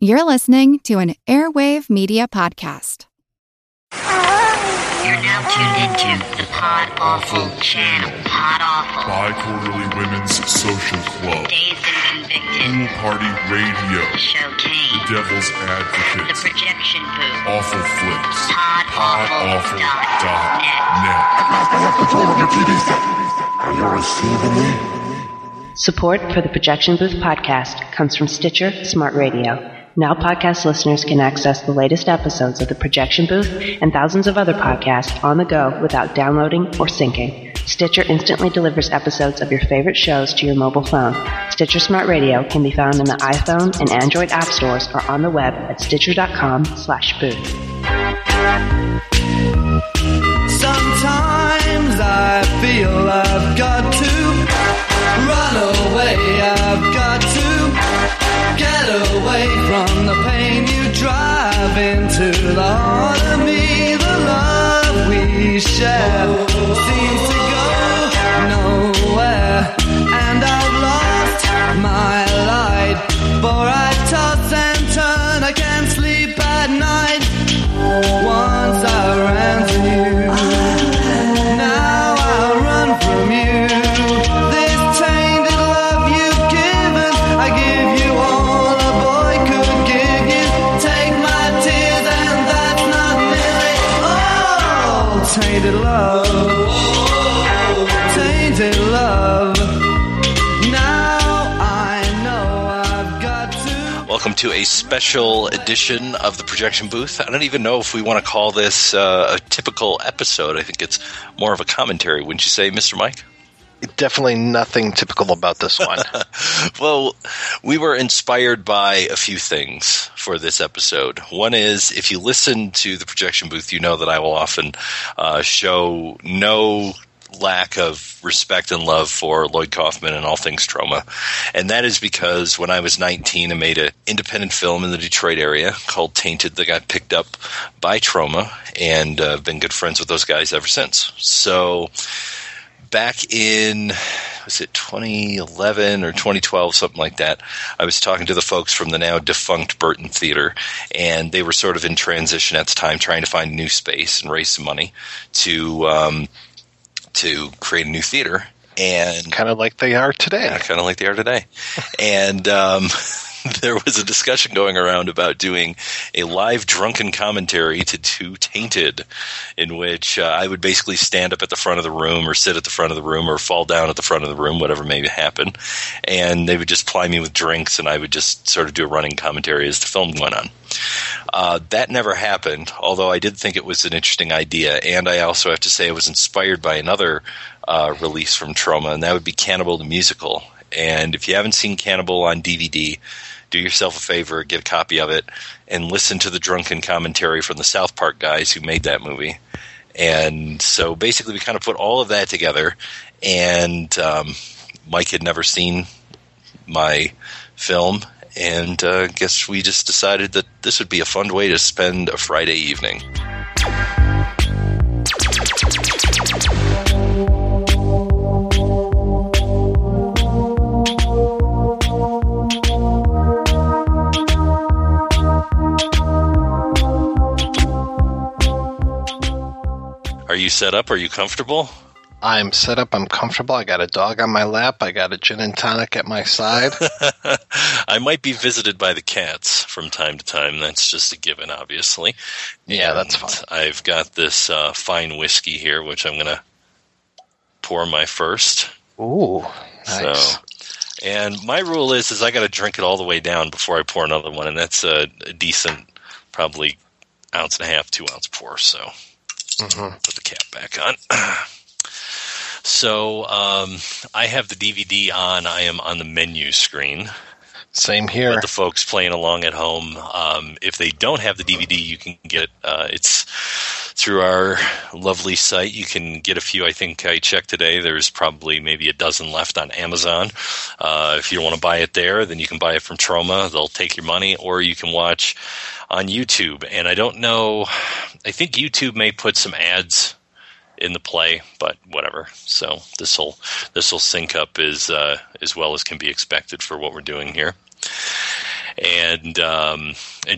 You're listening to an Airwave Media Podcast. You're now tuned into the Pod Awful channel. Pod Awful. Bi-Quarterly Women's Social Club. Dazed and Convicted. Pool Party Radio. Showcase. The Devil's The Projection Booth. Awful Flicks. PodAwful.net. Are you receiving me? Support for the Projection Booth podcast comes from Stitcher Smart Radio. Now podcast listeners can access the latest episodes of the Projection Booth and thousands of other podcasts on the go without downloading or syncing. Stitcher instantly delivers episodes of your favorite shows to your mobile phone. Stitcher Smart Radio can be found in the iPhone and Android app stores or on the web at stitcher.com slash booth. Sometimes I feel I've got to share to. A special edition of the projection booth. I don't even know if we want to call this uh, a typical episode. I think it's more of a commentary, wouldn't you say, Mr. Mike? Definitely nothing typical about this one. Well, we were inspired by a few things for this episode. One is if you listen to the projection booth, you know that I will often uh, show no lack of respect and love for Lloyd Kaufman and all things Troma. And that is because when I was 19, I made an independent film in the Detroit area called Tainted that got picked up by Troma and uh, been good friends with those guys ever since. So back in was it 2011 or 2012 something like that i was talking to the folks from the now defunct burton theater and they were sort of in transition at the time trying to find a new space and raise some money to um, to create a new theater and kind of like they are today. yeah, kind of like they are today. and um, there was a discussion going around about doing a live drunken commentary to Too Tainted, in which uh, I would basically stand up at the front of the room or sit at the front of the room or fall down at the front of the room, whatever may happen. And they would just ply me with drinks and I would just sort of do a running commentary as the film went on. Uh, that never happened, although I did think it was an interesting idea. And I also have to say I was inspired by another uh, release from Troma, and that would be Cannibal the Musical. And if you haven't seen Cannibal on DVD, do yourself a favor, get a copy of it, and listen to the drunken commentary from the South Park guys who made that movie. And so basically, we kind of put all of that together, and um, Mike had never seen my film, and uh, guess we just decided that this would be a fun way to spend a Friday evening. You set up? Are you comfortable? I'm set up. I'm comfortable. I got a dog on my lap. I got a gin and tonic at my side. I might be visited by the cats from time to time. That's just a given, obviously. Yeah, that's And fine. I've got this uh, fine whiskey here, which I'm going to pour my first. Ooh, nice. So, and my rule is, is I got to drink it all the way down before I pour another one, and that's a, a decent, probably ounce and a half, two ounce pour. So, Mhm. put the cap back on. so, um, I have the DVD on. I am on the menu screen. Same here. Let the folks playing along at home. Um, if they don't have the DVD, you can get uh, it's through our lovely site. You can get a few. I think I checked today. There's probably maybe a dozen left on Amazon. Uh, if you want to buy it there, then you can buy it from Troma. They'll take your money, or you can watch on YouTube. And I don't know. I think YouTube may put some ads in the play, but whatever. So this will this will sync up as uh, as well as can be expected for what we're doing here. And, um,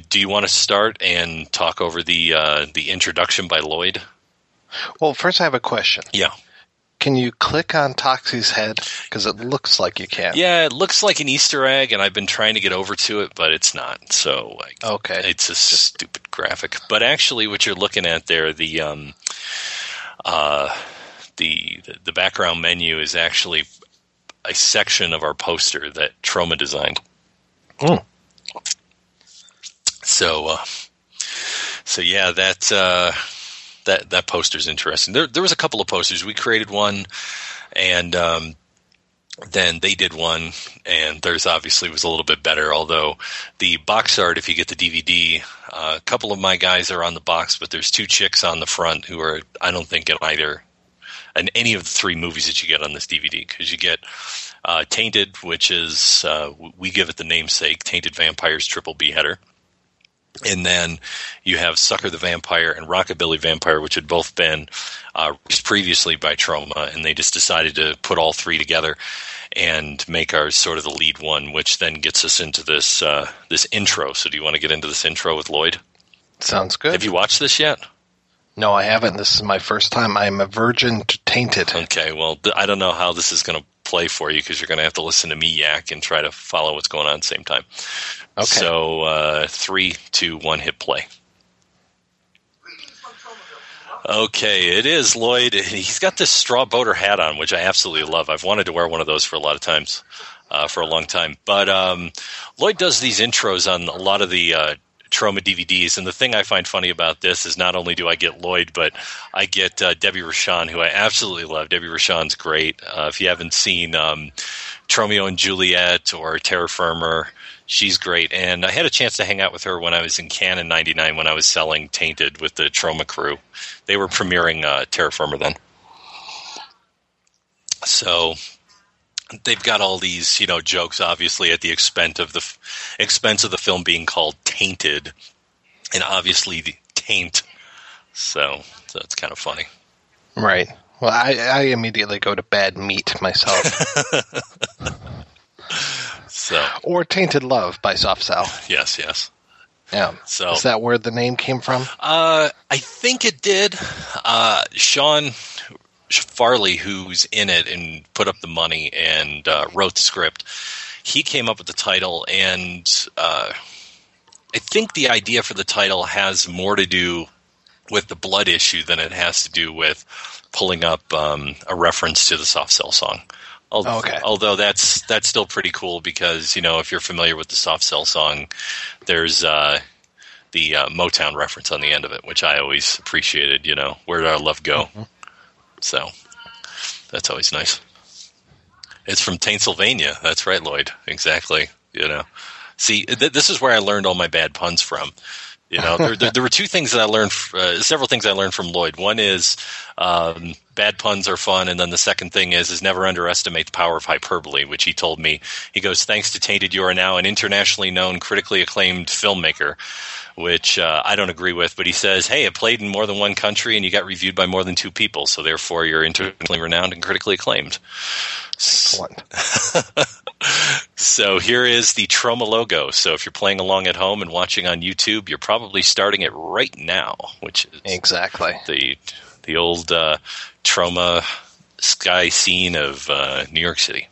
do you want to start and talk over the uh, the introduction by Lloyd? Well, first I have a question. Yeah. Can you click on Toxie's head? Because it looks like you can. Yeah, it looks like an Easter egg, and I've been trying to get over to it, but it's not. So like, Okay. it's a stupid graphic. But actually, what you're looking at there, the um, uh, the the background menu is actually a section of our poster that Troma designed. Mm. So, uh, so yeah, that uh, that that poster's interesting. There, there was a couple of posters. We created one, and um, then they did one, and theirs obviously was a little bit better. Although the box art, if you get the DVD, uh, a couple of my guys are on the box, but there's two chicks on the front who are I don't think in either in any of the three movies that you get on this DVD because you get uh, Tainted, which is uh, we give it the namesake Tainted Vampires Triple B header. And then you have Sucker the Vampire and Rockabilly Vampire, which had both been uh, released previously by Troma, and they just decided to put all three together and make ours sort of the lead one, which then gets us into this uh, this intro. So, do you want to get into this intro with Lloyd? Sounds good. Have you watched this yet? no, I haven't. This is my first time. I am a virgin to tainted. Okay, well, I don't know how this is going to play for you because you're going to have to listen to me yak and try to follow what's going on at the same time. Okay. So, uh, three, two, one, hit play. Okay, it is Lloyd. He's got this straw boater hat on, which I absolutely love. I've wanted to wear one of those for a lot of times, uh, for a long time. But um, Lloyd does these intros on a lot of the uh, Troma DVDs, and the thing I find funny about this is not only do I get Lloyd, but I get uh, Debbie Rochon, who I absolutely love. Debbie Rochon's great. Uh, if you haven't seen um, Tromeo and Juliet or Terror Firmer, she's great. And I had a chance to hang out with her when I was in Cannes in '99 when I was selling Tainted with the Troma crew. They were premiering uh, Terror Firmer then. So they've got all these, you know, jokes, obviously at the expense of the f- expense of the film being called Tainted, and obviously the taint. So, so it's kind of funny. Right. Well, I, I immediately go to bad meat myself. So or Tainted Love by Soft Cell. yes, yes. Yeah. So Is that where the name came from? Uh, I think it did. Uh, Sean Farley, who's in it and put up the money and uh, wrote the script, he came up with the title, and uh, I think the idea for the title has more to do with the blood issue than it has to do with pulling up um, a reference to the soft cell song. Al- Okay. Although that's that's still pretty cool because you know if you're familiar with the soft cell song, there's uh, the uh, Motown reference on the end of it, which I always appreciated. You know, where did our love go? So that's always nice. It's from Pennsylvania. That's right, Lloyd. Exactly. You know, see, th- this is where I learned all my bad puns from. You know, there, there, there were two things that I learned, uh, several things I learned from Lloyd. One is um, bad puns are fun, and then the second thing is is never underestimate the power of hyperbole, which he told me. He goes, "Thanks to Tainted, you are now an internationally known, critically acclaimed filmmaker." Which uh, I don't agree with, but he says, "Hey, it played in more than one country, and you got reviewed by more than two people, so therefore you're internationally renowned and critically acclaimed." Excellent. So here is the Troma logo. So if you're playing along at home and watching on YouTube, you're probably starting it right now, which is Exactly. the the old uh, Troma sky scene of uh, New York City.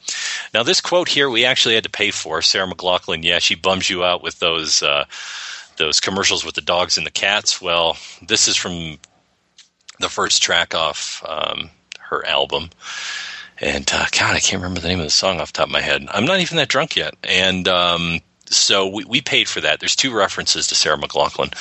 Now this quote here we actually had to pay for. Sarah McLachlan, yeah, she bums you out with those uh, those commercials with the dogs and the cats. Well, this is from the first track off um, her album. And uh, God, I can't remember the name of the song off the top of my head. I'm not even that drunk yet. And um, so we, we paid for that. There's two references to Sarah McLachlan.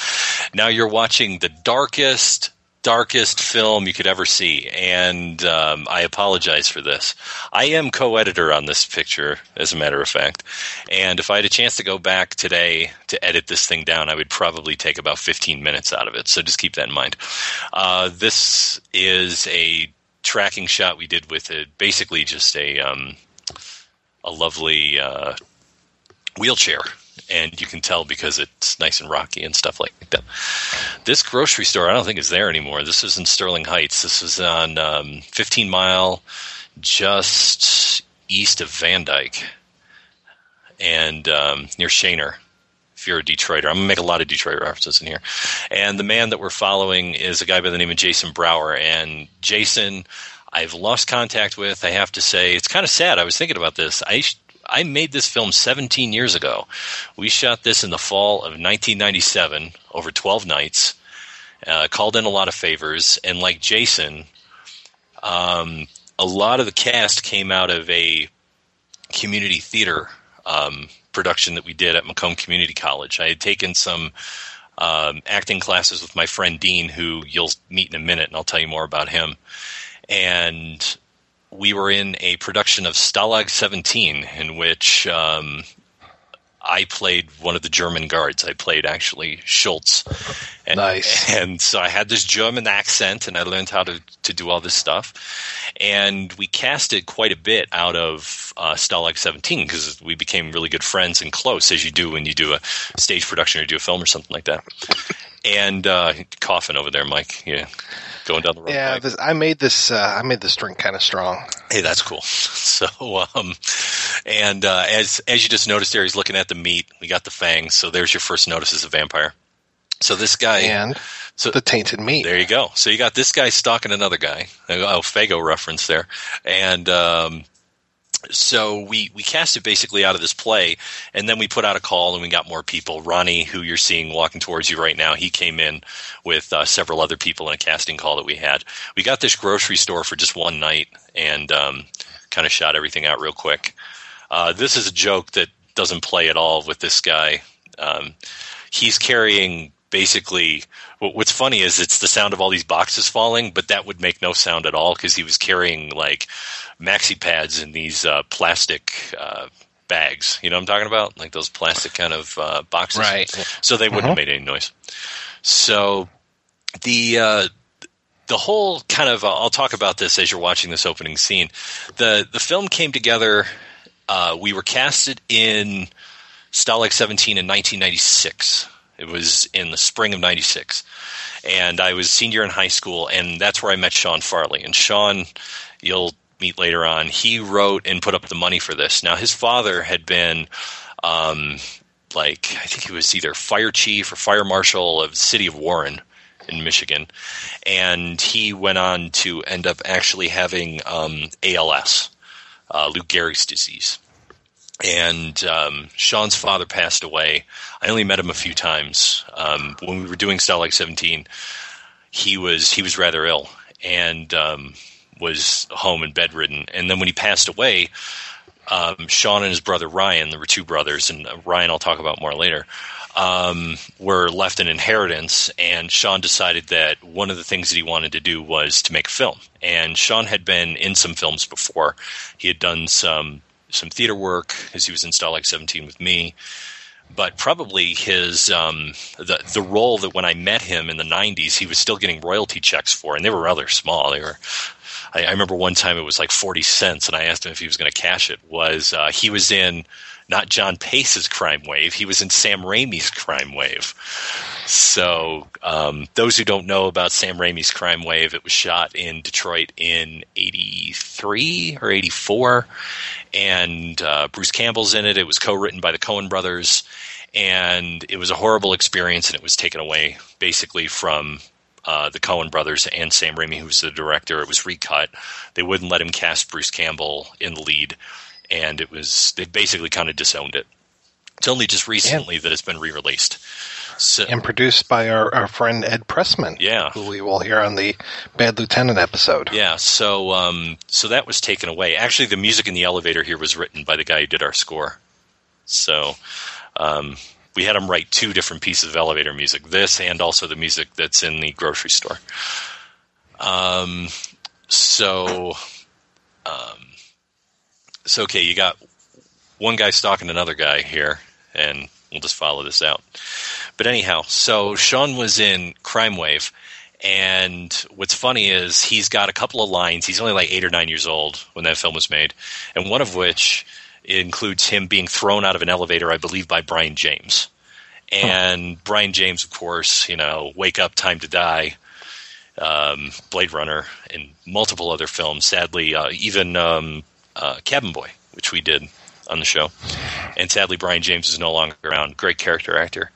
Now you're watching the darkest, darkest film you could ever see. And um, I apologize for this. I am co editor on this picture, as a matter of fact. And if I had a chance to go back today to edit this thing down, I would probably take about 15 minutes out of it. So just keep that in mind. Uh, this is a tracking shot we did with it, basically just a um, a lovely uh, wheelchair, and you can tell because it's nice and rocky and stuff like that. This grocery store, I don't think is there anymore. This is in Sterling Heights. This is on um, 15 Mile, just east of Van Dyke, and um, near Schoenherr. if you're a Detroiter. I'm gonna make a lot of Detroit references in here. And the man that we're following is a guy by the name of Jason Brower. And Jason, I've lost contact with. I have to say, it's kind of sad. I was thinking about this. I I made this film 17 years ago. We shot this in the fall of 1997 over 12 nights. Uh, called in a lot of favors, and like Jason, um, a lot of the cast came out of a community theater um, production that we did at Macomb Community College. I had taken some um, acting classes with my friend Dean, who you'll meet in a minute, and I'll tell you more about him. And we were in a production of Stalag 17, in which um, I played one of the German guards. I played actually Schultz. And, Nice. And so I had this German accent, and I learned how to, to do all this stuff. And we casted quite a bit out of uh, Stalag 17 because we became really good friends and close, as you do when you do a stage production or do a film or something like that. And uh, coughing over there, Mike. Yeah, going down the road. Yeah, this, I made this. Uh, I made this drink kind of strong. Hey, that's cool. So, um, and uh, as as you just noticed there, he's looking at the meat. We got the fangs. So there's your first notice as a vampire. So this guy, And so the tainted meat. there you go. So you got this guy stalking another guy. Oh, Fago reference there, and um, so we we cast it basically out of this play, and then we put out a call and we got more people. Ronnie, who you're seeing walking towards you right now, he came in with uh, several other people in a casting call that we had. We got this grocery store for just one night and um, kind of shot everything out real quick. Uh, this is a joke that doesn't play at all with this guy. Um, he's carrying basically what's funny is it's the sound of all these boxes falling but that would make no sound at all because he was carrying like maxi pads in these uh, plastic uh, bags you know what i'm talking about like those plastic kind of uh, boxes Right. so they wouldn't have made any noise so the uh, the whole kind of uh, I'll talk about this as you're watching this opening scene. the The film came together. Uh, we were casted in Stalag 17 in 1996. It was in the spring of '96, and I was senior in high school, and that's where I met Sean Farley. And Sean, you'll meet later on. He wrote and put up the money for this. Now his father had been. Um, like I think he was either fire chief or fire marshal of the city of Warren in Michigan, and he went on to end up actually having um, ALS, uh, Lou Gehrig's disease. And um, Sean's father passed away. I only met him a few times. Um, when we were doing Stalag 17, he was he was rather ill and um, was home and bedridden. And then when he passed away, um, Sean and his brother Ryan, there were two brothers, and uh, Ryan I'll talk about more later, um, were left an inheritance. And Sean decided that one of the things that he wanted to do was to make a film. And Sean had been in some films before. He had done some some theater work as he was in Stalag 17 with me. But probably his um, the the role that when I met him in the '90s, he was still getting royalty checks for, and they were rather small. They were I, I remember one time it was like 40 cents, and I asked him if he was going to cash it. Was uh, he was in not John Paizs's Crime Wave, he was in Sam Raimi's Crime Wave. So, um, those who don't know about Sam Raimi's Crime Wave, it was shot in Detroit in 83 or 84, and uh, Bruce Campbell's in it. It was co written by the Coen brothers, and it was a horrible experience, and it was taken away basically from uh, the Coen brothers and Sam Raimi, who was the director. It was recut. They wouldn't let him cast Bruce Campbell in the lead, and it was they basically kind of disowned it. It's only just recently that it's been re-released. So and produced by our, our friend Ed Pressman. Yeah. Who we will hear on the Bad Lieutenant episode. yeah, so um, so that was taken away. Actually, the music in the elevator here was written by the guy who did our score. So um, we had him write two different pieces of elevator music, this and also the music that's in the grocery store. Um, so, um, so okay, you got one guy stalking another guy here, and we'll just follow this out. But anyhow, so Sean was in Crime Wave, and what's funny is he's got a couple of lines. He's only like eight or nine years old when that film was made, and one of which includes him being thrown out of an elevator, I believe, by Brion James. And Brion James, of course, you know, Wake Up, Time to Die, um, Blade Runner, and multiple other films. Sadly, uh, even um, uh, Cabin Boy, which we did on the show. And sadly, Brion James is no longer around. Great character actor.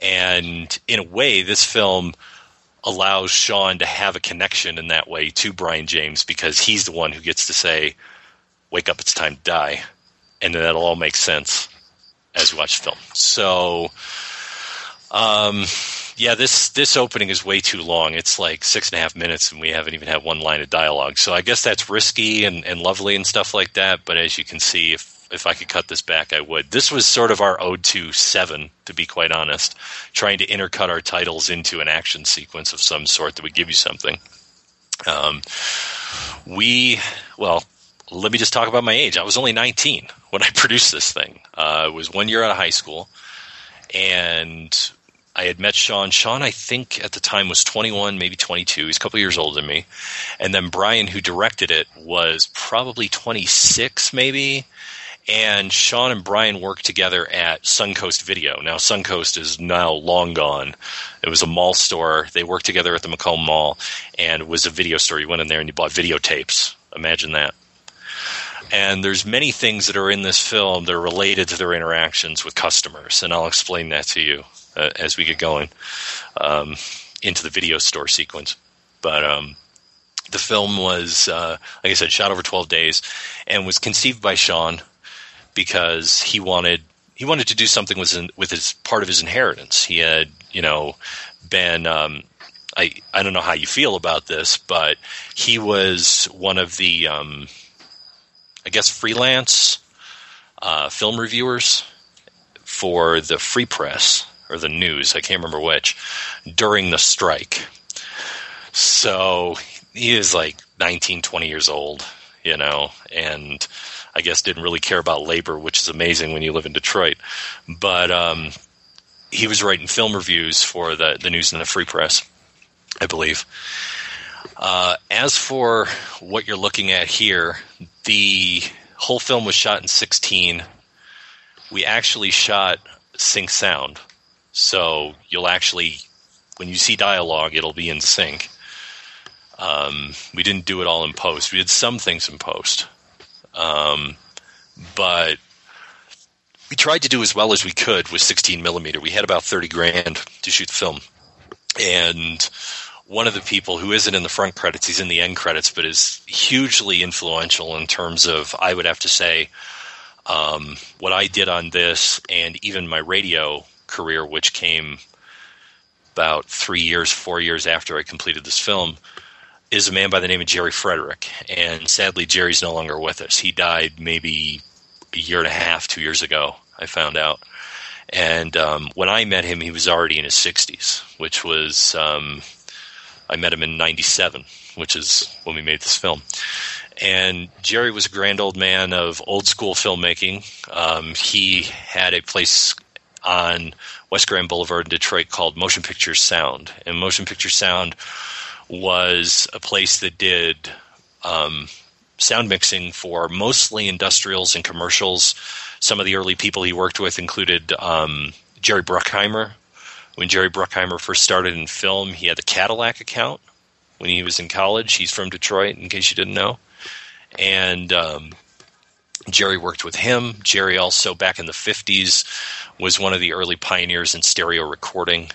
And in a way, this film allows Sean to have a connection in that way to Brion James because he's the one who gets to say, Wake up, it's time to die. And then that'll all make sense as you watch the film. So, um, yeah, this this opening is way too long. It's like six and a half minutes, and we haven't even had one line of dialogue. So I guess that's risky and, and lovely and stuff like that. But as you can see, if if I could cut this back, I would. This was sort of our ode to Seven, to be quite honest, trying to intercut our titles into an action sequence of some sort that would give you something. Um, we, well, let me just talk about my age. I was only 19 when I produced this thing. Uh, I was one year out of high school, and I had met Sean. Sean, I think at the time was 21, maybe 22. He's a couple years older than me. And then Brian, who directed it, was probably 26, maybe. And Sean and Brian worked together at Suncoast Video. Now, Suncoast is now long gone. It was a mall store. They worked together at the Macomb Mall, and it was a video store. You went in there and you bought videotapes. Imagine that and there's many things that are in this film that are related to their interactions with customers, and I'll explain that to you uh, as we get going um, into the video store sequence. But um, the film was, uh, like I said, shot over 12 days, and was conceived by Sean because he wanted he wanted to do something with his, with his part of his inheritance. He had, you know, been. Um, I, I don't know how you feel about this, but he was one of the um, I guess, freelance uh, film reviewers for the Free Press or the News, I can't remember which, during the strike. So he is like 19, 20 years old, you know, and I guess didn't really care about labor, which is amazing when you live in Detroit. But um, he was writing film reviews for the, the News and the Free Press, I believe. Uh, as for what you're looking at here, the whole film was shot in 16. We actually shot sync sound. So you'll actually, when you see dialogue, it'll be in sync. Um, we didn't do it all in post. We did some things in post. Um, but we tried to do as well as we could with 16 millimeter. We had about 30 grand to shoot the film. And one of the people who isn't in the front credits, he's in the end credits, but is hugely influential in terms of, I would have to say, um, what I did on this and even my radio career, which came about three years, four years after I completed this film, is a man by the name of Jerry Frederick. And sadly, Jerry's no longer with us. He died maybe a year and a half, two years ago, I found out. And um, when I met him, he was already in his 60s, which was um, I met him in '97, which is when we made this film. And Jerry was a grand old man of old school filmmaking. Um, he had a place on West Grand Boulevard in Detroit called Motion Picture Sound, and Motion Picture Sound was a place that did um, sound mixing for mostly industrials and commercials. Some of the early people he worked with included um, Jerry Bruckheimer, when Jerry Bruckheimer first started in film, he had the Cadillac account. When he was in college, he's from Detroit, in case you didn't know. And um, Jerry worked with him. Jerry also, back in the 50s, was one of the early pioneers in stereo recording.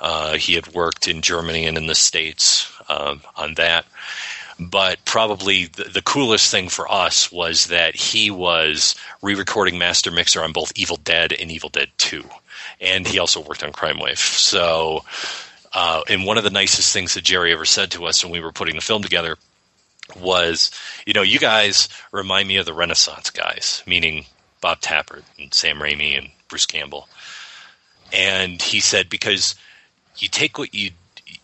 Uh, he had worked in Germany and in the States uh, on that. But probably the, the, coolest thing for us was that he was re recording master mixer on both Evil Dead and Evil Dead 2 and he also worked on Crime Wave. So, uh, and one of the nicest things that Jerry ever said to us when we were putting the film together was, you know, you guys remind me of the Renaissance guys, meaning Bob Tapert and Sam Raimi and Bruce Campbell. And he said because you take what you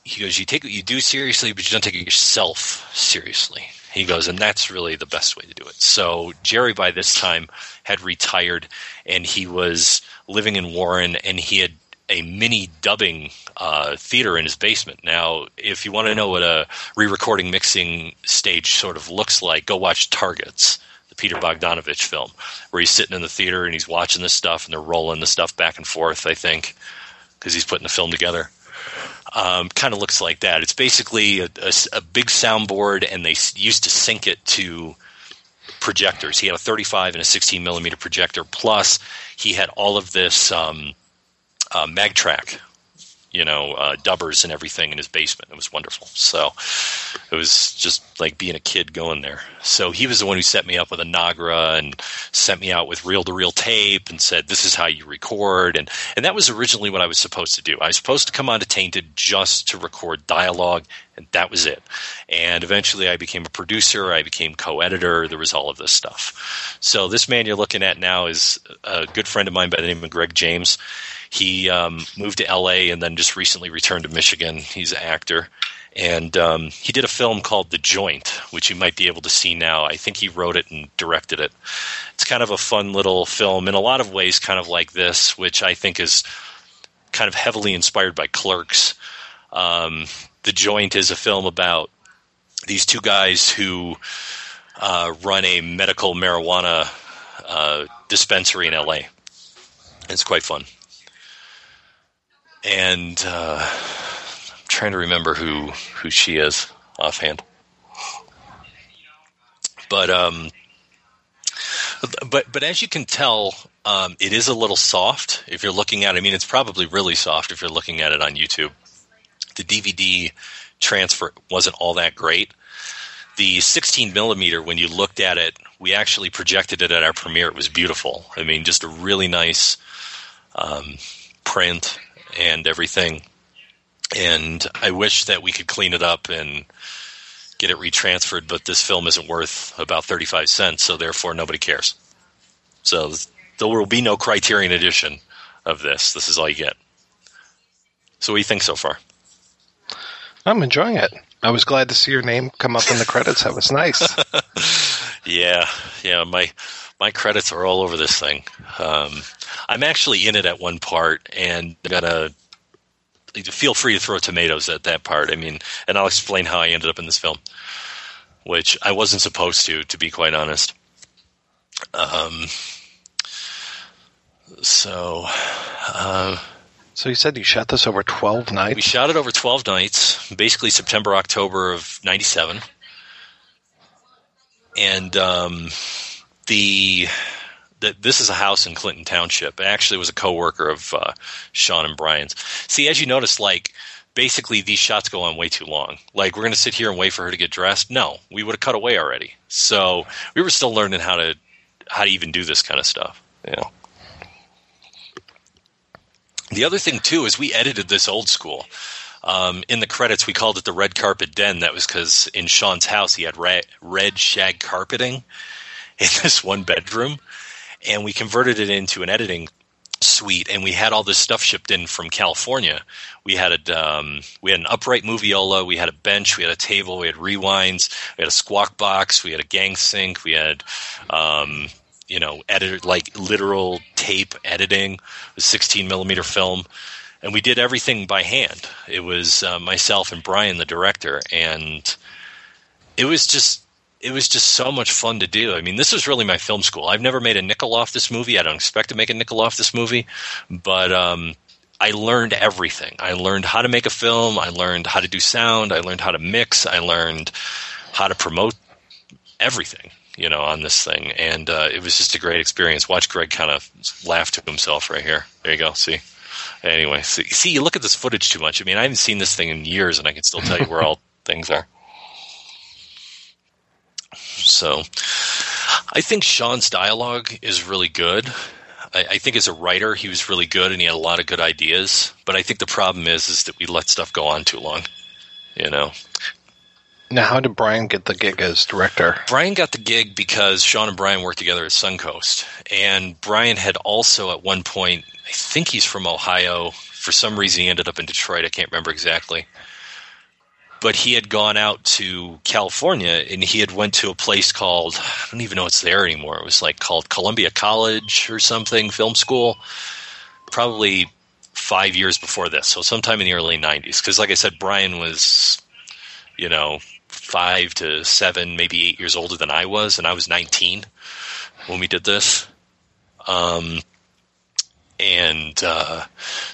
he goes, you take what you do seriously, but you don't take yourself seriously. He goes, and that's really the best way to do it. So Jerry, by this time, had retired, and he was living in Warren, and he had a mini dubbing uh, theater in his basement. Now, if you want to know what a re-recording mixing stage sort of looks like, go watch Targets, the Peter Bogdanovich film, where he's sitting in the theater and he's watching this stuff, and they're rolling the stuff back and forth. I think because he's putting the film together. Um, kind of looks like that. It's basically a, a, a big soundboard, and they used to sync it to projectors. He had a 35 and a 16 millimeter projector. Plus, he had all of this um, uh, MagTrack, you know, uh, dubbers and everything in his basement. It was wonderful. So it was just like being a kid going there. So he was the one who set me up with a Nagra and sent me out with reel to reel tape and said, "This is how you record." And and that was originally what I was supposed to do. I was supposed to come on to Tainted just to record dialogue, and that was it. And eventually, I became a producer. I became co-editor. There was all of this stuff. So this man you're looking at now is a good friend of mine by the name of Greg James. He um, moved to LA and then just recently returned to Michigan. He's an actor. And um, he did a film called The Joint, which you might be able to see now. I think he wrote it and directed it. It's kind of a fun little film in a lot of ways, kind of like this, which I think is kind of heavily inspired by Clerks. Um, the Joint is a film about these two guys who uh, run a medical marijuana uh, dispensary in LA. It's quite fun and uh, I'm trying to remember who who she is offhand. But um, but but as you can tell, um, it is a little soft if you're looking at. it. I mean, it's probably really soft if you're looking at it on YouTube. The DVD transfer wasn't all that great. The 16 millimeter, when you looked at it, we actually projected it at our premiere. It was beautiful. I mean, just a really nice um, print and everything. And I wish that we could clean it up and get it retransferred, but this film isn't worth about 35 cents, so therefore nobody cares. So there will be no Criterion edition of this. This is all you get. So what do you think so far? I'm enjoying it. I was glad to see your name come up in the credits. That was nice. yeah, yeah. My my credits are all over this thing. Um, I'm actually in it at one part, and gonna feel free to throw tomatoes at that part. I mean, and I'll explain how I ended up in this film, which I wasn't supposed to, to be quite honest. Um. So. Uh, so you said you shot this over 12 nights? We shot it over 12 nights, basically September, October of 97. And um, the, the this is a house in Clinton Township. It actually was a coworker of uh, Sean and Brian's. See, as you notice, like basically these shots go on way too long. Like we're going to sit here and wait for her to get dressed. No, we would have cut away already. So we were still learning how to how to even do this kind of stuff. Know. The other thing too is we edited this old school. Um, in the credits, we called it the red carpet den. That was because in Sean's house he had red, red shag carpeting in this one bedroom, and we converted it into an editing suite. And we had all this stuff shipped in from California. We had a um, we had an upright moviola, we had a bench, we had a table, we had rewinds, we had a squawk box, we had a gang sync, we had um, you know, edited like literal tape editing, a 16 millimeter film, and we did everything by hand. It was uh, myself and Brian, the director, and it was just it was just so much fun to do. I mean, this was really my film school. I've never made a nickel off this movie. I don't expect to make a nickel off this movie, but um, I learned everything. I learned how to make a film. I learned how to do sound. I learned how to mix. I learned how to promote everything you know, on this thing, and uh, it was just a great experience. Watch Greg kind of laugh to himself right here. There you go. See. Anyway, see, see, you look at this footage too much. I mean, I haven't seen this thing in years, and I can still tell you where all things are. So, I think Sean's dialogue is really good. I, I, think as a writer, he was really good, and he had a lot of good ideas. But I think the problem is, is that we let stuff go on too long. You know, now, how did Brian get the gig as director? Brian got the gig because Sean and Brian worked together at Suncoast. And Brian had also, at one point, I think he's from Ohio. For some reason, he ended up in Detroit. I can't remember exactly. But he had gone out to California and he had went to a place called, I don't even know it's there anymore. It was like called Columbia College or something, film school. Probably five years before this. So sometime in the early 90s. Because, like I said, Brian was, you know, five to seven, maybe eight years older than I was, and I was 19 when we did this. Um, and uh,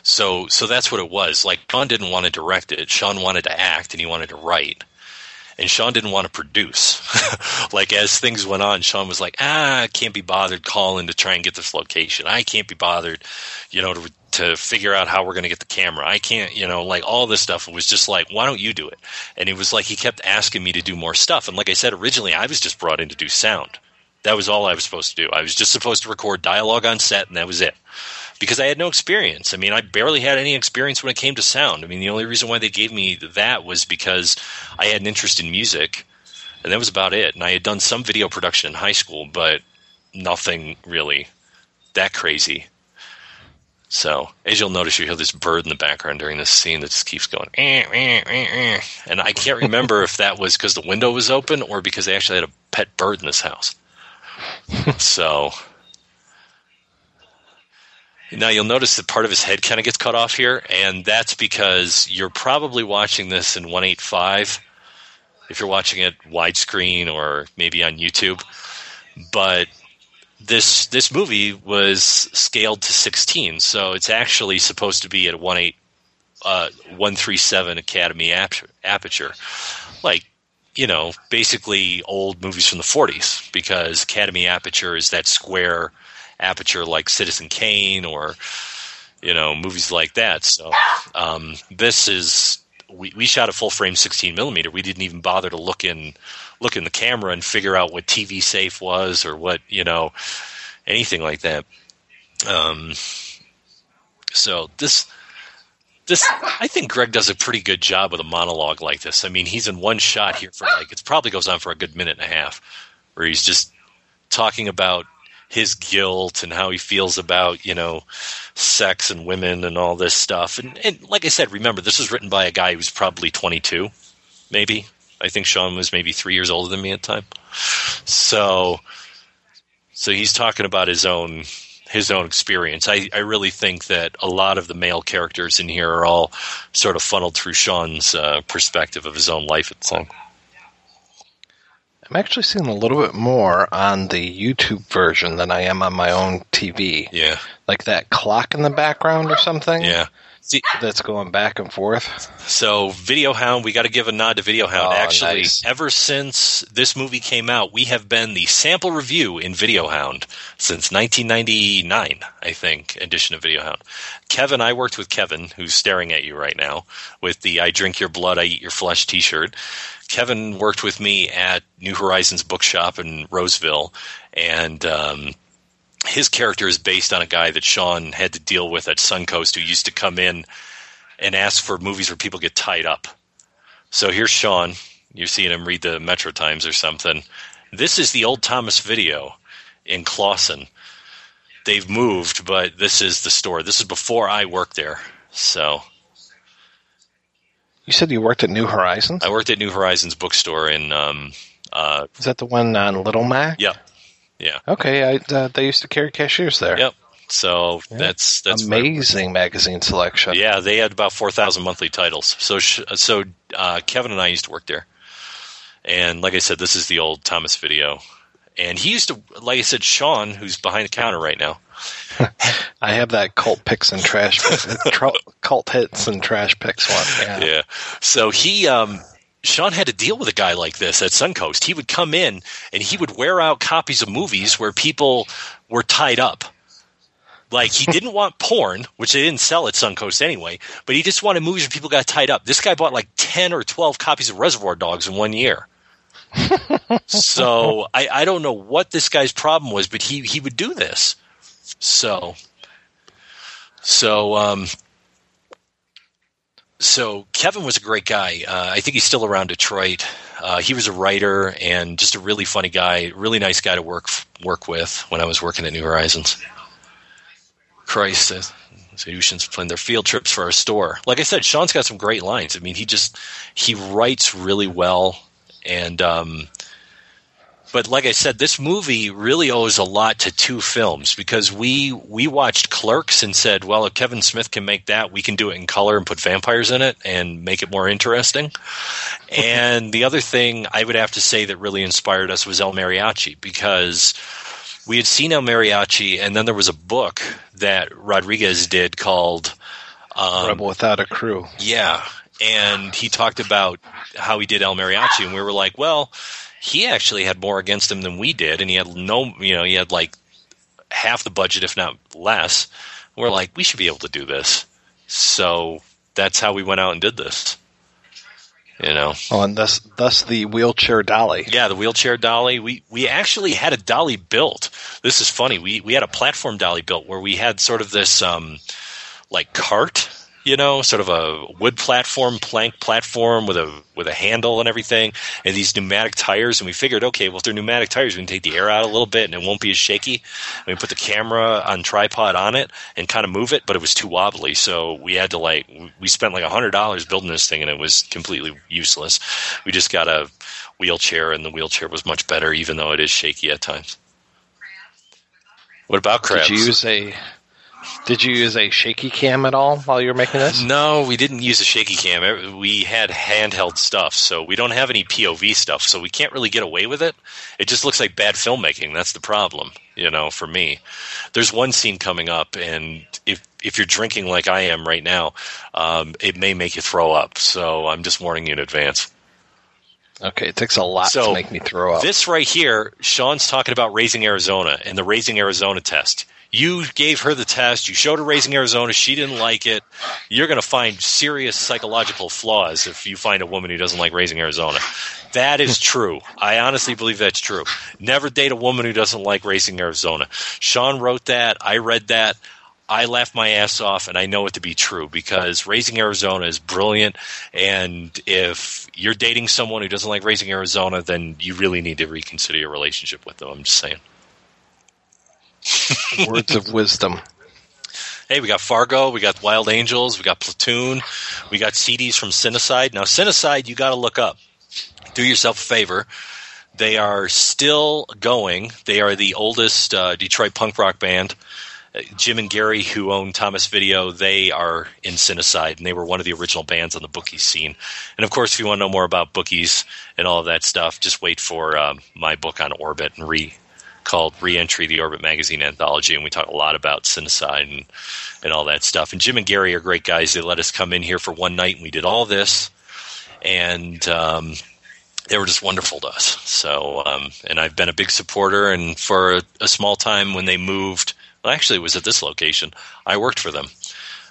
so so that's what it was. Like Sean didn't want to direct it. Sean wanted to act and he wanted to write. And Sean didn't want to produce. like as things went on, Sean was like, "Ah, I can't be bothered calling to try and get this location. I can't be bothered, you know, to to figure out how we're going to get the camera. I can't, you know, like all this stuff. Was just like, why don't you do it? And it was like he kept asking me to do more stuff. And like I said originally, I was just brought in to do sound. That was all I was supposed to do. I was just supposed to record dialogue on set, and that was it. Because I had no experience. I mean, I barely had any experience when it came to sound. I mean, the only reason why they gave me that was because I had an interest in music, and that was about it. And I had done some video production in high school, but nothing really that crazy. So, as you'll notice, you hear this bird in the background during this scene that just keeps going, eh, eh, eh, eh. and I can't remember if that was because the window was open or because they actually had a pet bird in this house. so, now you'll notice that part of his head kind of gets cut off here, and that's because you're probably watching this in 185 if you're watching it widescreen or maybe on YouTube. But this this movie was scaled to 16, so it's actually supposed to be at a 18 uh, 137 Academy ap- aperture, like you know, basically old movies from the 40s, because Academy aperture is that square aperture like Citizen Kane or you know movies like that. So um, this is we, we shot a full frame 16 millimeter. We didn't even bother to look in look in the camera and figure out what TV safe was or what you know anything like that. Um, so this this I think Greg does a pretty good job with a monologue like this. I mean, he's in one shot here for like it probably goes on for a good minute and a half, where he's just talking about his guilt and how he feels about you know sex and women and all this stuff. And, and like I said, remember this was written by a guy who's probably 22, maybe. I think Sean was maybe three years older than me at the time. So, so he's talking about his own his own experience. I, I really think that a lot of the male characters in here are all sort of funneled through Sean's uh, perspective of his own life at the time. I'm actually seeing a little bit more on the YouTube version than I am on my own TV. Yeah. Like that clock in the background or something. Yeah. See, That's going back and forth. So, Video Hound, we got to give a nod to Video Hound. Oh, Actually, nice. ever since this movie came out, we have been the sample review in Video Hound since 1999, I think, edition of Video Hound. Kevin, I worked with Kevin, who's staring at you right now, with the I Drink Your Blood, I Eat Your Flesh t shirt. Kevin worked with me at New Horizons Bookshop in Roseville, and um, his character is based on a guy that Sean had to deal with at Suncoast who used to come in and ask for movies where people get tied up. So here's Sean. You're seeing him read the Metro Times or something. This is the old Thomas video in Clawson. They've moved, but this is the store. This is before I worked there. So You said you worked at New Horizons. I worked at New Horizons bookstore in um uh Is that the one on Little Mack? yeah. Yeah. Okay, I, uh, they used to carry Cahiers there. Yep. So that's that's amazing magazine selection. Yeah, they had about four thousand monthly titles. So sh- so uh, Kevin and I used to work there, and like I said, this is the old Thomas video, and he used to, like I said, Sean, who's behind the counter right now. I have that cult picks and trash tr- cult hits and trash picks one. Yeah. Yeah. So he, um, Sean had to deal with a guy like this at Suncoast. He would come in and he would wear out copies of movies where people were tied up. Like he didn't want porn, which they didn't sell at Suncoast anyway, but he just wanted movies where people got tied up. This guy bought like ten or twelve copies of Reservoir Dogs in one year. so I, I don't know what this guy's problem was, but he, he would do this. So so um so Kevin was a great guy. Uh, I think he's still around Detroit. Uh, he was a writer and just a really funny guy, really nice guy to work work with when I was working at New Horizons. Christ, uh, plan their field trips for our store. Like I said, Sean's got some great lines. I mean, he just he writes really well, and um, but like I said, this movie really owes a lot to two films because we we watched Clerks and said, well, if Kevin Smith can make that, we can do it in color and put vampires in it and make it more interesting. and the other thing I would have to say that really inspired us was El Mariachi because we had seen El Mariachi, and then there was a book that Rodriguez did called um, Rebel Without a Crew. yeah, and he talked about how he did El Mariachi, and we were like, well, he actually had more against him than we did, and he had no, you know, he had like half the budget, if not less. We're like, we should be able to do this. So that's how we went out and did this. You know, Oh, and thus, thus the wheelchair dolly. yeah, the wheelchair dolly. We we actually had a dolly built. This is funny. We we had a platform dolly built where we had sort of this um like cart, you know, sort of a wood platform, plank platform with a with a handle and everything, and these pneumatic tires. And we figured, okay, well, if they're pneumatic tires, we can take the air out a little bit, and it won't be as shaky. And we put the camera on tripod on it and kind of move it, but it was too wobbly, so we had to like we spent like a hundred dollars building this thing, and it was completely useless. We just got a wheelchair, and the wheelchair was much better, even though it is shaky at times. What about crabs? Did you use a Did you use a shaky cam at all while you were making this? No, we didn't use a shaky cam. We had handheld stuff, so we don't have any POV stuff, so we can't really get away with it. It just looks like bad filmmaking. That's the problem, you know, for me. There's one scene coming up, and if if you're drinking like I am right now, um, it may make you throw up. So I'm just warning you in advance. Okay, it takes a lot So, to make me throw up. This right here, Sean's talking about Raising Arizona and the Raising Arizona test. You gave her the test. You showed her Raising Arizona. She didn't like it. You're going to find serious psychological flaws if you find a woman who doesn't like Raising Arizona. That is true. I honestly believe that's true. Never date a woman who doesn't like Raising Arizona. Sean wrote that. I read that. I laughed my ass off, and I know it to be true because Raising Arizona is brilliant. And if you're dating someone who doesn't like Raising Arizona, then you really need to reconsider your relationship with them. I'm just saying. Words of wisdom. Hey, we got Fargo, we got Wild Angels, we got Platoon, we got CDs from Cinecyde. Now, Cinecyde, you got to look up. Do yourself a favor. They are still going. They are the oldest uh, Detroit punk rock band. Uh, Jim and Gary, who own Thomas Video, they are in Cinecyde, and they were one of the original bands on the Bookies scene. And of course, if you want to know more about Bookies and all of that stuff, just wait for um, my book on Orbit and re called Reentry, the Orbit Magazine Anthology, and we talk a lot about Cinecyde and, and all that stuff. And Jim and Gary are great guys. They let us come in here for one night, and we did all this. And um, they were just wonderful to us. So, um, and I've been a big supporter. And for a, a small time when they moved, well, actually, it was at this location. I worked for them.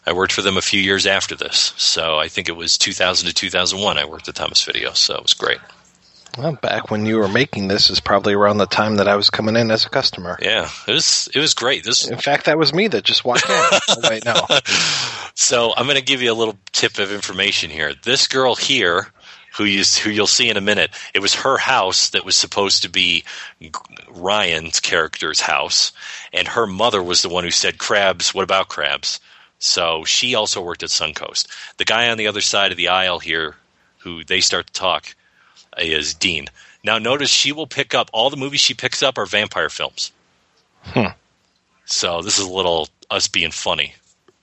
I worked for them a few years after this. So I think it was 2000 to 2001. I worked at Thomas Video. So it was great. Well, back when you were making this is probably around the time that I was coming in as a customer. Yeah, it was it was great. This In fact, that was me that just walked in. oh, wait, no. So I'm going to give you a little tip of information here. This girl here, who you who you'll see in a minute, it was her house that was supposed to be Ryan's character's house, and her mother was the one who said, "Crabs, what about crabs?" So she also worked at Suncoast. The guy on the other side of the aisle here, who they start to talk, is Dean. Now notice she will pick up all the movies she picks up are vampire films. Hmm. So this is a little us being funny.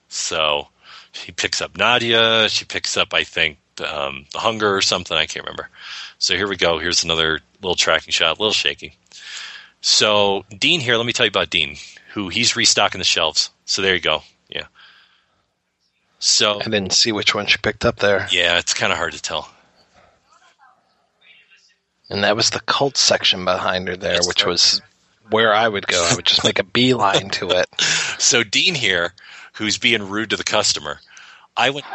So she picks up Nadja. She picks up, I think, um, The Hunger or something. I can't remember. So here we go. Here's another little tracking shot, a little shaky. So Dean here, let me tell you about Dean, who he's restocking the shelves. So there you go. Yeah. So I didn't see which one she picked up there. yeah, it's kind of hard to tell. And that was the cult section behind her there, which was where I would go. I would just make a beeline to it. So Dean here, who's being rude to the customer, I went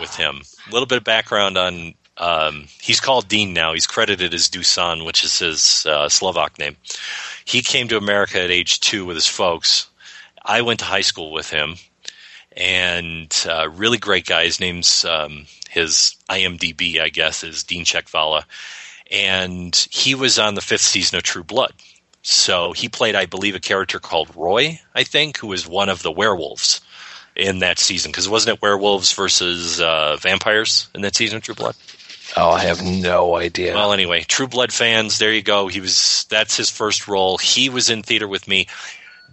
with him. A little bit of background on. Um, he's called Dean now. He's credited as Dusan, which is his uh, Slovak name. He came to America at age two with his folks. I went to high school with him, and uh, really great guy. His name's um, his IMDb, I guess, is Dean Chekvala, and he was on the fifth season of True Blood. So he played, I believe, a character called Roy, I think, who was one of the werewolves in that season. Because wasn't it werewolves versus uh, vampires in that season of True Blood? Oh, I have no idea. Well, anyway, True Blood fans, there you go. He was that's his first role. He was in theater with me.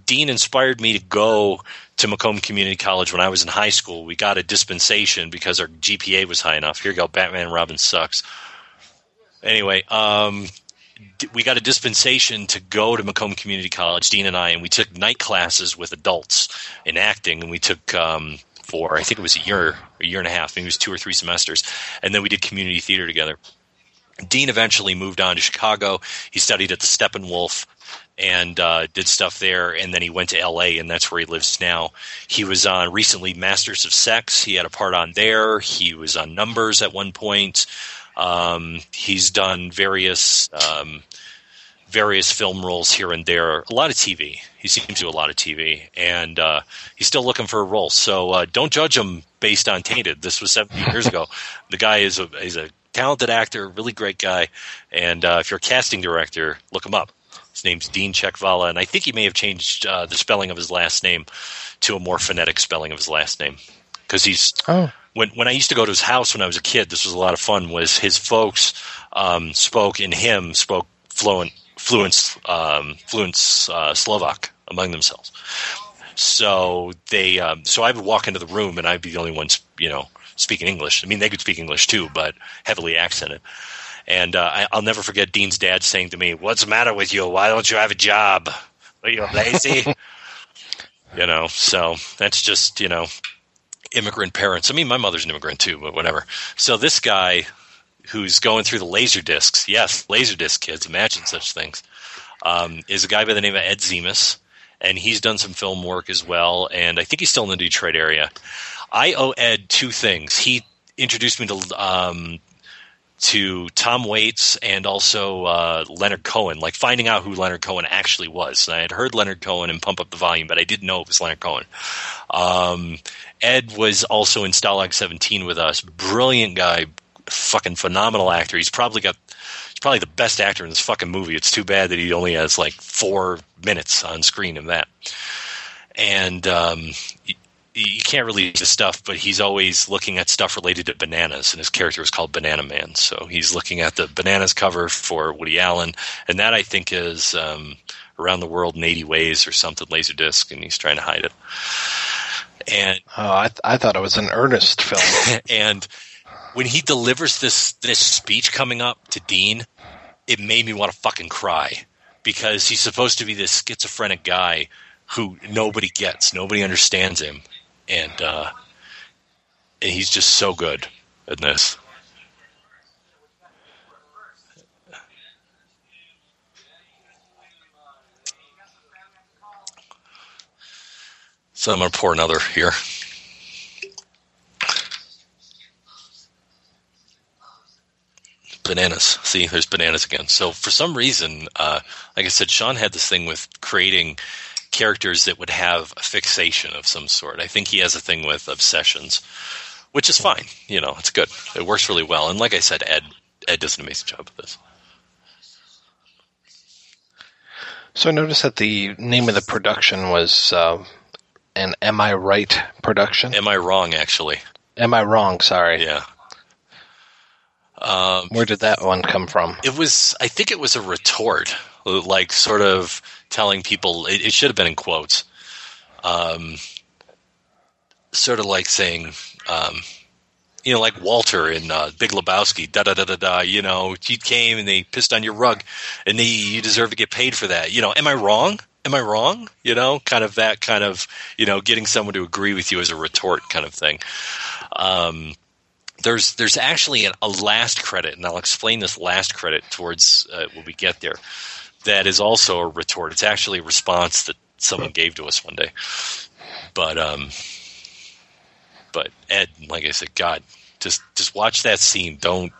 Dean inspired me to go to Macomb Community College when I was in high school. We got a dispensation because our GPA was high enough. Here you go, Batman and Robin sucks. Anyway, um, we got a dispensation to go to Macomb Community College, Dean and I, and we took night classes with adults in acting, and we took um, for I think it was a year, a year and a half. Maybe it was two or three semesters, and then we did community theater together. Dean eventually moved on to Chicago. He studied at the Steppenwolf and uh, did stuff there, and then he went to L.A. and that's where he lives now. He was on recently Masters of Sex. He had a part on there. He was on Numbers at one point. Um, he's done various um, various film roles here and there. A lot of TV. He seems to do a lot of TV, and uh, he's still looking for a role. So uh, don't judge him based on Tainted. This was 17 years ago. The guy is a is a talented actor, really great guy, and uh, if you're a casting director, look him up. His name's Dean Chekvala, and I think he may have changed uh, the spelling of his last name to a more phonetic spelling of his last name because he's Oh. When when I used to go to his house when I was a kid, this was a lot of fun. Was his folks um, spoke in him spoke fluent fluent um, fluent uh, Slovak among themselves. So they um, so I would walk into the room and I'd be the only one you know speaking English. I mean they could speak English too, but heavily accented. And uh, I, I'll never forget Dean's dad saying to me, "What's the matter with you? Why don't you have a job? Are you lazy?" you know. So that's just you know immigrant parents. I mean, my mother's an immigrant too, but whatever. So this guy who's going through the laser discs, yes, laser disc kids, imagine such things, um, is a guy by the name of Ed Zemus, and he's done some film work as well, and I think he's still in the Detroit area. I owe Ed two things. He introduced me to um, to Tom Waits and also uh, Leonard Cohen, like finding out who Leonard Cohen actually was. I had heard Leonard Cohen and Pump Up the Volume, but I didn't know it was Leonard Cohen. Um, Ed was also in Stalag 17 with us. Brilliant guy, fucking phenomenal actor. He's probably got. He's probably the best actor in this fucking movie. It's too bad that he only has like four minutes on screen in that. And um, you can't really do stuff, but he's always looking at stuff related to bananas, and his character is called Banana Man. So he's looking at the bananas cover for Woody Allen, and that I think is um, Around the World in 80 Ways or something, Laserdisc, and he's trying to hide it. And Oh, I, th- I thought it was an earnest film. and when he delivers this this speech coming up to Dean, it made me want to fucking cry because he's supposed to be this schizophrenic guy who nobody gets, nobody understands him, and uh, and he's just so good in this. So I'm gonna pour another here. bananas. See, there's bananas again. So for some reason, uh, like I said, Sean had this thing with creating characters that would have a fixation of some sort. I think he has a thing with obsessions, which is fine. You know, it's good. It works really well. And like I said, Ed Ed does an amazing job with this. So I noticed that the name of the production was uh, an Am I Right production? Am I wrong? Actually, Am I wrong? Sorry. yeah. Um, Where did that one come from? It was, I think it was a retort, like sort of telling people, it, it should have been in quotes, um, sort of like saying, um, you know, like Walter in uh, Big Lebowski, da da da da da. You know, he came and they pissed on your rug, and they, you deserve to get paid for that. You know, am I wrong? Am I wrong? You know, kind of that kind of, you know, getting someone to agree with you as a retort kind of thing. Um, there's there's actually a last credit, and I'll explain this last credit towards uh, when we get there. That is also a retort. It's actually a response that someone gave to us one day. But um, but Ed, like I said, God, just just watch that scene. Don't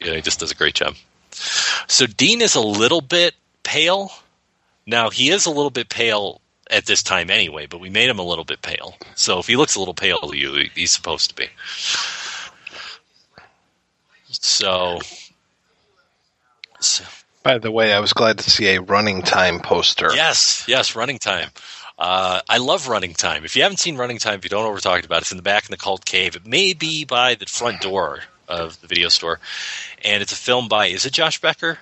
you know, he just does a great job. So Dean is a little bit pale. Now he is a little bit pale at this time anyway, but we made him a little bit pale. So if he looks a little pale to you, he's supposed to be. So, so By the way, I was glad to see a running time poster. yes, yes, running time. Uh, I love running time. If you haven't seen running time, if you don't know what we're talking about, it's in the back in the cult cave. It may be by the front door of the video store, and it's a film by is it Josh Becker?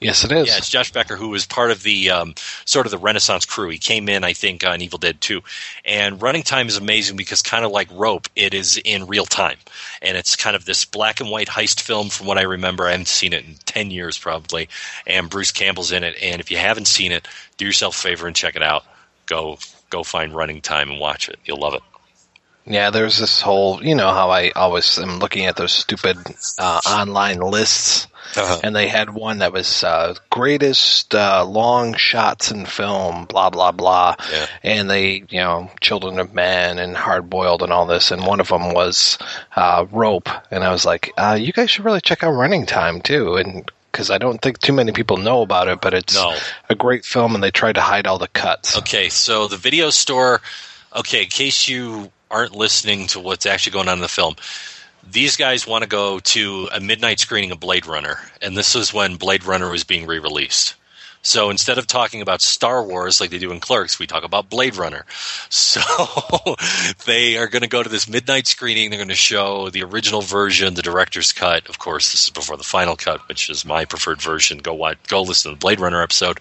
Yes, it is. Yeah, it's Josh Becker who was part of the um, sort of the Renaissance crew. He came in, I think, on Evil Dead 2. And Running Time is amazing because, kind of like Rope, it is in real time. And it's kind of this black and white heist film from what I remember. I haven't seen it in 10 years probably. And Bruce Campbell's in it. And if you haven't seen it, do yourself a favor and check it out. Go, go find Running Time and watch it. You'll love it. Yeah, there's this whole, you know, how I always am looking at those stupid uh, online lists, Uh-huh. and they had one that was uh, greatest uh, long shots in film, blah blah blah, Yeah. and they, you know, Children of Men and Hard Boiled and all this, and one of them was uh, Rope, and I was like, uh, you guys should really check out Running Time too, and because I don't think too many people know about it, but it's No. a great film, and they tried to hide all the cuts. Okay, so the video store. Okay, in case you aren't listening to what's actually going on in the film, these guys want to go to a midnight screening of Blade Runner, and this is when Blade Runner was being re-released. So instead of talking about Star Wars like they do in Clerks, we talk about Blade Runner. So they are going to go to this midnight screening. They're going to show the original version, the director's cut. Of course, this is before the final cut, which is my preferred version. Go watch, go listen to the Blade Runner episode.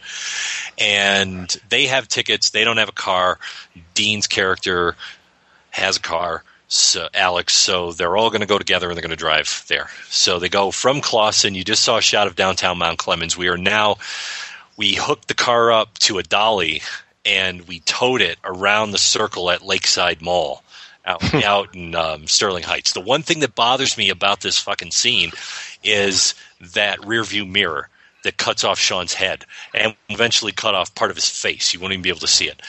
And they have tickets. They don't have a car. Dean's character has a car. So Alex, so they're all going to go together and they're going to drive there. So they go from Clawson. You just saw a shot of downtown Mount Clemens. We are now we hooked the car up to a dolly and we towed it around the circle at Lakeside Mall out, out in um, Sterling Heights. The one thing that bothers me about this fucking scene is that rear view mirror that cuts off Sean's head and eventually cut off part of his face. You won't even be able to see it.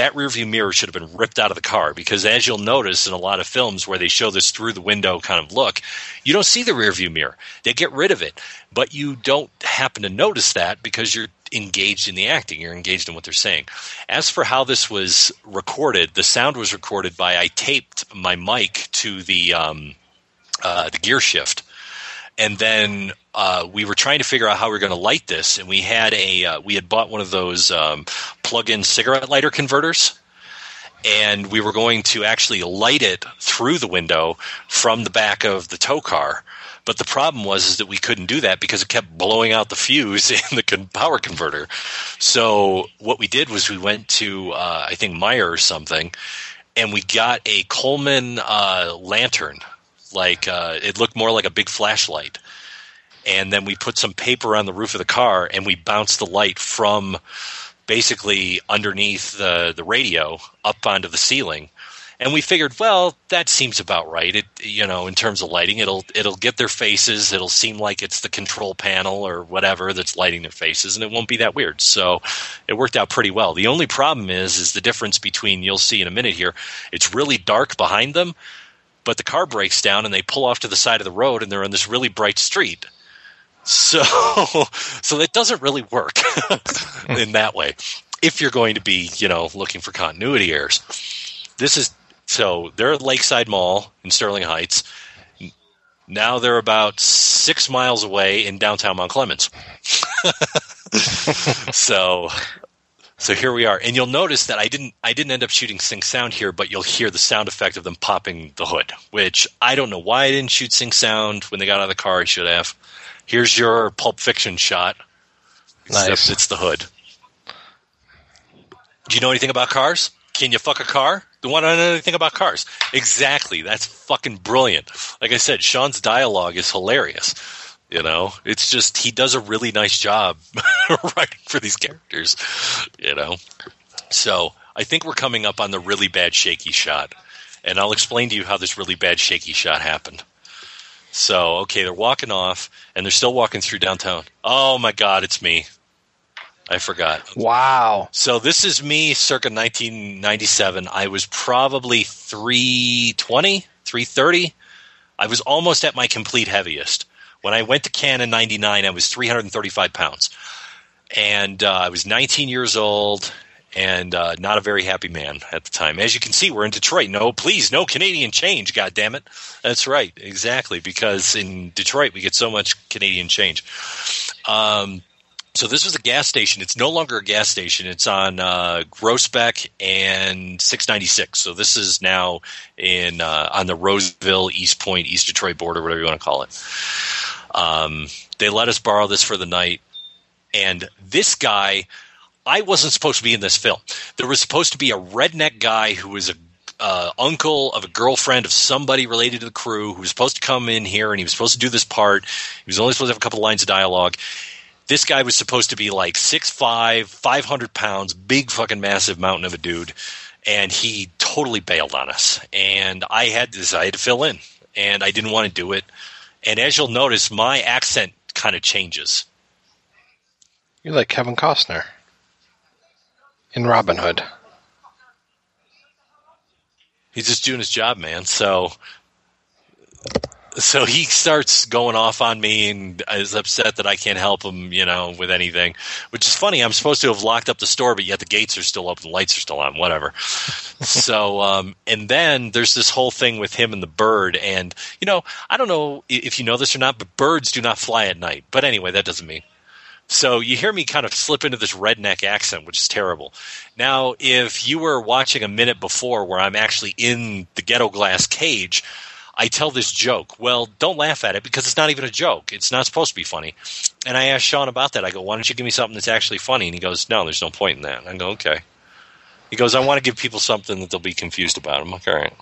That rear view mirror should have been ripped out of the car because, as you'll notice in a lot of films where they show this through the window kind of look, you don't see the rear view mirror. They get rid of it, but you don't happen to notice that because you're engaged in the acting. You're engaged in what they're saying. As for how this was recorded, the sound was recorded by I taped my mic to the um, uh, the gear shift and then uh, we were trying to figure out how we were going to light this, and we had a uh, we had bought one of those um, plug-in cigarette lighter converters, and we were going to actually light it through the window from the back of the tow car. But the problem was is that we couldn't do that because it kept blowing out the fuse in the con- power converter. So what we did was we went to uh, I think Meijer or something, and we got a Coleman uh, lantern like uh, it looked more like a big flashlight and then we put some paper on the roof of the car and we bounced the light from basically underneath the the radio up onto the ceiling. And we figured well that seems about right. It you know in terms of lighting it'll it'll get their faces. It'll seem like it's the control panel or whatever that's lighting their faces and it won't be that weird. So it worked out pretty well. The only problem is is the difference between you'll see in a minute here it's really dark behind them but the car breaks down and they pull off to the side of the road and they're on this really bright street. So so that doesn't really work in that way. If you're going to be, you know, looking for continuity errors. This is so they're at Lakeside Mall in Sterling Heights. Now they're about six miles away in downtown Mount Clemens. so so here we are, and you'll notice that I didn't I didn't end up shooting sync sound here, but you'll hear the sound effect of them popping the hood, which I don't know why I didn't shoot sync sound when they got out of the car. I should have. Here's your Pulp Fiction shot. Nice. It's the hood. Do you know anything about cars? Can you fuck a car? Do you want to know anything about cars? Exactly. That's fucking brilliant. Like I said, Sean's dialogue is hilarious. You know, it's just he does a really nice job writing for these characters. You know, so I think we're coming up on the really bad shaky shot, and I'll explain to you how this really bad shaky shot happened. So, okay, they're walking off, and they're still walking through downtown. Oh my God, it's me. I forgot. Wow. So this is me circa 1997. I was probably 320, 330. I was almost at my complete heaviest. When I went to Cannes in 99, I was 335 pounds. And uh, I was 19 years old and uh, not a very happy man at the time. As you can see, we're in Detroit. No, please, no Canadian change, God damn it! That's right, exactly, because in Detroit we get so much Canadian change. Um, so this was a gas station. It's no longer a gas station. It's on uh, Groesbeck and 696. So this is now in uh, on the Roseville, Eastpointe, East Detroit border, whatever you want to call it. Um, they let us borrow this for the night, and this guy, I wasn't supposed to be in this film. There was supposed to be a redneck guy who was a uh, uncle of a girlfriend of somebody related to the crew who was supposed to come in here and he was supposed to do this part. He was only supposed to have a couple lines of dialogue this guy was supposed to be like 6'5, 500 pounds, big fucking massive mountain of a dude. And he totally bailed on us, and I had this. I had to fill in, and I didn't want to do it. And as you'll notice, my accent kind of changes. You're like Kevin Costner in Robin Hood. He's just doing his job, man. So, so he starts going off on me and is upset that I can't help him, you know, with anything. Which is funny. I'm supposed to have locked up the store, but yet the gates are still open, the lights are still on, whatever. so, um, and then there's this whole thing with him and the bird, and you know, I don't know if you know this or not, but birds do not fly at night. But anyway, that doesn't mean. So you hear me kind of slip into this redneck accent, which is terrible. Now, if you were watching a minute before where I'm actually in the ghetto glass cage, I tell this joke. Well, don't laugh at it because it's not even a joke. It's not supposed to be funny. And I asked Sean about that. I go, why don't you give me something that's actually funny? And he goes, no, there's no point in that. I go, okay. He goes, I want to give people something that they'll be confused about. I'm like, all right.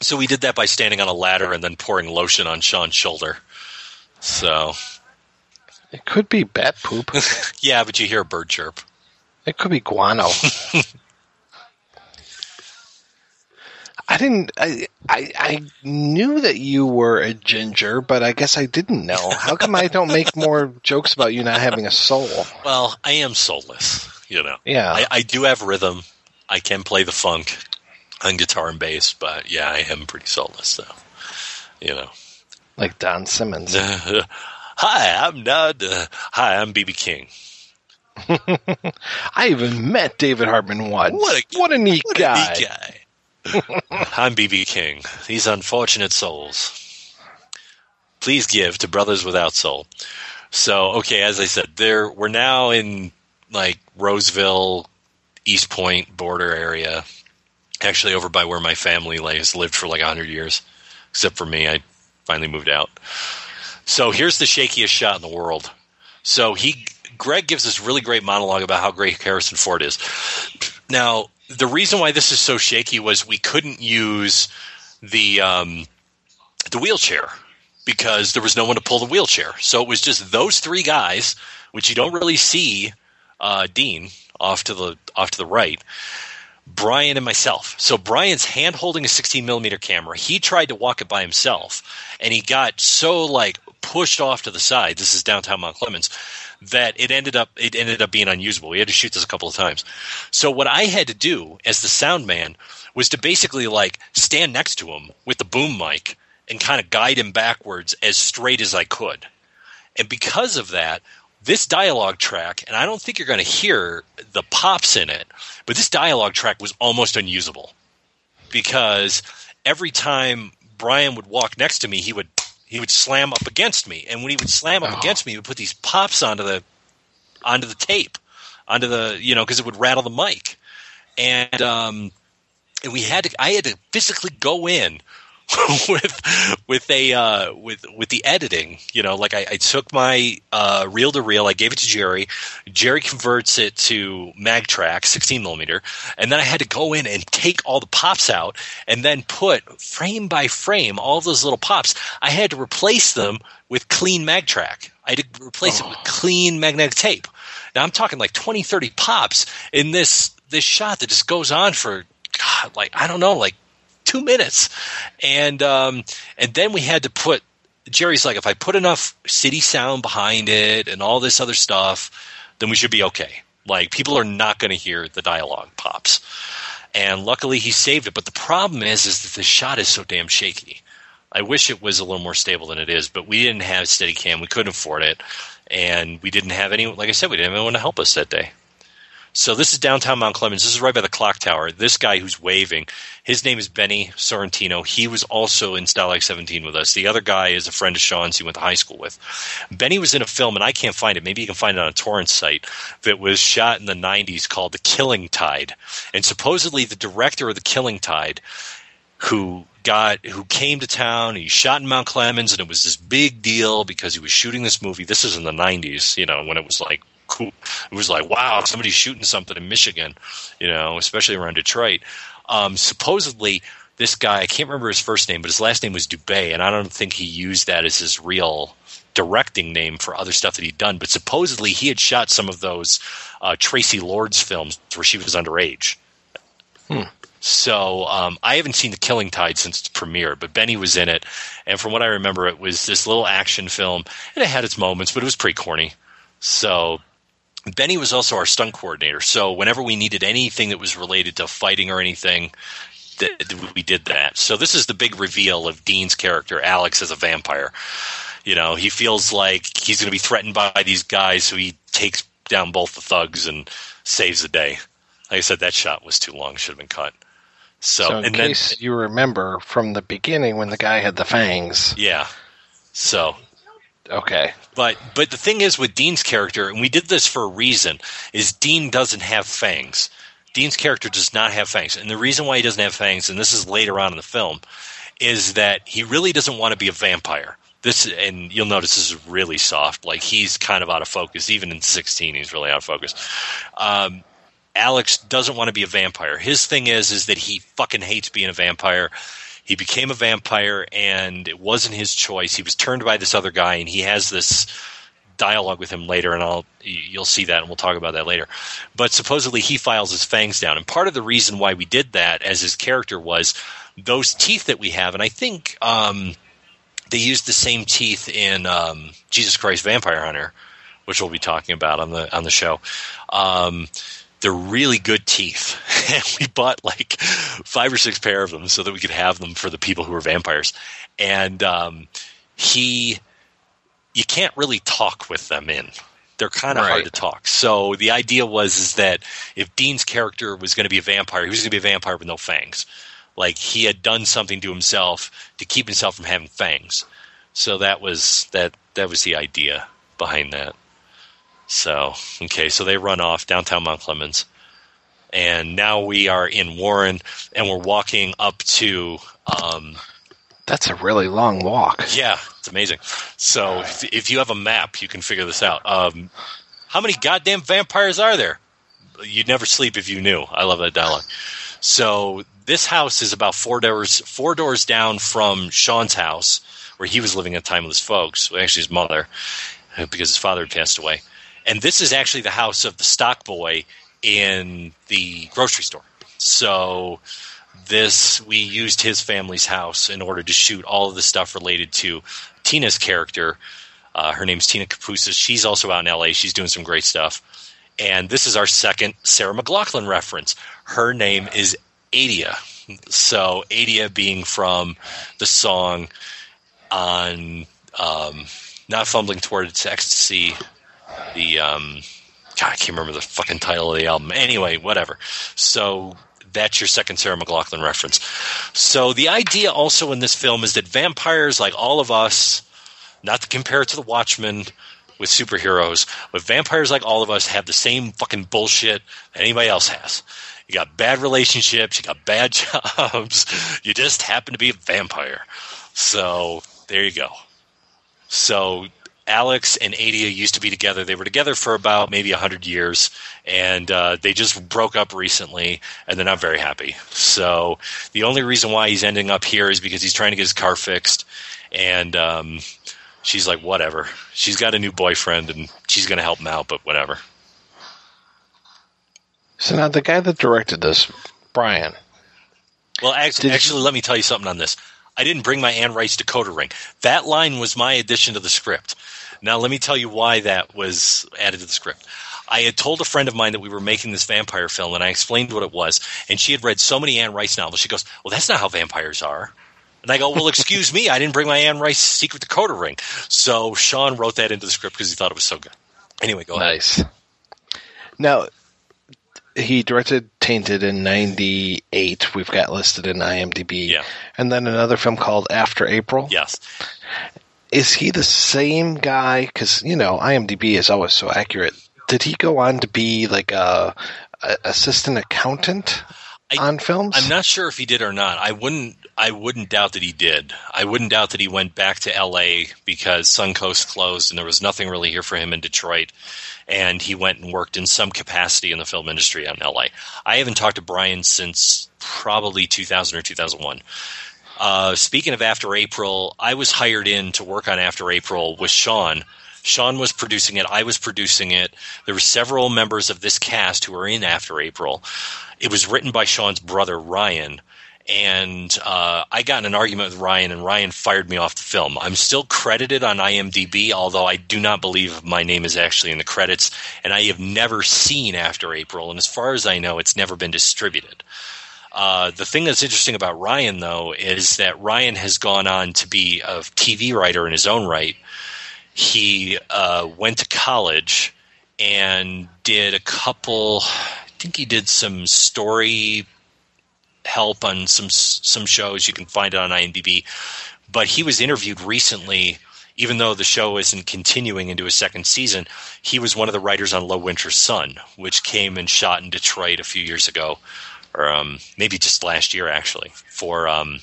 So we did that by standing on a ladder and then pouring lotion on Sean's shoulder. So, It could be bat poop. yeah, but you hear a bird chirp. It could be guano. I didn't. I, I I knew that you were a ginger, but I guess I didn't know. How come I don't make more jokes about you not having a soul? Well, I am soulless, you know. Yeah. I, I do have rhythm. I can play the funk on guitar and bass, but yeah, I am pretty soulless, so you know. Like Don Simmons. hi, I'm not. Uh, hi, I'm BB King. I even met David Hartman once. What a- what a neat What a guy. neat guy. I'm BB King. These unfortunate souls. Please give to Brothers Without Soul. So, okay, as I said, there we're now in like Roseville, Eastpointe border area. Actually, over by where my family has lived for like hundred years, except for me. I finally moved out. So here's the shakiest shot in the world. So he, Greg gives this really great monologue about how great Harrison Ford is. Now, the reason why this is so shaky was we couldn't use the um, the wheelchair because there was no one to pull the wheelchair. So it was just those three guys, which you don't really see uh, Dean off to the off to the right. Brian and myself. So Brian's hand holding a 16 millimeter camera. He tried to walk it by himself, and he got so like pushed off to the side. This is downtown Mount Clemens that it ended up it ended up being unusable. We had to shoot this a couple of times. So what I had to do as the sound man was to basically like stand next to him with the boom mic and kind of guide him backwards as straight as I could. And because of that, this dialogue track, and I don't think you're going to hear the pops in it, but this dialogue track was almost unusable because every time Brian would walk next to me, he would he would slam up against me, and when he would slam up against me, he would put these pops onto the onto the tape, onto the you know because it would rattle the mic, and um, and we had to I had to physically go in with with a uh, with with the editing. You know, like I, I took my uh, reel to reel, I gave it to Jerry. Jerry converts it to MagTrack, 16 millimeter, and then I had to go in and take all the pops out and then put frame by frame all those little pops. I had to replace them with clean MagTrack. I had to replace it with clean magnetic tape. Now I'm talking like 20, 30 pops in this this shot that just goes on for God, like I don't know, like two minutes, and um, and then we had to put. Jerry's like, if I put enough city sound behind it and all this other stuff, then we should be okay. Like people are not going to hear the dialogue pops, and luckily he saved it. But the problem is, is that the shot is so damn shaky. I wish it was a little more stable than it is, but we didn't have Steadicam. We couldn't afford it, and we didn't have any. Like I said, we didn't have anyone to help us that day. So this is downtown Mount Clemens. This is right by the clock tower. This guy who's waving, his name is Benny Sorrentino. He was also in Stalag 17 with us. The other guy is a friend of Sean's he went to high school with. Benny was in a film, and I can't find it. Maybe you can find it on a torrent site that was shot in the 90s called The Killing Tide. And supposedly the director of The Killing Tide who got who came to town. He shot in Mount Clemens, and it was this big deal because he was shooting this movie. This is in the '90s, you know, when it was like cool. It was like, wow, somebody's shooting something in Michigan, you know, especially around Detroit. Um, supposedly, this guy I can't remember his first name, but his last name was Dubay, and I don't think he used that as his real directing name for other stuff that he'd done. But supposedly, he had shot some of those uh, Traci Lords films where she was underage So um, I haven't seen The Killing Tide since its premiere, but Benny was in it, and from what I remember, it was this little action film, and it had its moments, but it was pretty corny. So Benny was also our stunt coordinator. So whenever we needed anything that was related to fighting or anything, that we did that. So this is the big reveal of Dean's character, Alex, as a vampire. You know, he feels like he's going to be threatened by these guys, so he takes down both the thugs and saves the day. Like I said, that shot was too long; should have been cut. So, So, in and then case you remember from the beginning when the guy had the fangs. yeah, so Okay. But but the thing is with Dean's character, and we did this for a reason, is Dean doesn't have fangs. Dean's character does not have fangs, and the reason why he doesn't have fangs, and this is later on in the film, is that he really doesn't want to be a vampire. This and you'll notice this is really soft. Like he's kind of out of focus. Even in sixteen, he's really out of focus. Um, Alex doesn't want to be a vampire. His thing is is that he fucking hates being a vampire. He became a vampire and it wasn't his choice. He was turned by this other guy and he has this dialogue with him later and I'll you'll see that and we'll talk about that later. But supposedly he files his fangs down and part of the reason why we did that as his character was those teeth that we have and I think um, they used the same teeth in um, Jesus Christ Vampire Hunter, which we'll be talking about on the on the show. Um, they're really good teeth, and we bought like five or six pair of them so that we could have them for the people who were vampires. And um, he, you can't really talk with them in. They're kind of hard to talk. So the idea was is that if Dean's character was going to be a vampire, he was going to be a vampire with no fangs. Like he had done something to himself to keep himself from having fangs. So that was that that was the idea behind that. So okay, so they run off downtown Mount Clemens, and now we are in Warren, and we're walking up to. Um, That's a really long walk. yeah, it's amazing. So if, if you have a map, you can figure this out. Um, how many goddamn vampires are there? You'd never sleep if you knew. I love that dialogue. So this house is about four doors four doors down from Sean's house, where he was living at the time with his folks, actually his mother, because his father had passed away. And this is actually the house of the stock boy in the grocery store. So this we used his family's house in order to shoot all of the stuff related to Tina's character. Uh, her name's Tina Capusas. She's also out in LA. She's doing some great stuff. And this is our second Sarah McLachlan reference. Her name is Adia. So Adia being from the song on um, Not Fumbling Towards Ecstasy, the um, God, I can't remember the fucking title of the album. Anyway, whatever. So that's your second Sarah McLachlan reference. So the idea also in this film is that vampires, like all of us, not to compare it to the Watchmen with superheroes, but vampires like all of us have the same fucking bullshit that anybody else has. You got bad relationships, you got bad jobs, you just happen to be a vampire. So there you go. So Alex and Adia used to be together. They were together for about maybe 100 years, and uh, they just broke up recently, and they're not very happy. So the only reason why he's ending up here is because he's trying to get his car fixed, and um, she's like, whatever. She's got a new boyfriend, and she's going to help him out, but whatever. So now the guy that directed this, Brian, Well, actually, Did you- actually, let me tell you something on this. I didn't bring my Anne Rice decoder ring. That line was my addition to the script. Now, let me tell you why that was added to the script. I had told a friend of mine that we were making this vampire film, and I explained what it was. And she had read so many Anne Rice novels. She goes, "Well, that's not how vampires are." And I go, "Well, excuse me, I didn't bring my Anne Rice secret decoder ring." So Sean wrote that into the script because he thought it was so good. Anyway, go ahead. Nice. Now, he directed Tainted in '98. We've got listed in IMDb. Yeah. And then another film called After April. Yes. Is he the same guy? Because you know IMDb is always so accurate. Did he go on to be like a, a assistant accountant I- on films? I'm not sure if he did or not. I wouldn't. I wouldn't doubt that he did. I wouldn't doubt that he went back to L.A. because Suncoast closed and there was nothing really here for him in Detroit, and he went and worked in some capacity in the film industry out in L.A. I haven't talked to Brian since probably 2000 or 2001. Uh, speaking of After April, I was hired in to work on After April with Sean Sean was producing it. I was producing it. There were several members of this cast who were in After April. It was written by Sean's brother Ryan, and uh, I got in an argument with Ryan, and Ryan fired me off the film. I'm still credited on IMDb, although I do not believe my name is actually in the credits, and I have never seen After April, and as far as I know, it's never been distributed. Uh, the thing that's interesting about Ryan, though, is that Ryan has gone on to be a TV writer in his own right. He uh, went to college and did a couple. I think he did some story help on some some shows. You can find it on IMDb. But he was interviewed recently. Even though the show isn't continuing into a second season, he was one of the writers on Low Winter Sun, which came and shot in Detroit a few years ago or um, maybe just last year actually for um,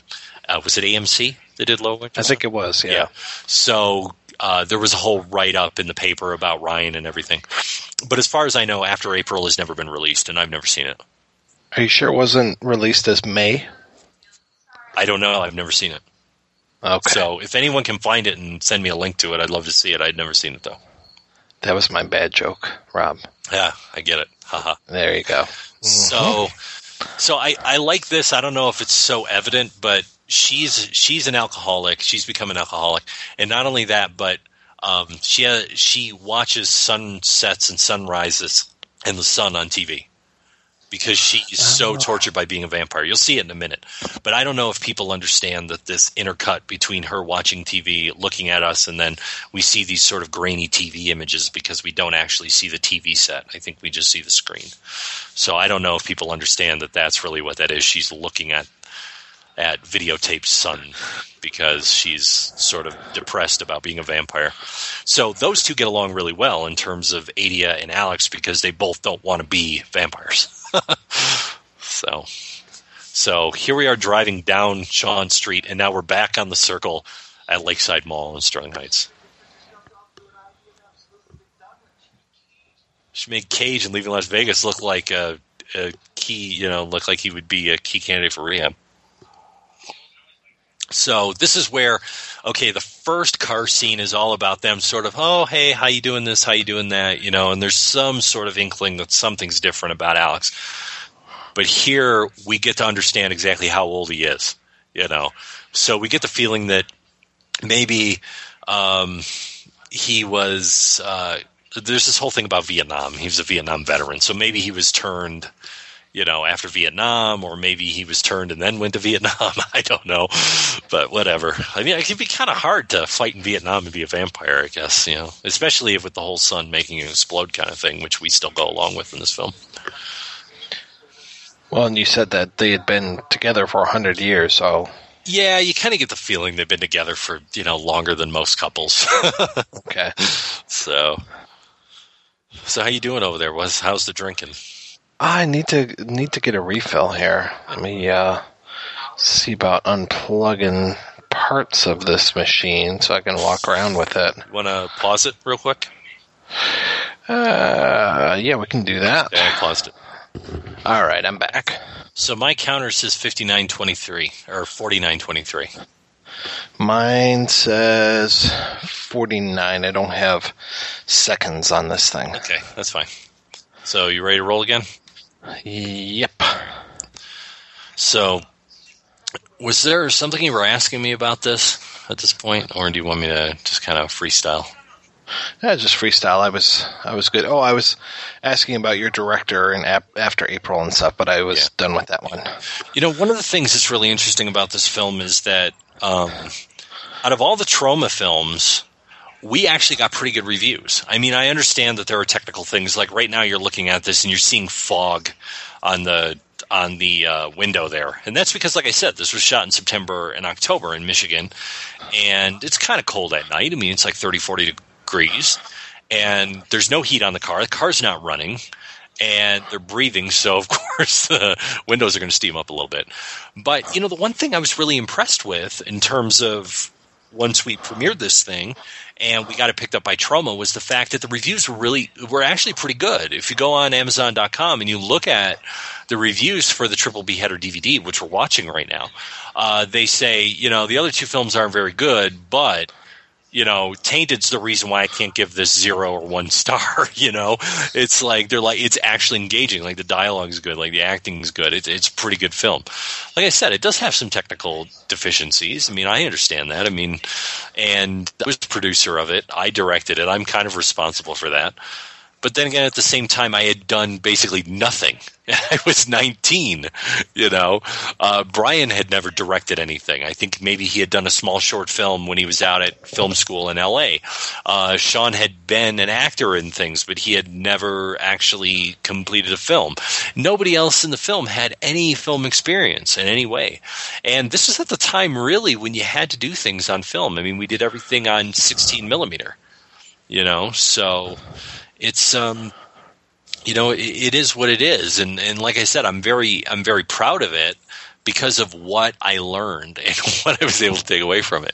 uh, was it AMC that did Low Winter? I think it was. Yeah. So uh, there was a whole write up in the paper about Ryan and everything. But as far as I know, After April has never been released, and I've never seen it. Are you sure it wasn't released as May? I don't know. I've never seen it. Okay. So if anyone can find it and send me a link to it, I'd love to see it. I'd never seen it though. That was my bad joke, Rob. Yeah, I get it. Haha. There you go. So, so I, I like this. I don't know if it's so evident, but she's she's an alcoholic. She's become an alcoholic, and not only that, but um, she she watches sunsets and sunrises and the sun on TV because she's so ah. tortured by being a vampire. You'll see it in a minute, but I don't know if people understand that this intercut between her watching TV, looking at us, and then we see these sort of grainy TV images because we don't actually see the TV set. I think we just see the screen. So I don't know if people understand that that's really what that is. She's looking at at videotaped sun because she's sort of depressed about being a vampire. So those two get along really well in terms of Adia and Alex because they both don't want to be vampires. so so here we are driving down Sean Street and now we're back on the circle at Lakeside Mall in Sterling Heights. She made Cage and leaving Las Vegas look like a, a key, you know, look like he would be a key candidate for rehab. So this is where, okay, the first car scene is all about them sort of, oh, hey, how you doing this? How you doing that? You know, and there's some sort of inkling that something's different about Alex. But here we get to understand exactly how old he is, you know. So we get the feeling that maybe um, he was, uh, there's this whole thing about Vietnam. He was a Vietnam veteran. So maybe he was turned – you know, after Vietnam, or maybe he was turned and then went to Vietnam. I don't know, but whatever. I mean, it could be kind of hard to fight in Vietnam and be a vampire, I guess, you know, especially if with the whole sun making you explode kind of thing, which we still go along with in this film. Well, and you said that they had been together for a hundred years, so Yeah, you kind of get the feeling they've been together for you know longer than most couples. okay. so, so how you doing over there? Was how's the drinking? I need to need to get a refill here. Let me uh, see about unplugging parts of this machine so I can walk around with it. Want to pause it real quick? Uh, yeah, we can do that. Yeah, I paused it. All right, I'm back. So my counter says fifty nine twenty three or forty nine twenty three. Mine says 49. I don't have seconds on this thing. Okay, that's fine. So you ready to roll again? Yep. So, was there something you were asking me about this at this point, or do you want me to just kind of freestyle? Yeah, just freestyle. I was I was good. Oh, I was asking about your director and ap- after April and stuff, but I was Yeah. done with that one. You know, one of the things that's really interesting about this film is that um, out of all the Troma films, we actually got pretty good reviews. I mean, I understand that there are technical things like right now you're looking at this and you're seeing fog on the on the uh, window there, and that's because, like I said, this was shot in September and October in Michigan, and it's kind of cold at night. I mean, it's like 30, 40 degrees, and there's no heat on the car. The car's not running. And they're breathing, so of course the windows are going to steam up a little bit. But you know, the one thing I was really impressed with in terms of once we premiered this thing and we got it picked up by Troma was the fact that the reviews were really were actually pretty good. If you go on Amazon.com and you look at the reviews for the Triple B Header DVD, which we're watching right now, uh, they say you know the other two films aren't very good, but you know, Tainted's the reason why I can't give this zero or one star. You know, it's like they're like it's actually engaging. Like the dialogue is good, like the acting is good. It's it's pretty good film. Like I said, it does have some technical deficiencies. I mean, I understand that. I mean, and I was producer of it. I directed it. I'm kind of responsible for that. But then again, at the same time, I had done basically nothing. I was 19, you know. Uh, Brian had never directed anything. I think maybe he had done a small short film when he was out at film school in LA. Uh, Sean had been an actor in things, but he had never actually completed a film. Nobody else in the film had any film experience in any way. And this was at the time, really, when you had to do things on film. I mean, we did everything on 16 millimeter, you know, so it's um you know it, it is what it is and and like i said i'm very i'm very proud of it because of what i learned and what i was able to take away from it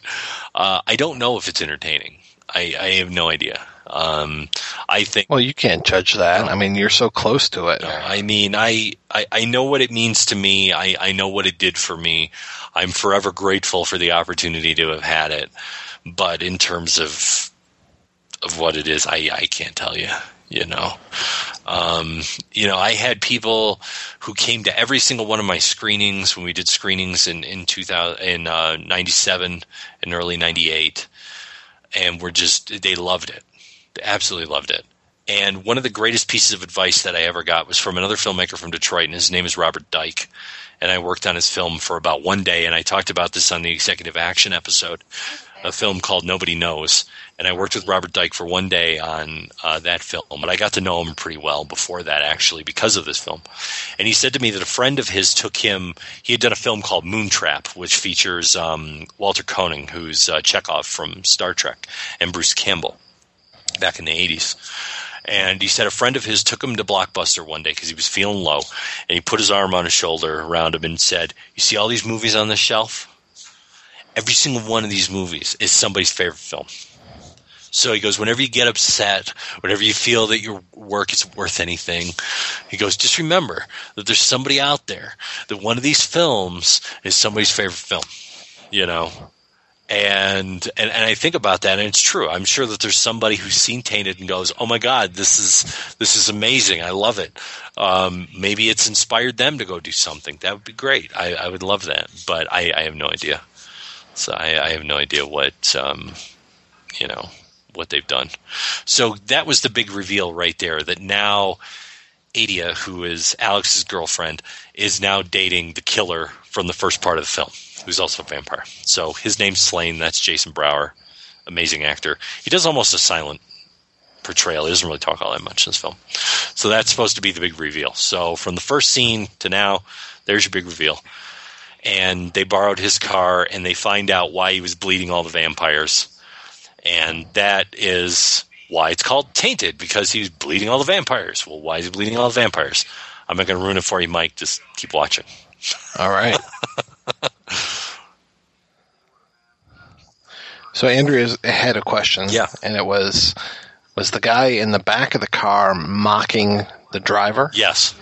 uh, i don't know if it's entertaining i i have no idea um, I think. Well, you can't judge that. I mean, you're so close to it. No, I mean, I, I, I know what it means to me. I, I know what it did for me. I'm forever grateful for the opportunity to have had it. But in terms of of what it is, I, I can't tell you. You know, um, you know, I had people who came to every single one of my screenings when we did screenings in in 2000 in uh, 97 and early 98 and were just they loved it. They absolutely loved it. And one of the greatest pieces of advice that I ever got was from another filmmaker from Detroit, and his name is Robert Dyke. And I worked on his film for about one day, and I talked about this on the executive action episode, a film called Nobody Knows and I worked with Robert Dyke for one day on uh, that film. But I got to know him pretty well before that, actually, because of this film. And he said to me that a friend of his took him. He had done a film called Moontrap, which features um, Walter Koenig, who's uh, Chekov from Star Trek, and Bruce Campbell back in the '80s. And he said a friend of his took him to Blockbuster one day because he was feeling low, and he put his arm on his shoulder around him and said, "You see all these movies on this shelf? Every single one of these movies is somebody's favorite film." So he goes, whenever you get upset, whenever you feel that your work isn't worth anything, he goes, just remember that there's somebody out there that one of these films is somebody's favorite film, you know? And, and and I think about that, and it's true. I'm sure that there's somebody who's seen Tainted and goes, "Oh my God, this is this is amazing! I love it." Um, maybe it's inspired them to go do something. That would be great. I, I would love that, but I, I have no idea. So I, I have no idea what um, you know what they've done. So that was the big reveal right there that now Adia, who is Alex's girlfriend, is now dating the killer from the first part of the film, who's also a vampire. So his name's Slain. That's Jason Brower, amazing actor. He does almost a silent portrayal. He doesn't really talk all that much in this film. So that's supposed to be the big reveal. So from the first scene to now, there's your big reveal. And they borrowed his car and they find out why he was bleeding all the vampires and that is why it's called Tainted because he's bleeding all the vampires. Well, why is he bleeding all the vampires? I'm not going to ruin it for you, Mike. Just keep watching. All right. so Andrea had a question. Yeah. And it was was the guy in the back of the car mocking the driver? Yes.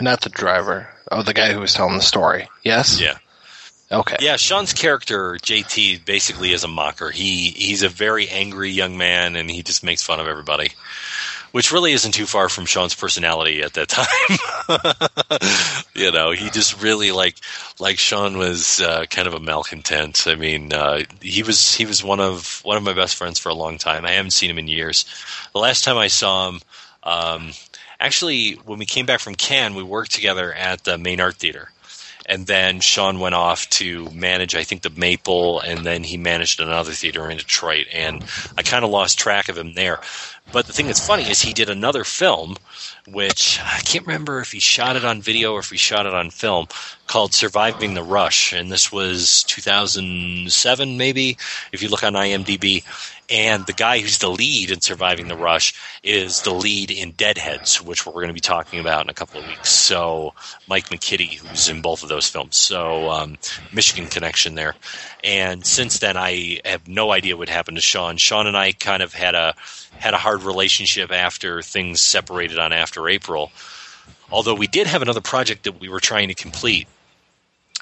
Not the driver. Oh, the guy who was telling the story. Yes? Yeah. Okay. Yeah, Sean's character JT basically is a mocker. He he's a very angry young man, and he just makes fun of everybody, which really isn't too far from Sean's personality at that time. you know, he just really like like Sean was uh, kind of a malcontent. I mean, uh, he was he was one of one of my best friends for a long time. I haven't seen him in years. The last time I saw him. Um, actually, when we came back from Cannes, we worked together at the Main Art Theater and then Sean went off to manage, I think, the Maple, and then he managed another theater in Detroit, and I kind of lost track of him there. But the thing that's funny is he did another film, which I can't remember if he shot it on video or if he shot it on film, called Surviving the Rush, and this was 2007, maybe, if you look on IMDb and the guy who's the lead in Surviving the Rush is the lead in Deadheads, which we're going to be talking about in a couple of weeks. So Mike McKiddy, who's in both of those films, so um, Michigan connection there. And since then, I have no idea what happened to Sean. Sean and I kind of had a had a hard relationship after things separated on After April. Although we did have another project that we were trying to complete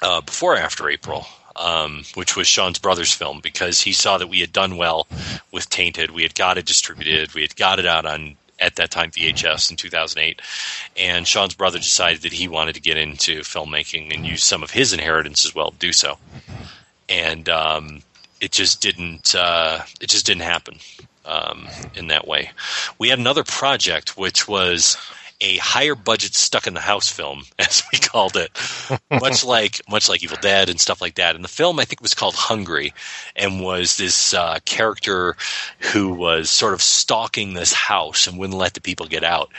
uh, before After April. um, which was Sean's brother's film, because he saw that we had done well with Tainted. We had got it distributed. We had got it out on at that time VHS in 2008, and Sean's brother decided that he wanted to get into filmmaking and use some of his inheritance as well to do so, and um, it just didn't. Uh, it just didn't happen um, in that way. We had another project which was a higher budget stuck in the house film, as we called it, much like much like Evil Dead and stuff like that. And the film I think was called Hungry, and was this uh, character who was sort of stalking this house and wouldn't let the people get out.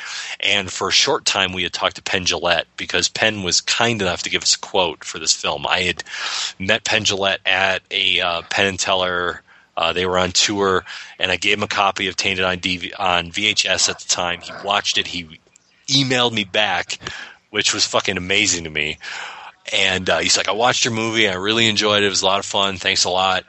And for a short time, we had talked to Penn Jillette because Penn was kind enough to give us a quote for this film. I had met Penn Jillette at a uh, Penn and Teller. Uh, they were on tour, and I gave him a copy of Tainted on DV- on VHS at the time. He watched it. He emailed me back, which was fucking amazing to me. And uh, he's like, I watched your movie. I really enjoyed it. It was a lot of fun. Thanks a lot.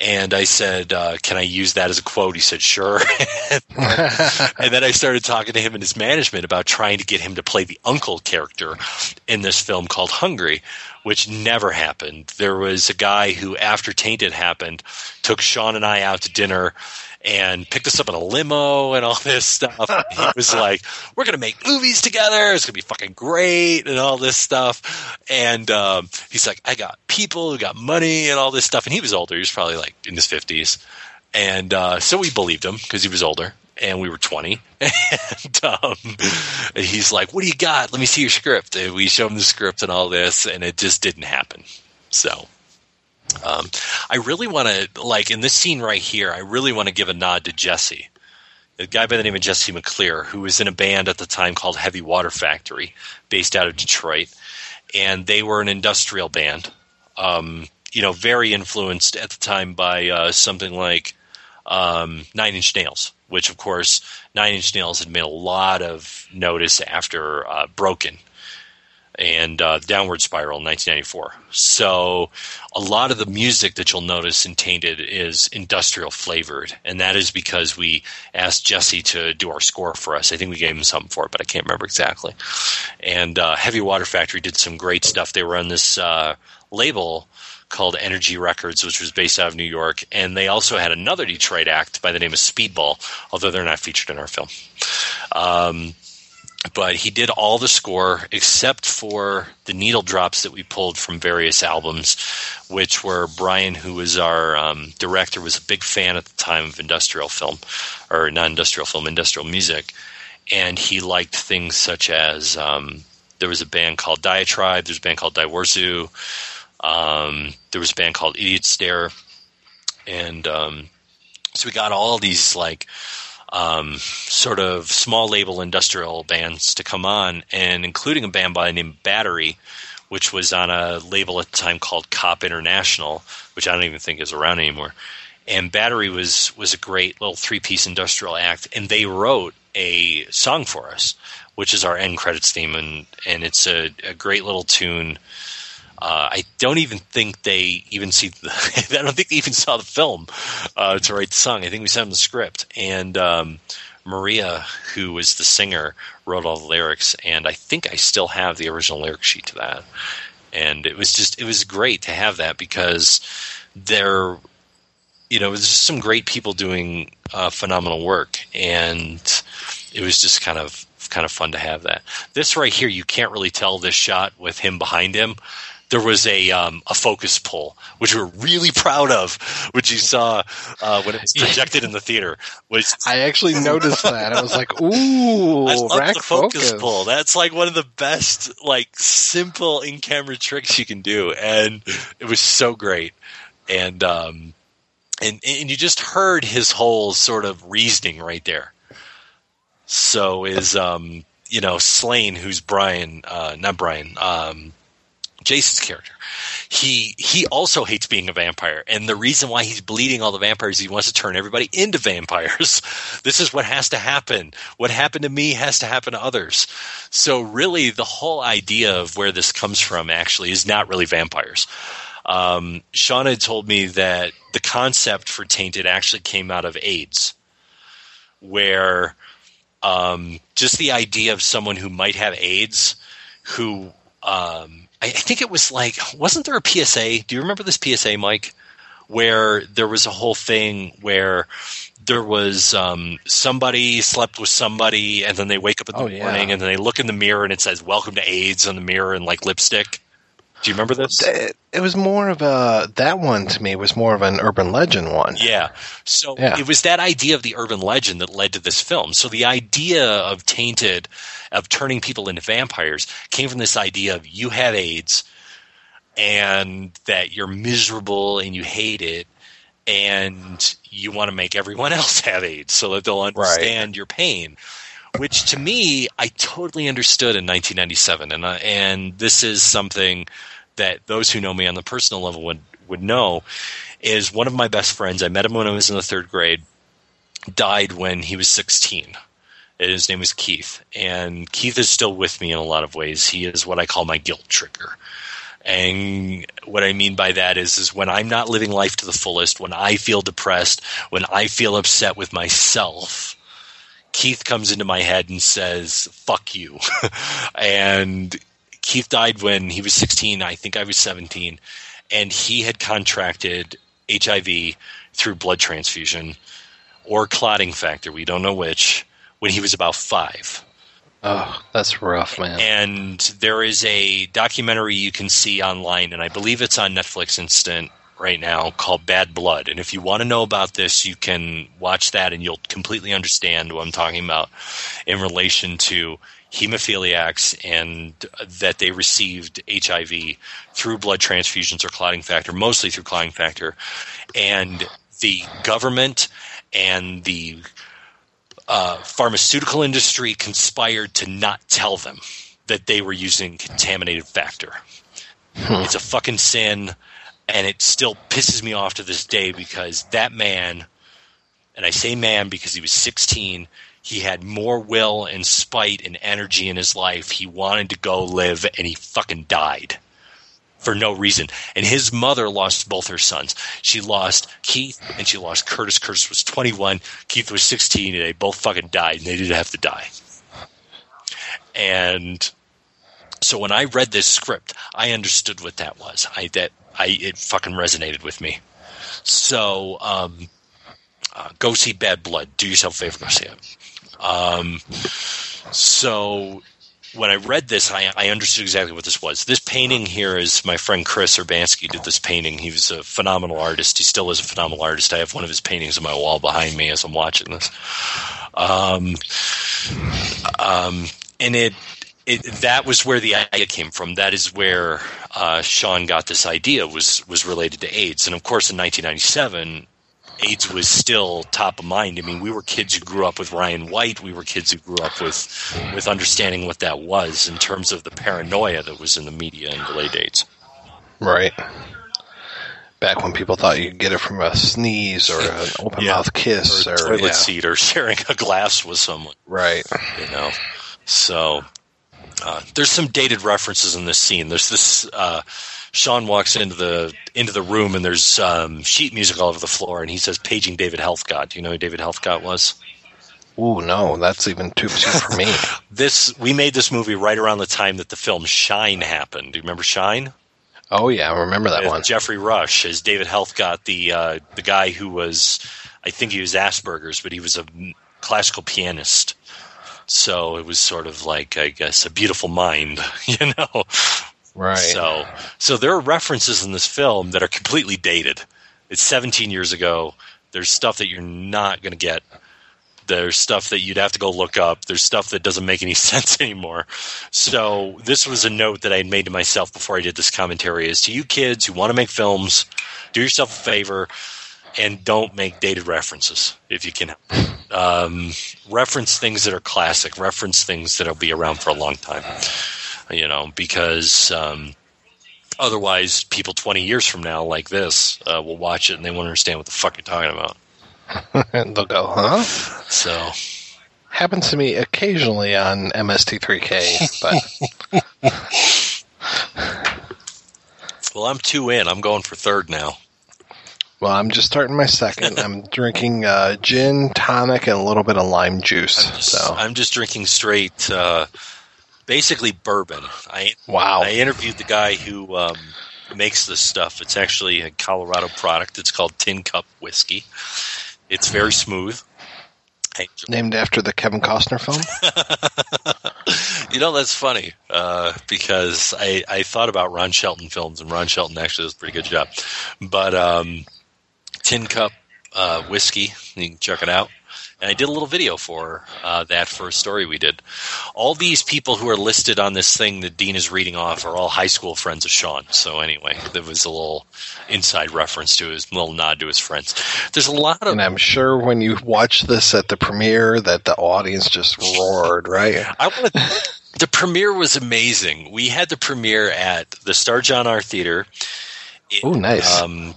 And I said, uh, Can I use that as a quote? He said, Sure. and then I started talking to him and his management about trying to get him to play the uncle character in this film called Hungry, which never happened. There was a guy who, after Tainted happened, took Sean and I out to dinner and picked us up in a limo and all this stuff. And he was like, "We're gonna make movies together. It's gonna be fucking great," and all this stuff. And um, he's like, "I got people who got money and all this stuff." And he was older. He was probably like in his fifties, and uh, so we believed him because he was older. And we were 20. And um, he's like, What do you got? Let me see your script. And we show him the script and all this, and it just didn't happen. So um, I really want to, like in this scene right here, I really want to give a nod to Jesse, a guy by the name of Jesse McClear, who was in a band at the time called Heavy Water Factory, based out of Detroit, and they were an industrial band. Um, you know, very influenced at the time by uh, something like um, Nine Inch Nails, which of course Nine Inch Nails had made a lot of notice after uh, Broken and uh, Downward Spiral in 1994. So a lot of the music that you'll notice in Tainted is industrial flavored, and that is because we asked Jesse to do our score for us. I think we gave him something for it, but I can't remember exactly. And uh, Heavy Water Factory did some great stuff. They were on this uh, label called Energy Records, which was based out of New York, and they also had another Detroit act by the name of Speedball, although they're not featured in our film. Um, but he did all the score except for the needle drops that we pulled from various albums, which were Brian, who was our um, director, was a big fan at the time of industrial film, or not industrial film, industrial music, and he liked things such as um, there was a band called Diatribe, there's a band called Diverzu, um, there was a band called Idiot Stare, and um, so we got all these like um, sort of small label industrial bands to come on, and including a band by the name Battery, which was on a label at the time called Cop International, which I don't even think is around anymore. And Battery was was a great little three piece industrial act, and they wrote a song for us, which is our end credits theme, and and it's a, a great little tune. Uh, I don't even think they even see. The, I don't think they even saw the film uh, to write the song. I think we sent them the script, and um, Maria, who was the singer, wrote all the lyrics. And I think I still have the original lyric sheet to that. And it was just it was great to have that because there, you know, there's just some great people doing uh, phenomenal work, and it was just kind of kind of fun to have that. This right here, you can't really tell this shot with him behind him there was a um, a focus pull, which we are really proud of, which you saw uh, when it was projected in the theater. Was I actually noticed that? I was like, "Ooh, I love the focus, focus. pull. That's like one of the best, like simple in camera tricks you can do, and it was so great. And um, and and you just heard his whole sort of reasoning right there. So is um you know Slane, who's Brian, uh, not Brian, um, Jason's character. He he also hates being a vampire, and the reason why he's bleeding all the vampires, is he wants to turn everybody into vampires. this is what has to happen. What happened to me has to happen to others. So really, the whole idea of where this comes from actually is not really vampires. Um, Sean had told me that the concept for tainted actually came out of AIDS, where um, just the idea of someone who might have AIDS, who um, I, I think it was like, wasn't there a PSA? Do you remember this PSA, Mike? Where there was a whole thing where there was um, somebody slept with somebody, and then they wake up in the Oh, yeah. morning, and then they look in the mirror, and it says "Welcome to AIDS" on the mirror and like lipstick. Do you remember this? It, was more of a that one to me was more of an urban legend one. Yeah. So Yeah. it was that idea of the urban legend that led to this film. So the idea of tainted, of turning people into vampires, came from this idea of you have AIDS and that you're miserable and you hate it and you want to make everyone else have AIDS so that they'll understand your pain. Which to me, I totally understood in 1997, and I, and this is something that those who know me on the personal level would would know. Is one of my best friends. I met him when I was in the third grade. Died when he was 16. And His name was Keith, and Keith is still with me in a lot of ways. He is what I call my guilt trigger. And what I mean by that is, is when I'm not living life to the fullest, when I feel depressed, when I feel upset with myself, Keith comes into my head and says, fuck you. and Keith died when he was 16. I think I was 17. And he had contracted HIV through blood transfusion or clotting factor. We don't know which. When he was about five. Oh, that's rough, man. And there is a documentary you can see online, and I believe it's on Netflix Instant right now called Bad Blood. And if you want to know about this, you can watch that and you'll completely understand what I'm talking about in relation to hemophiliacs and that they received HIV through blood transfusions or clotting factor, mostly through clotting factor. And the government and the uh, pharmaceutical industry conspired to not tell them that they were using contaminated factor. It's a fucking sin, and it still pisses me off to this day because that man, and I say man because he was 16, he had more will and spite and energy in his life. He wanted to go live, and he fucking died for no reason. And his mother lost both her sons. She lost Keith and she lost Curtis. Curtis was 21, Keith was 16, and they both fucking died, and they didn't have to die. And so when I read this script, I understood what that was. I that I it fucking resonated with me. So um, uh, go see Bad Blood. Do yourself a favor, go see it. Um, so when I read this, I, I understood exactly what this was. This painting here is my friend Chris Urbanski did this painting. He was a phenomenal artist. He still is a phenomenal artist. I have one of his paintings on my wall behind me as I'm watching this. Um, um, and it, it that was where the idea came from. That is where uh, Sean got this idea was was related to AIDS. And of course, in 1997, AIDS was still top of mind. I mean, we were kids who grew up with Ryan White. We were kids who grew up with with understanding what that was in terms of the paranoia that was in the media in the late AIDS. Right. Back when people thought you could get it from a sneeze or an open Yeah. mouth kiss or or, toilet yeah. seat or sharing a glass with someone. Right. you know. So uh, there's some dated references in this scene. There's this uh, Sean walks into the into the room and there's um, sheet music all over the floor, and he says, "Paging David Helfgott." Do you know who David Helfgott was? Ooh, no, that's even too soon for me. This we made this movie right around the time that the film Shine happened. Do you remember Shine? Oh yeah, I remember that With one. Geoffrey Rush as David Helfgott, the uh, the guy who was, I think he was Asperger's, but he was a classical pianist. So it was sort of like, I guess, a beautiful mind, you know. Right. So, so there are references in this film that are completely dated. It's 17 years ago. There's stuff that you're not going to get. There's stuff that you'd have to go look up. There's stuff that doesn't make any sense anymore. So this was a note that I had made to myself before I did this commentary: is to you kids who want to make films, do yourself a favor and don't make dated references if you can. Um, reference things that are classic. Reference things that'll be around for a long time you know, because um, otherwise, people 20 years from now, like this, uh, will watch it and they won't understand what the fuck you're talking about. And they'll go, huh? So, Happens to me occasionally on MST3K, but well, I'm two in. I'm going for third now. Well, I'm just starting my second. I'm drinking uh, gin, tonic, and a little bit of lime juice. I'm just, so I'm just drinking straight uh, basically bourbon. I Wow. I interviewed the guy who um, makes this stuff. It's actually a Colorado product. It's called Tin Cup Whiskey. It's very smooth. Named after the Kevin Costner film. you know that's funny uh, because I, I thought about Ron Shelton films and Ron Shelton actually does a pretty good job. But um, Tin Cup uh, Whiskey, you can check it out. And I did a little video for uh, that for a story we did. All these people who are listed on this thing that Dean is reading off are all high school friends of Sean. So anyway, there was a little inside reference to his little nod to his friends. There's a lot of And I'm sure when you watch this at the premiere that the audience just roared, right? I want to. The premiere was amazing. We had the premiere at the Star John R Theater. Oh, nice. Um,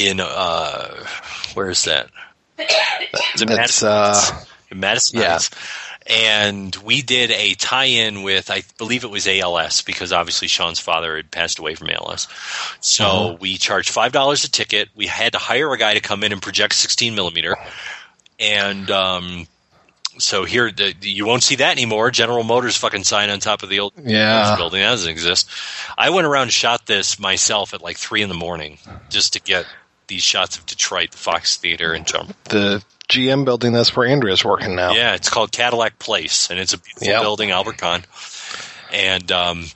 in uh, where is that? Is Madison uh, Madison yeah. And we did a tie-in with, I believe it was ALS, because obviously Sean's father had passed away from ALS. So Uh-huh. we charged five dollars a ticket. We had to hire a guy to come in and project 16 millimeter, and um, so here the, you won't see that anymore. General Motors fucking sign on top of the old Yeah. Building that doesn't exist. I went around and shot this myself at like three in the morning just to get these shots of Detroit, the Fox Theater, and Chum. The GM building, that's where Andrea's working now. Yeah, it's called Cadillac Place, and it's a beautiful Yep. building, Albert Kahn. And um,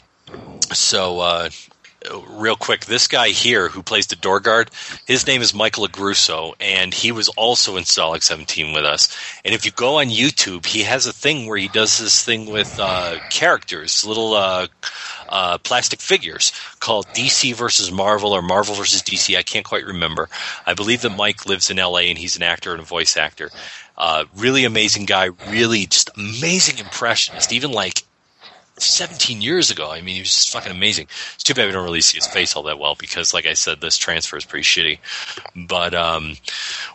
so, uh, real quick, this guy here who plays the door guard, his name is Michael Agruso, and he was also in Stalag 17 with us. And if you go on YouTube, he has a thing where he does this thing with uh, characters, little uh, uh, plastic figures called DC versus Marvel or Marvel versus DC. I can't quite remember. I believe that Mike lives in LA and he's an actor and a voice actor. Uh, really amazing guy, really just amazing impressionist. Even like 17 years ago. I mean, he was just fucking amazing. It's too bad we don't really see his face all that well because, like I said, this transfer is pretty shitty. But um,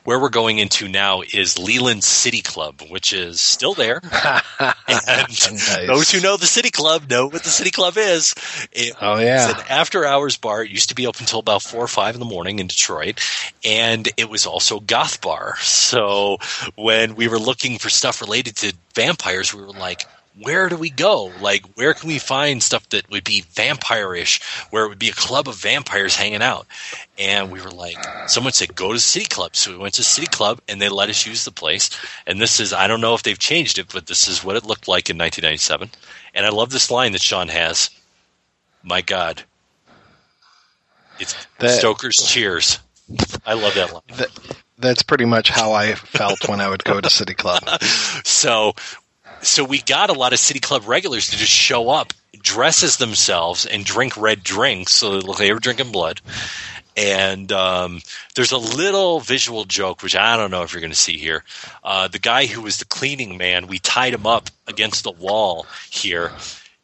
where we're going into now is Leland City Club, which is still there. and Nice. those who know the City Club know what the City Club is. It Oh, yeah. it's an after hours bar. It used to be open until about four or five in the morning in Detroit. And it was also goth bar. So when we were looking for stuff related to vampires, we were like, where do we go? Like, where can we find stuff that would be vampire-ish, where it would be a club of vampires hanging out? And we were like, someone said, go to City Club. So we went to City Club, and they let us use the place. And this is, I don't know if they've changed it, but this is what it looked like in 1997. And I love this line that Sean has. My God. It's That- Stoker's Cheers. I love that line. That, that's pretty much how I felt when I would go to City Club. So, so we got a lot of City Club regulars to just show up, dress as themselves, and drink red drinks, so they look like they were drinking blood. And um, there's a little visual joke, which I don't know if you're going to see here. Uh, the guy who was the cleaning man, we tied him up against the wall here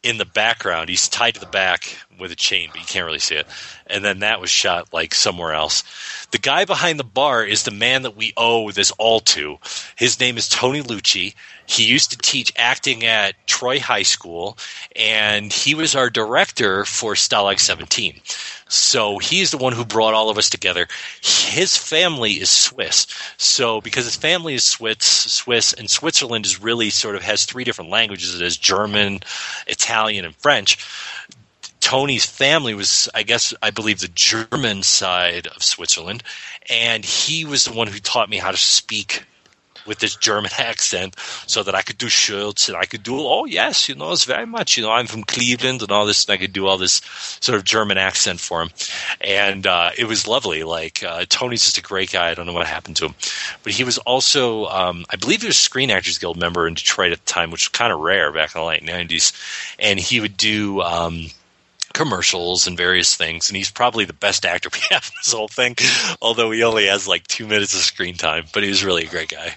in the background. He's tied to the back with a chain, but you can't really see it. And then that was shot like somewhere else. The guy behind the bar is the man that we owe this all to. His name is Tony Lucci. He used to teach acting at Troy High School, and he was our director for Stalag 17. So he's the one who brought all of us together. His family is Swiss. So because his family is Swiss, Swiss, and Switzerland is really sort of has three different languages. It has German, Italian, and French. Tony's family was, I guess, I believe the German side of Switzerland, and he was the one who taught me how to speak with this German accent so that I could do shirts and I could do, oh yes, you know, it's very much, you know, I'm from Cleveland and all this, and I could do all this sort of German accent for him. And uh, it was lovely. Like, uh, Tony's just a great guy. I don't know what happened to him. But he was also, um, I believe he was a Screen Actors Guild member in Detroit at the time, which was kind of rare back in the late 90s. And he would do, um, commercials and various things, and he's probably the best actor we have in this whole thing. Although he only has like two minutes of screen time, but he was really a great guy.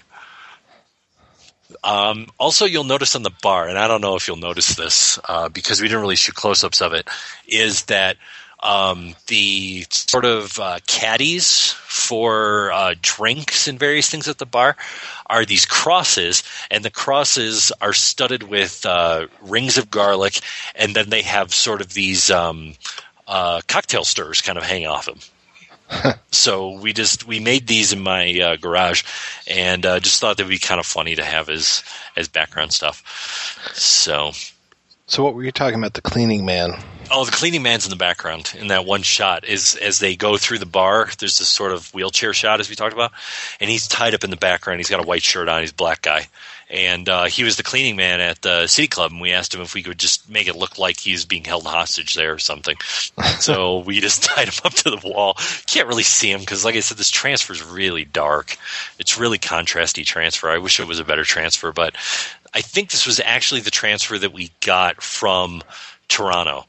Um, also, you'll notice on the bar, and I don't know if you'll notice this uh, because we didn't really shoot close-ups of it, is that um, the sort of uh, caddies for uh, drinks and various things at the bar are these crosses, and the crosses are studded with uh, rings of garlic, and then they have sort of these um, uh, cocktail stirrers kind of hang off them. so we just we made these in my uh, garage, and uh, just thought they'd be kind of funny to have as as background stuff. So So what were you talking about? The cleaning man. Oh, the cleaning man's in the background in that one shot. Is as they go through the bar, there's this sort of wheelchair shot as we talked about, and he's tied up in the background. He's got a white shirt on. He's a black guy, and uh, he was the cleaning man at the city club. And we asked him if we could just make it look like he's being held hostage there or something. so we just tied him up to the wall. Can't really see him because, like I said, this transfer is really dark. It's really contrasty transfer. I wish it was a better transfer, but I think this was actually the transfer that we got from Toronto.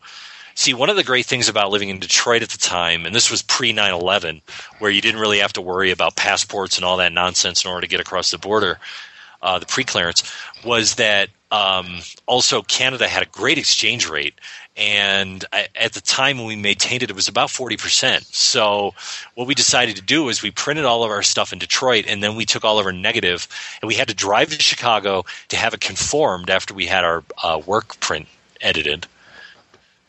See, one of the great things about living in Detroit at the time, and this was pre 9 11, where you didn't really have to worry about passports and all that nonsense in order to get across the border, uh, the pre clearance, was that um, also Canada had a great exchange rate. And at the time when we maintained it, it was about 40%. So what we decided to do is we printed all of our stuff in Detroit and then we took all of our negative and we had to drive to Chicago to have it conformed after we had our uh, work print edited.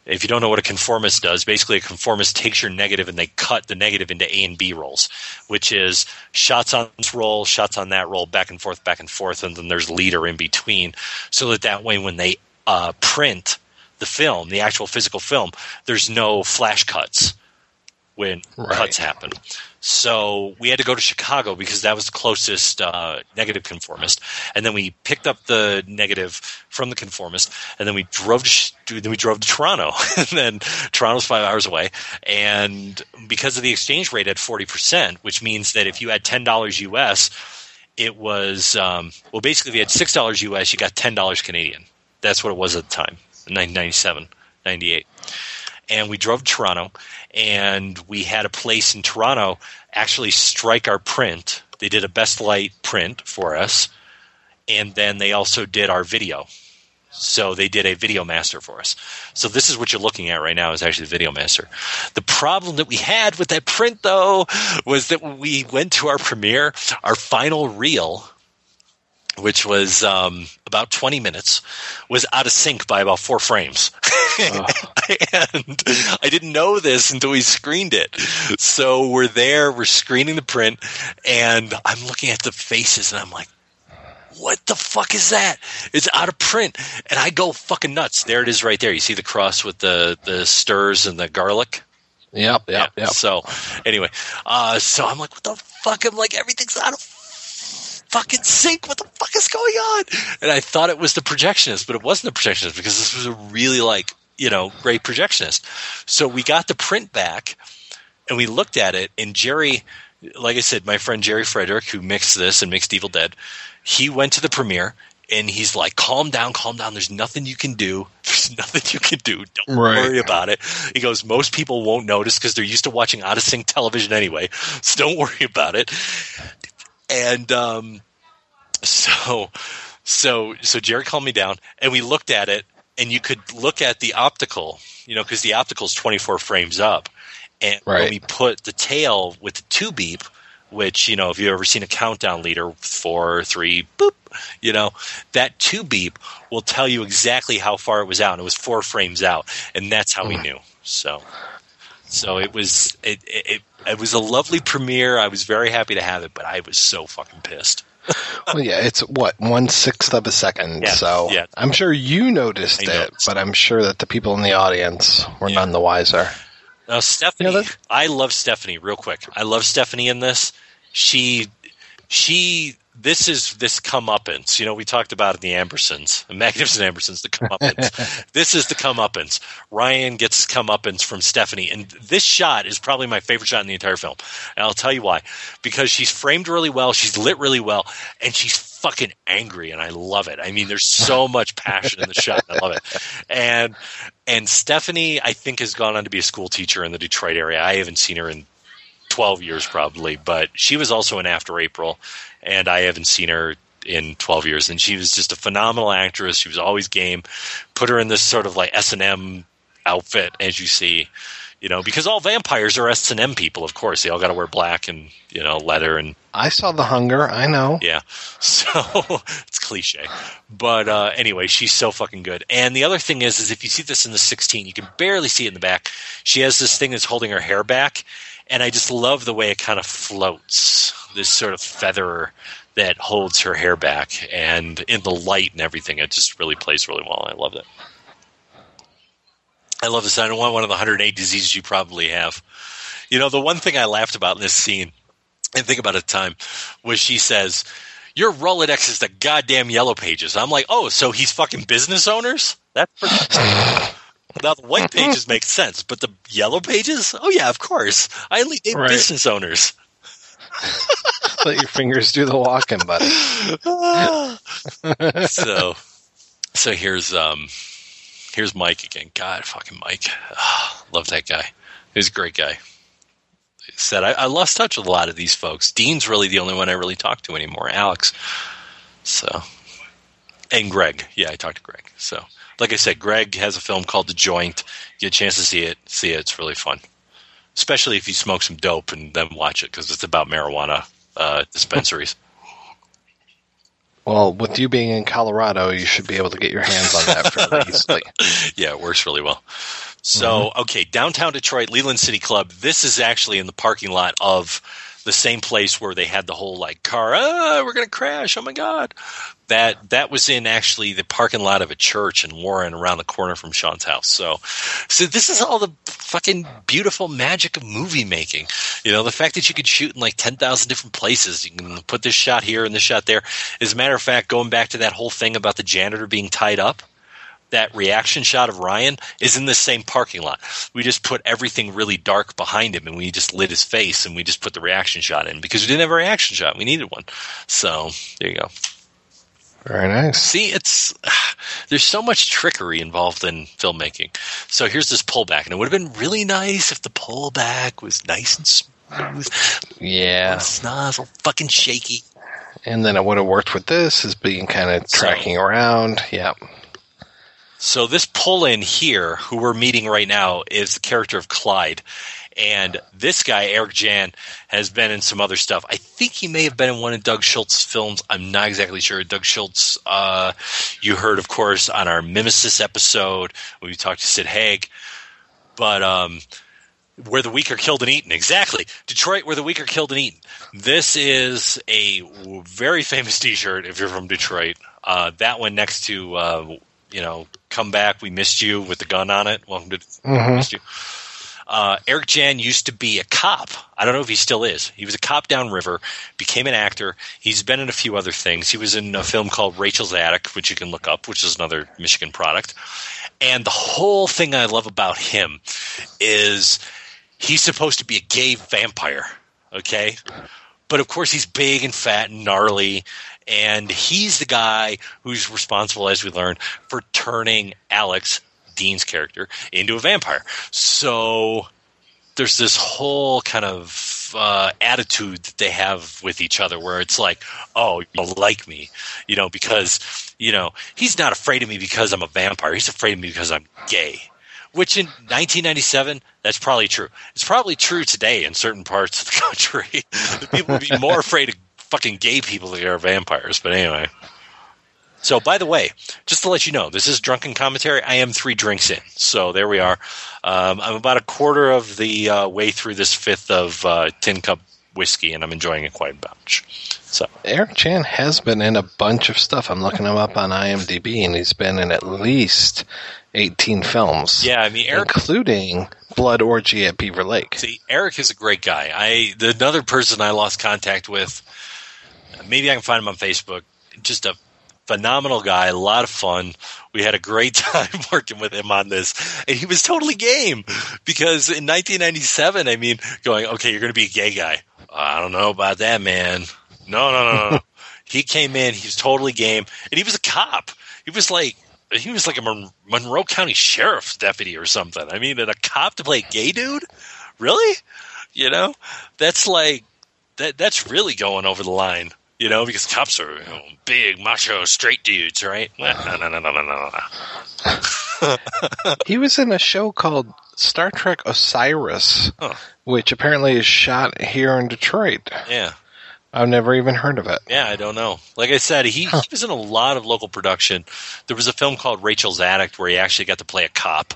If you don't know what a conformist does, basically a conformist takes your negative and they cut the negative into A and B rolls, which is shots on this roll, shots on that roll, back and forth, back and forth, and then there's leader in between, so that that way when they uh, print the film, the actual physical film, there's no flash cuts when Right. cuts happen. So we had to go to Chicago because that was the closest uh, negative conformist, and then we picked up the negative from the conformist, and then we drove to then we drove to Toronto, and then Toronto's five hours away, and because of the exchange rate at forty percent, which means that if you had ten dollars US, it was um, well basically if you had six dollars US, you got ten dollars Canadian. That's what it was at the time, 1997, 98 and we drove to Toronto, and we had a place in Toronto actually strike our print. They did a best light print for us, and then they also did our video. So they did a video master for us. So this is what you're looking at right now is actually the video master. The problem that we had with that print though was that we went to our premiere, our final reel which was um, about 20 minutes, was out of sync by about four frames. and I didn't know this until we screened it. So we're there, we're screening the print, and I'm looking at the faces, and I'm like, what the fuck is that? It's out of print. And I go fucking nuts. There it is right there. You see the cross with the, the stirs and the garlic? Yep, yep, yep. So anyway, uh, so I'm like, what the fuck? I'm like, everything's out of fucking sync. What the fuck is going on? And I thought it was the projectionist, but it wasn't the projectionist because this was a really like you know great projectionist. So we got the print back and we looked at it, and Jerry, like I said, my friend Jerry Frederick, who mixed this and mixed Evil Dead, he went to the premiere. And he's like, calm down, calm down. There's nothing you can do. There's nothing you can do. Don't Right. worry about it. He goes, most people won't notice because they're used to watching out of sync television anyway. So don't worry about it. And um, so, so, so Jerry calmed me down, and we looked at it, and you could look at the optical, you know, because the optical is 24 frames up, and when we put the tail with the two beep, which you know, if you've ever seen a countdown leader, four, three, boop, you know, that two beep will tell you exactly how far it was out, and it was four frames out, and that's how we knew. So. So it was it, it it it was a lovely premiere. I was very happy to have it, but I was so fucking pissed. Well, yeah, it's what one sixth of a second. Yeah, so yeah. I'm sure you noticed I it, but I'm sure that the people in the audience were Yeah. none the wiser. Now Stephanie, Yeah, that- I love Stephanie. Real quick, I love Stephanie in this. She, she. This is this comeuppance. You know, we talked about in the Ambersons, the Magnificent Ambersons, the comeuppance. this is the comeuppance. Ryan gets his comeuppance from Stephanie, and this shot is probably my favorite shot in the entire film. And I'll tell you why. Because she's framed really well, she's lit really well, and she's fucking angry, and I love it. I mean, there's so much passion in the shot. and I love it. And and Stephanie, I think, has gone on to be a school teacher in the Detroit area. I haven't seen her in 12 years probably, but she was also in After April, and I haven't seen her in 12 years. And she was just a phenomenal actress. She was always game. Put her in this sort of like S&M outfit, as you see, you know, because all vampires are S&M people, of course. They all got to wear black and, you know, leather and I saw the hunger. I know. yeah. So it's cliche. But uh, anyway, she's so fucking good. And the other thing is, is if you see this in the 16, you can barely see it in the back. She has this thing that's holding her hair back. And I just love the way it kind of floats. This sort of feather that holds her hair back. And in the light and everything, it just really plays really well. I love it. I love this. I don't want one of the 108 diseases you probably have. You know, the one thing I laughed about in this scene, and think about it at the time, was she says, Your Rolodex is the goddamn yellow pages. I'm like, oh, so he's fucking business owners? That's pretty. now the white pages make sense, but the yellow pages? Oh yeah, of course. I only name Right. business owners. Let your fingers do the walking, buddy. so so here's um here's Mike again. God fucking Mike. Ah, love that guy. He's a great guy. Said I, I lost touch with a lot of these folks. Dean's really the only one I really talk to anymore. Alex. So and Greg. Yeah, I talked to Greg. So like I said, Greg has a film called The Joint. Get a chance to see it. See it. It's really fun. Especially if you smoke some dope and then watch it because it's about marijuana uh, dispensaries. Well, with you being in Colorado, you should be able to get your hands on that fairly easily. yeah, it works really well. So, okay, downtown Detroit, Leland City Club. This is actually in the parking lot of the same place where they had the whole like car. Ah, we're gonna crash! Oh my god! That that was in actually the parking lot of a church in Warren, around the corner from Sean's house. So, so this is all the fucking beautiful magic of movie making. You know, the fact that you could shoot in like ten thousand different places. You can put this shot here and this shot there. As a matter of fact, going back to that whole thing about the janitor being tied up that reaction shot of Ryan is in the same parking lot. We just put everything really dark behind him and we just lit his face and we just put the reaction shot in because we didn't have a reaction shot. We needed one. So there you go. Very nice. See, it's there's so much trickery involved in filmmaking. So here's this pullback, and it would have been really nice if the pullback was nice and smooth. Yeah. It's not so fucking shaky. And then it would have worked with this as being kind of tracking around. Yeah. So this pull in here, who we're meeting right now, is the character of Clyde. And this guy, Eric Jan, has been in some other stuff. I think he may have been in one of Doug Schulze's films. I'm not exactly sure. Doug Schulze, uh, you heard, of course, on our Mimesis episode when we talked to Sid Haig. But um, where the weak are killed and eaten. Exactly. Detroit, where the weak are killed and eaten. This is a very famous T-shirt if you're from Detroit. Uh, that one next to, uh, you know, "Come Back, We Missed You" with the gun on it. Welcome to Mhm. Missed You. Uh, Eric Jan used to be a cop. I don't know if he still is. He was a cop downriver, became an actor. He's been in a few other things. He was in a film called Rachel's Attic, which you can look up, which is another Michigan product. And the whole thing I love about him is he's supposed to be a gay vampire, okay? But of course, he's big and fat and gnarly, and he's the guy who's responsible, as we learn, for turning Alex, Dean's character, into a vampire. So there's this whole kind of uh, attitude that they have with each other where it's like, oh, you don't like me, you know, because, you know, he's not afraid of me because I'm a vampire. He's afraid of me because I'm gay. Which in 1997, that's probably true. It's probably true today in certain parts of the country. people would be more afraid of fucking gay people that are vampires. But anyway. So, by the way, just to let you know, this is drunken commentary. I am three drinks in, so there we are. Um, I'm about a quarter of the uh, way through this fifth of uh, tin cup whiskey, and I'm enjoying it quite a bunch. So, Eric Chan has been in a bunch of stuff. I'm looking him up on IMDb, and he's been in at least 18 films. yeah, I mean, Eric including Blood Orgy at Beaver Lake. See, Eric is a great guy. I the another person I lost contact with. Maybe I can find him on Facebook. Just a phenomenal guy, a lot of fun. We had a great time working with him on this, and he was totally game because in 1997, I mean, going, okay, you're going to be a gay guy. I don't know about that, man. No, no, no, no. he came in, he was totally game, and he was a cop. He was like. He was like a Monroe County sheriff's deputy or something. I mean, and a cop to play a gay dude? Really? You know, that's like that. That's really going over the line. You know, because cops are you know, big, macho, straight dudes, right? No, no, no, no, no, no, no. He was in a show called Star Trek Osiris, Huh. which apparently is shot here in Detroit. Yeah, I've never even heard of it. yeah, I don't know. Like I said, he, he was in a lot of local production. There was a film called Rachel's Attic where he actually got to play a cop,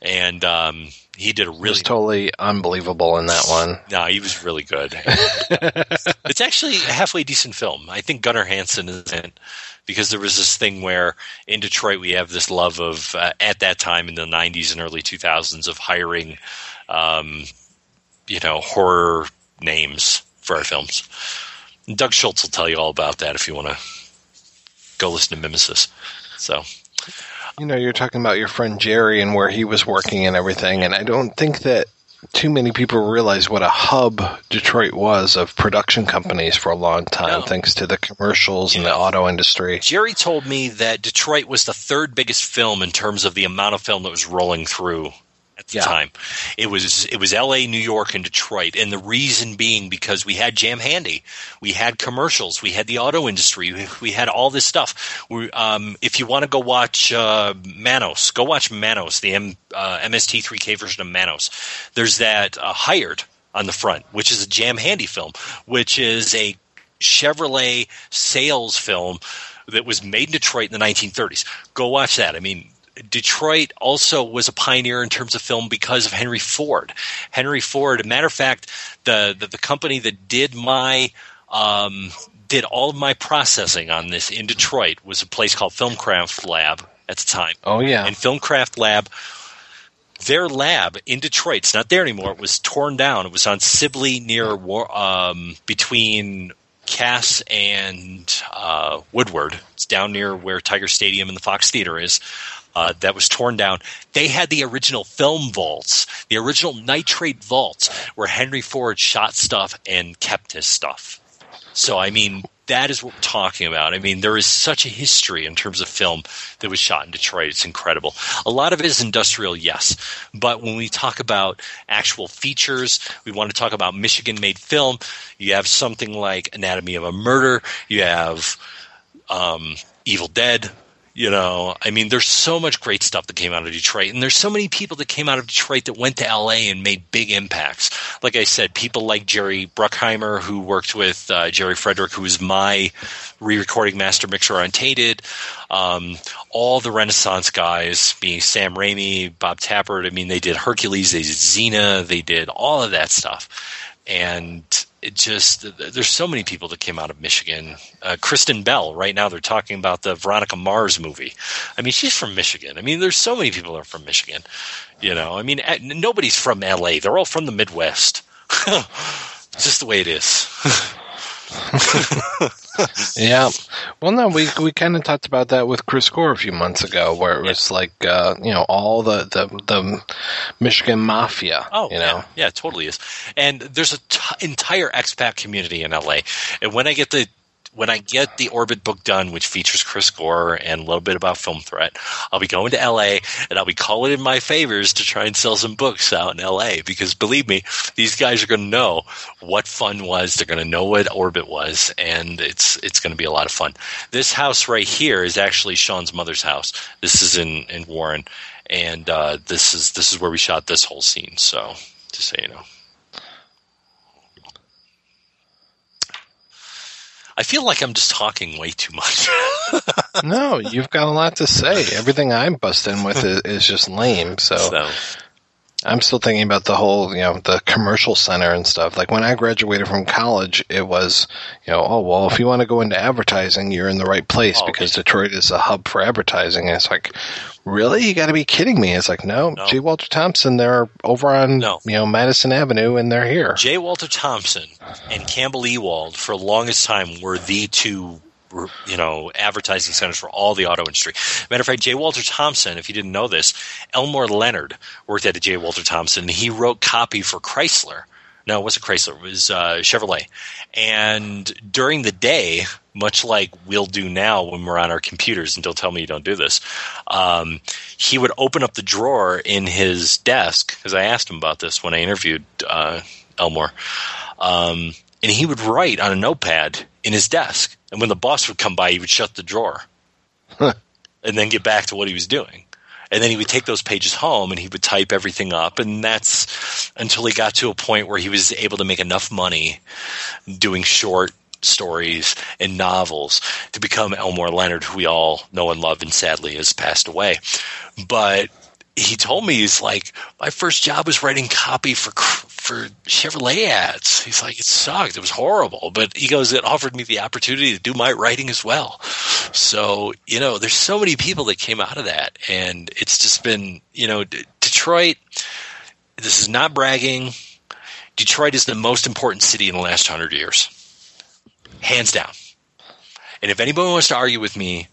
and um, he did a He was really totally unbelievable in that one. no, he was really good. it's actually a halfway decent film. I think Gunnar Hansen is in because there was this thing where in Detroit we have this love of uh, at that time in the '90s and early 2000s of hiring, um, you know, horror names for our films. And Doug Schulze will tell you all about that if you want to go listen to Mimesis. So You know, you're talking about your friend Jerry and where he was working and everything, and I don't think that too many people realize what a hub Detroit was of production companies for a long time, No. thanks to the commercials and the auto industry. Jerry told me that Detroit was the third biggest film in terms of the amount of film that was rolling through at the Yeah. time. It was it was L.A., New York, and Detroit, and the reason being because we had Jam Handy, we had commercials, we had the auto industry, we, had all this stuff. We, um, if you want to go watch uh, Manos, go watch Manos, the M, uh, MST3K version of Manos. There's that uh, Hired on the front, which is a Jam Handy film, which is a Chevrolet sales film that was made in Detroit in the 1930s. Go watch that. I mean, Detroit also was a pioneer in terms of film because of Henry Ford. Henry Ford, a matter of fact, the the, the company that did my um, did all of my processing on this in Detroit was a place called Filmcraft Lab at the time. Oh yeah, And Filmcraft Lab, their lab in Detroit, it's not there anymore. It was torn down. It was on Sibley near um, between Cass and uh, Woodward. It's down near where Tiger Stadium and the Fox Theater is. Uh, that was torn down. They had the original film vaults, the original nitrate vaults, where Henry Ford shot stuff and kept his stuff. So, I mean, that is what we're talking about. I mean, there is such a history in terms of film that was shot in Detroit. It's incredible. A lot of it is industrial, yes. But when we talk about actual features, we want to talk about Michigan made film. You have something like Anatomy of a Murder. You have um, Evil Dead. You know, I mean, there's so much great stuff that came out of Detroit, and there's so many people that came out of Detroit that went to LA and made big impacts. Like I said, people like Jerry Bruckheimer, who worked with uh, Jerry Frederick, who was my re-recording master mixer on Tainted. Um, all the Renaissance guys, being Sam Raimi, Bob Tapert. I mean, they did Hercules, they did Xena, they did all of that stuff, and it just there's so many people that came out of Michigan. Uh, Kristen Bell, right now they're talking about the Veronica Mars movie. I mean, she's from Michigan. I mean, there's so many people that are from Michigan. You know, I mean, eh, nobody's from L.A. They're all from the Midwest. Just the way it is. yeah. Well, no, we we kind of talked about that with Chris Gore a few months ago, where it was like uh, you know all the, the the Michigan mafia. Oh, you know. yeah, yeah, it totally is. And there's a t- entire expat community in LA. And when I get the when I get the Orbit book done, which features Chris Gore and a little bit about Film Threat, I'll be going to LA and I'll be calling in my favors to try and sell some books out in LA. Because believe me, these guys are going to know what fun was. They're going to know what Orbit was, and it's it's going to be a lot of fun. This house right here is actually Sean's mother's house. This is in in Warren, and uh, this is this is where we shot this whole scene. So just so you know. I feel like I'm just talking way too much. no, you've got a lot to say. Everything I'm busting with is, is just lame. So, so I'm still thinking about the whole, you know, the commercial center and stuff. Like when I graduated from college, it was, you know, oh well, if you want to go into advertising, you're in the right place Oh, because Detroit is a hub for advertising. And it's like, really? You got to be kidding me! It's like, no, No. J. Walter Thompson, they're over on, No. you know, Madison Avenue, and they're here. J. Walter Thompson and Campbell Ewald, for the longest time, were the two, you know, advertising centers for all the auto industry. Matter of fact, J. Walter Thompson, if you didn't know this, Elmore Leonard worked at a J. Walter Thompson. He wrote copy for Chrysler. No, it wasn't Chrysler. It was uh, Chevrolet. And during the day, much like we'll do now when we're on our computers, and don't tell me you don't do this, um, he would open up the drawer in his desk, because I asked him about this when I interviewed uh, Elmore, um, and he would write on a notepad in his desk. And when the boss would come by, he would shut the drawer and then get back to what he was doing. And then he would take those pages home and he would type everything up. And that's until he got to a point where he was able to make enough money doing short stories and novels to become Elmore Leonard, who we all know and love and sadly has passed away. But he told me he's like my first job was writing copy for for Chevrolet ads. He's like it sucked. It was horrible, but he goes it offered me the opportunity to do my writing as well. So you know, there's so many people that came out of that, and it's just been you know D- Detroit. This is not bragging. Detroit is the most important city in the last hundred years, hands down. And if anybody wants to argue with me,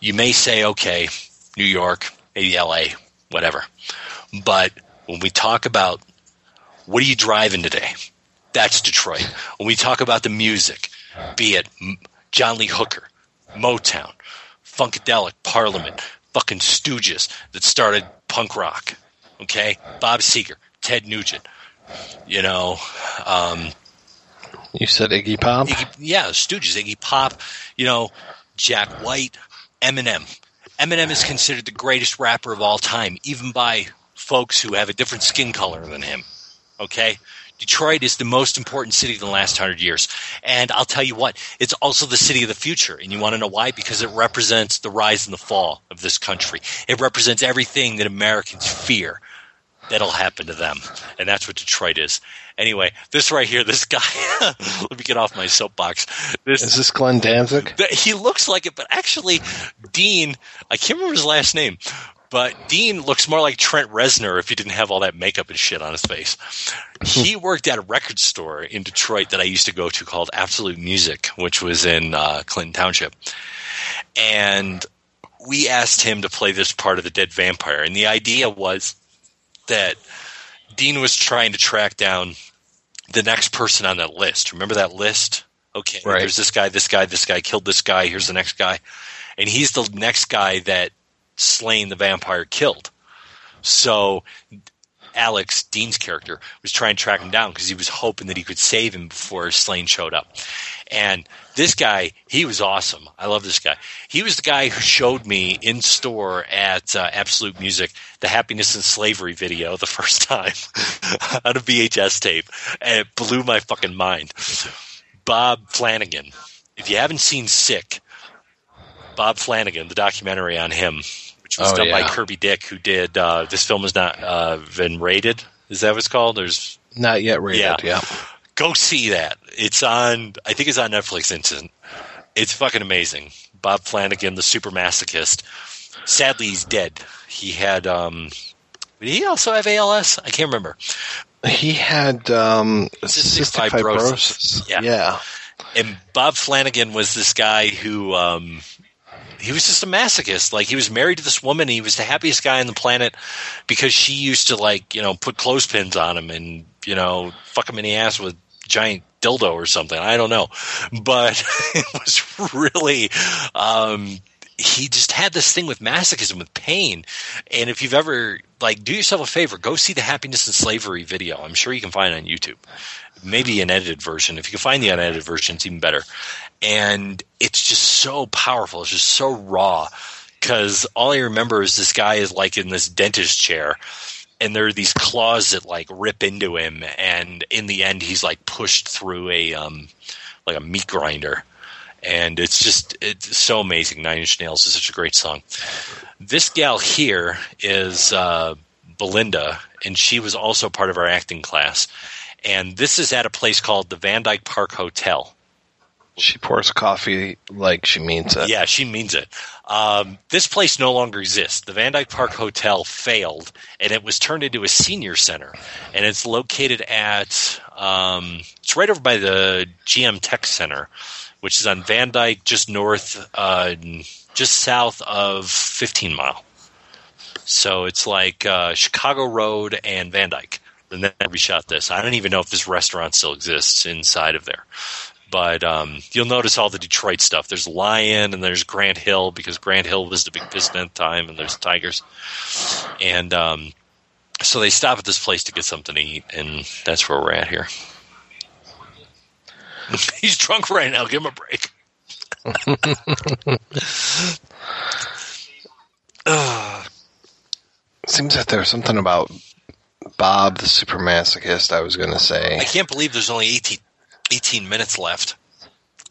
you may say, okay, New York, maybe LA, whatever. But when we talk about what are you driving today, that's Detroit. When we talk about the music, be it John Lee Hooker, Motown, Funkadelic, Parliament, fucking Stooges that started punk rock, okay? Bob Seger, Ted Nugent, you know, um, You said Iggy Pop. Iggy, yeah, Stooges, Iggy Pop, you know, Jack White, Eminem. Eminem is considered the greatest rapper of all time, even by folks who have a different skin color than him. Okay? Detroit is the most important city in the last hundred years. And I'll tell you what, it's also the city of the future. And you want to know why? Because it represents the rise and the fall of this country. It represents everything that Americans fear that'll happen to them. And that's what Detroit is. Anyway, this right here, this guy, let me get off my soapbox. This Is this Glenn Danzig? he looks like it, but actually, Dean, I can't remember his last name, but Dean looks more like Trent Reznor if he didn't have all that makeup and shit on his face. he worked at a record store in Detroit that I used to go to called Absolute Music, which was in uh, Clinton Township. And we asked him to play this part of the Dead Vampire. And the idea was that Dean was trying to track down the next person on that list. Remember that list? Okay, Right. there's this guy, this guy, this guy killed this guy. Here's the next guy, and he's the next guy that Slain the vampire killed. So Alex Dean's character was trying to track him down because he was hoping that he could save him before Slain showed up. And this guy, he was awesome. I love this guy. He was the guy who showed me in store at uh, Absolute Music the Happiness in Slavery video the first time on a VHS tape, and it blew my fucking mind. Bob Flanagan. If you haven't seen Sick, Bob Flanagan, the documentary on him, which was Oh, done by. Kirby Dick, who did uh, this film has not uh, been rated. Is that what it's called? There's Not yet rated. Yeah. Yeah. Go see that. It's on. I think it's on Netflix. Instant. It's fucking amazing. Bob Flanagan, the super masochist. Sadly, he's dead. He had. um Did he also have ALS? I can't remember. He had um, Cystic cystic fibrosis. fibrosis. Yeah. yeah. and Bob Flanagan was this guy who um, he was just a masochist. Like he was married to this woman. He was the happiest guy on the planet because she used to like you know put clothespins on him and you know fuck him in the ass with giant dildo or something. I don't know, but it was really. Um, he just had this thing with masochism, with pain. And if you've ever like, do yourself a favor, go see the Happiness in Slavery video. I'm sure you can find on YouTube maybe an edited version. If you can find the unedited version, it's even better. And it's just so powerful. It's just so raw. Because all I remember is this guy is like in this dentist chair, and there are these claws that like rip into him, and in the end, he's like pushed through a um, like a meat grinder. And it's just it's so amazing. Nine Inch Nails is such a great song. This gal here is uh, Belinda, and she was also part of our acting class. And this is at a place called the Van Dyke Park Hotel. She pours coffee like she means it. Yeah, she means it. Um, this place no longer exists. The Van Dyke Park Hotel failed, and it was turned into a senior center. And it's located at um, it's right over by the GM Tech Center, which is on Van Dyke, just north, uh, just south of 15 Mile. So it's like uh, Chicago Road and Van Dyke. And then we shot this. I don't even know if this restaurant still exists inside of there but um, you'll notice all the Detroit stuff. There's Lion and there's Grant Hill because Grant Hill was the big piston at the time, and there's Tigers. And um, so they stop at this place to get something to eat, and that's where we're at here. He's drunk right now. Give him a break. Seems that there's something about Bob the super masochist. I was going to say. I can't believe there's only 18, 18 minutes left.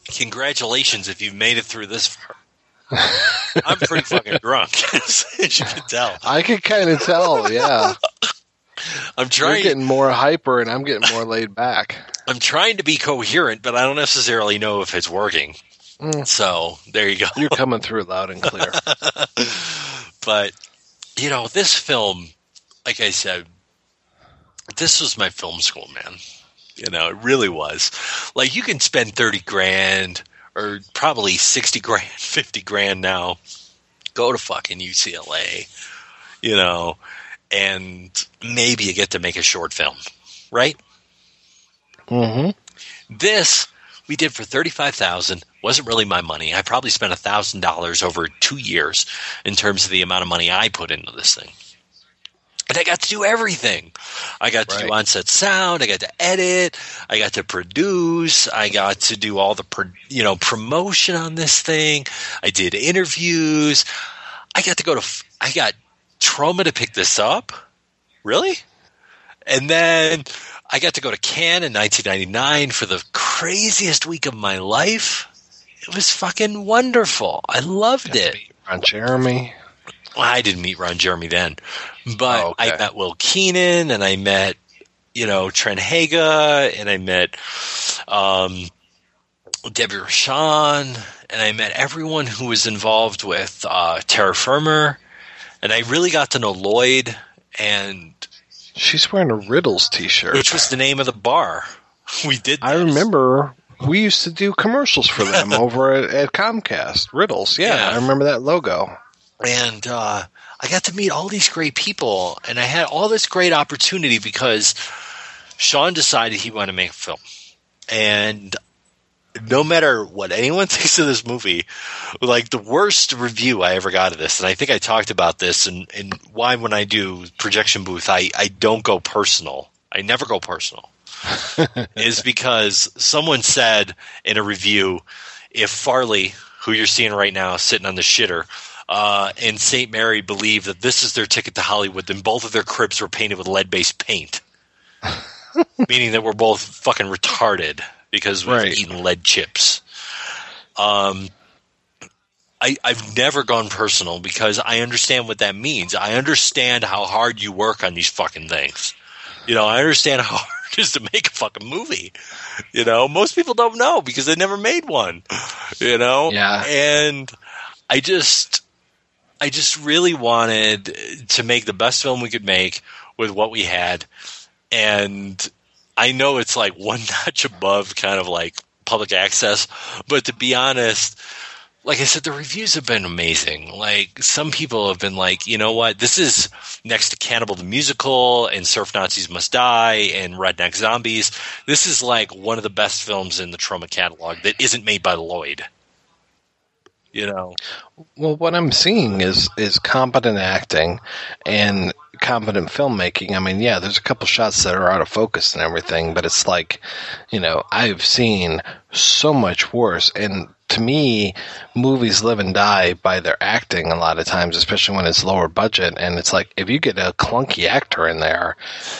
Congratulations if you've made it through this far. I'm pretty fucking drunk, as you can tell. I can kind of tell. Yeah, I'm trying. you're getting more hyper, and I'm getting more laid back. I'm trying to be coherent, but I don't necessarily know if it's working. Mm. So there you go. You're coming through loud and clear. but you know, this film, like I said, this was my film school, man. You know, it really was. Like you can spend thirty grand or probably sixty grand, fifty grand now, go to fucking UCLA, you know, and maybe you get to make a short film, right? hmm This we did for thirty five thousand. Wasn't really my money. I probably spent a thousand dollars over two years in terms of the amount of money I put into this thing. And I got to do everything. I got to do Right. on set sound. I got to edit. I got to produce. I got to do all the pro, you know promotion on this thing. I did interviews. I got to go to. f- I got Troma to pick this up. Really? And then I got to go to Cannes in 1999 for the craziest week of my life. It was fucking wonderful. I loved it. On Jeremy. I didn't meet Ron Jeremy then, but Oh, okay. I met Will Keenan and I met, you know, Trent Haaga and I met um, Debbie Rochon and I met everyone who was involved with uh, Terror Firmer. And I really got to know Lloyd and She's wearing a Riddles T-shirt. which was the name of the bar. We did. I remember we used to do commercials for them over at, at Comcast. Riddles, yeah, Yeah. I remember that logo. and uh, I got to meet all these great people, and I had all this great opportunity because Sean decided he wanted to make a film, and no matter what anyone thinks of this movie, like the worst review I ever got of this, and I think I talked about this, and, and why when I do projection booth, I, I don't go personal. I never go personal. is because someone said in a review, if Farley, who you're seeing right now sitting on the shitter, uh, and St. Mary believe that this is their ticket to Hollywood, then both of their cribs were painted with lead based paint. Meaning that we're both fucking retarded because we've Right. eaten lead chips. Um, I, I've never gone personal because I understand what that means. I understand how hard you work on these fucking things. You know, I understand how hard it is to make a fucking movie. You know, most people don't know because they never made one. You know? Yeah. And I just I just really wanted to make the best film we could make with what we had. And I know it's like one notch above kind of like public access, but to be honest, like I said, the reviews have been amazing. Like some people have been like, you know what, this is next to Cannibal the Musical and Surf Nazis Must Die and Redneck Zombies. This is like one of the best films in the Troma catalog that isn't made by Lloyd. You know, Well, what I'm seeing is is competent acting and competent filmmaking. I mean, yeah, there's a couple shots that are out of focus and everything, but it's like, you know, I've seen so much worse. And to me, movies live and die by their acting a lot of times, especially when it's lower budget. And it's like if you get a clunky actor in there,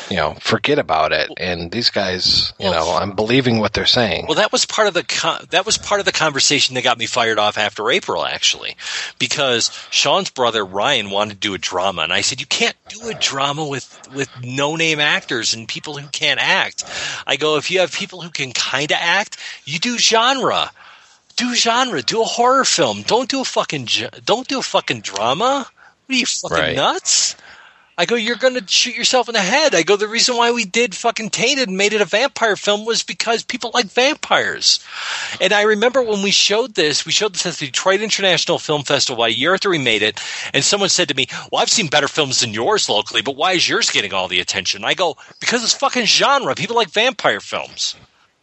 you know, forget about it. And these guys, you know, I'm believing what they're saying. Well, that was part of the con- that was part of the conversation that got me fired off after April, actually, because Sean's brother Ryan wanted to do a drama, and I said you can't do a drama with with no name actors and people who can't act. I go if you have people who can kind of act, you do genre. Do genre. Do a horror film. Don't do a fucking. Don't do a fucking drama. What are you fucking Right. nuts? I go, you're going to shoot yourself in the head. I go, the reason why we did fucking Tainted and made it a vampire film was because people like vampires. And I remember when we showed this, we showed this at the Detroit International Film Festival a year after we made it, and someone said to me, Well, I've seen better films than yours locally, but why is yours getting all the attention? I go, Because it's fucking genre. People like vampire films.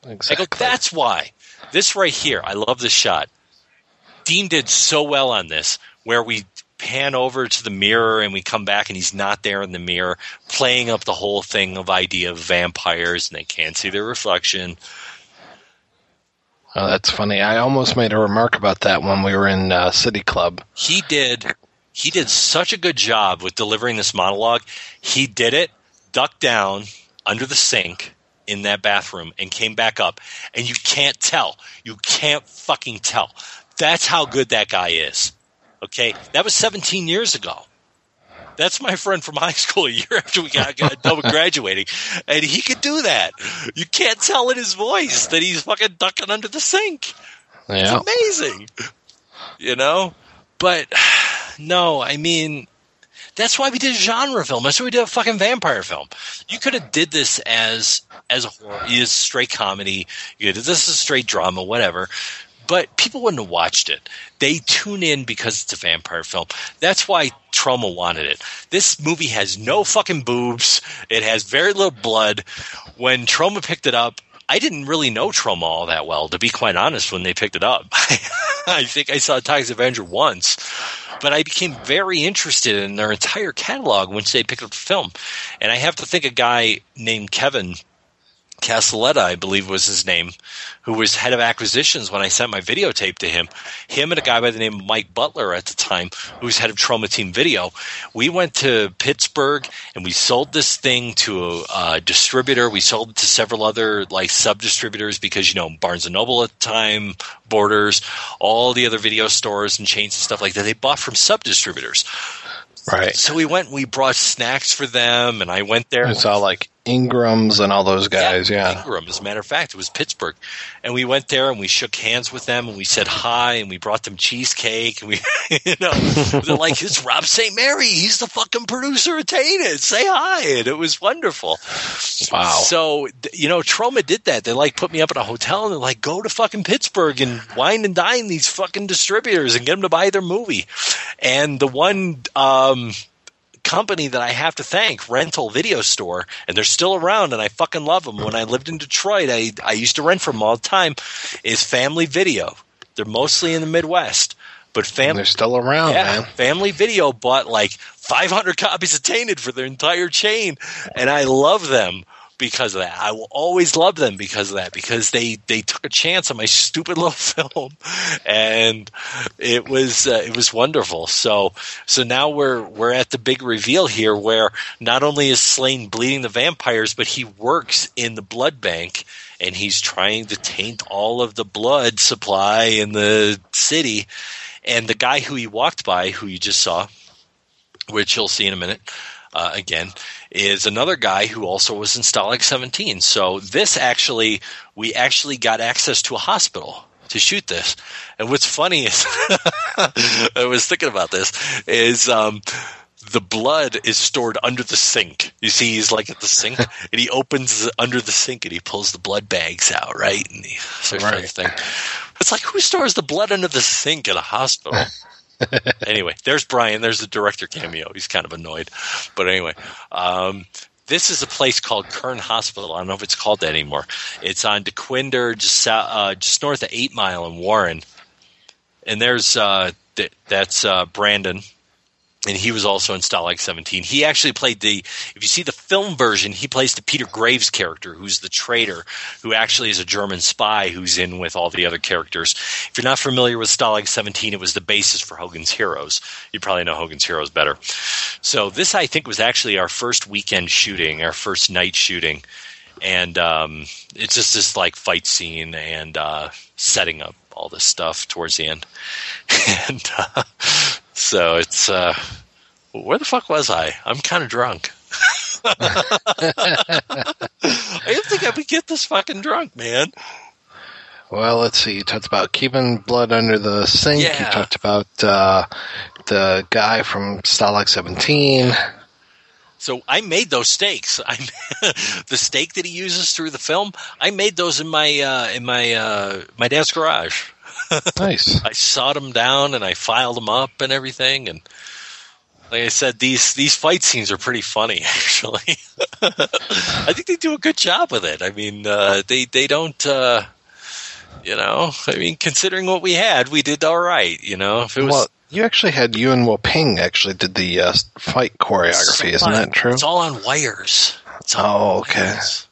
Exactly. I go, That's why. This right here, I love this shot. Dean did so well on this, where we pan over to the mirror and we come back and he's not there in the mirror, playing up the whole thing of idea of vampires and they can't see their reflection. Oh, that's funny. I almost made a remark about that when we were in uh, City Club. He did he did such a good job with delivering this monologue. He did it, ducked down under the sink in that bathroom and came back up and you can't tell. You can't fucking tell. That's how good that guy is. Okay, that was 17 years ago. That's my friend from high school a year after we got, got with graduating, and he could do that. You can't tell in his voice that he's fucking ducking under the sink. Yeah. It's amazing. You know? But no, I mean that's why we did a genre film. That's why we did a fucking vampire film. You could have did this as as a horror, as straight comedy. You have this is a straight drama, whatever. But people wouldn't have watched it. They tune in because it's a vampire film. That's why Troma wanted it. This movie has no fucking boobs. It has very little blood. When Troma picked it up, I didn't really know Troma all that well, to be quite honest, when they picked it up. I think I saw Toxic Avenger once, but I became very interested in their entire catalog once they picked up the film. And I have to think a guy named Kevin Castelletta, I believe was his name, who was head of acquisitions when I sent my videotape to him. Him and a guy by the name of Mike Butler at the time, who was head of Troma Team Video. We went to Pittsburgh and we sold this thing to a, a distributor. We sold it to several other like sub distributors because you know Barnes and Noble at the time, Borders, all the other video stores and chains and stuff like that. They bought from sub distributors. Right. So we went. and We brought snacks for them, and I went there. It's all like Ingrams and all those guys. Yeah. Ingram, as a matter of fact, it was Pittsburgh, and we went there and we shook hands with them and we said hi and we brought them cheesecake and we, you know, they're like, "It's Rob St. Mary. He's the fucking producer of Tainted. Say hi." And it was wonderful. Wow. So you know, Troma did that. They like put me up in a hotel and they're like, "Go to fucking Pittsburgh and wine and dine these fucking distributors and get them to buy their movie." And the one. um company that I have to thank, Rental Video Store, and they're still around, and I fucking love them. When I lived in Detroit, I I used to rent from them all the time. Is Family Video? They're mostly in the Midwest, but And Family they're still around, yeah, man. Family Video bought like 500 copies of Tainted for their entire chain, and I love them because of that. I will always love them because of that because they they took a chance on my stupid little film, and it was uh, it was wonderful. So so now we're we're at the big reveal here where not only is Slane bleeding the vampires, but he works in the blood bank. And he's trying to taint all of the blood supply in the city. And the guy who he walked by, who you just saw, which you'll see in a minute uh, again, is another guy who also was in Stalag 17. So this actually, we actually got access to a hospital to shoot this. And what's funny is, I was thinking about this, is um, the blood is stored under the sink. You see, he's like at the sink, and he opens under the sink and he pulls the blood bags out, right? And he starts Right. thing. It's like who stores the blood under the sink at a hospital? anyway, there's Brian. There's the director cameo. He's kind of annoyed, but anyway, um, this is a place called Kern Hospital. I don't know if it's called that anymore. It's on Dequindre, just uh, just north of Eight Mile in Warren. And there's uh, th- that's uh, Brandon, and he was also in Stalag 17. He actually played the. If you see the film version, he plays the Peter Graves character, who's the traitor, who actually is a German spy who's in with all the other characters. If you're not familiar with Stalag 17, it was the basis for Hogan's Heroes. You probably know Hogan's Heroes better. So this, I think, was actually our first weekend shooting, our first night shooting, and um, it's just this like fight scene and uh, setting up all this stuff towards the end, and uh, so it's uh, where the fuck was I? I'm kind of drunk. I didn't think I would get this fucking drunk, man. Well, let's see. You talked about keeping blood under the sink. You talked about uh, the guy from Stalag 17. So I made those steaks. I the steak that he uses through the film. I made those in my uh, in my uh, my dad's garage. Nice. I sawed them down and I filed them up and everything. And like I said, these these fight scenes are pretty funny. Actually, I think they do a good job with it. I mean, uh, they they don't. Uh, you know, I mean, considering what we had, we did all right. You know, if it was well, you actually had Yuen Woo-ping actually did the uh, fight choreography, isn't that true? It's all on wires. It's all Oh, on okay. wires.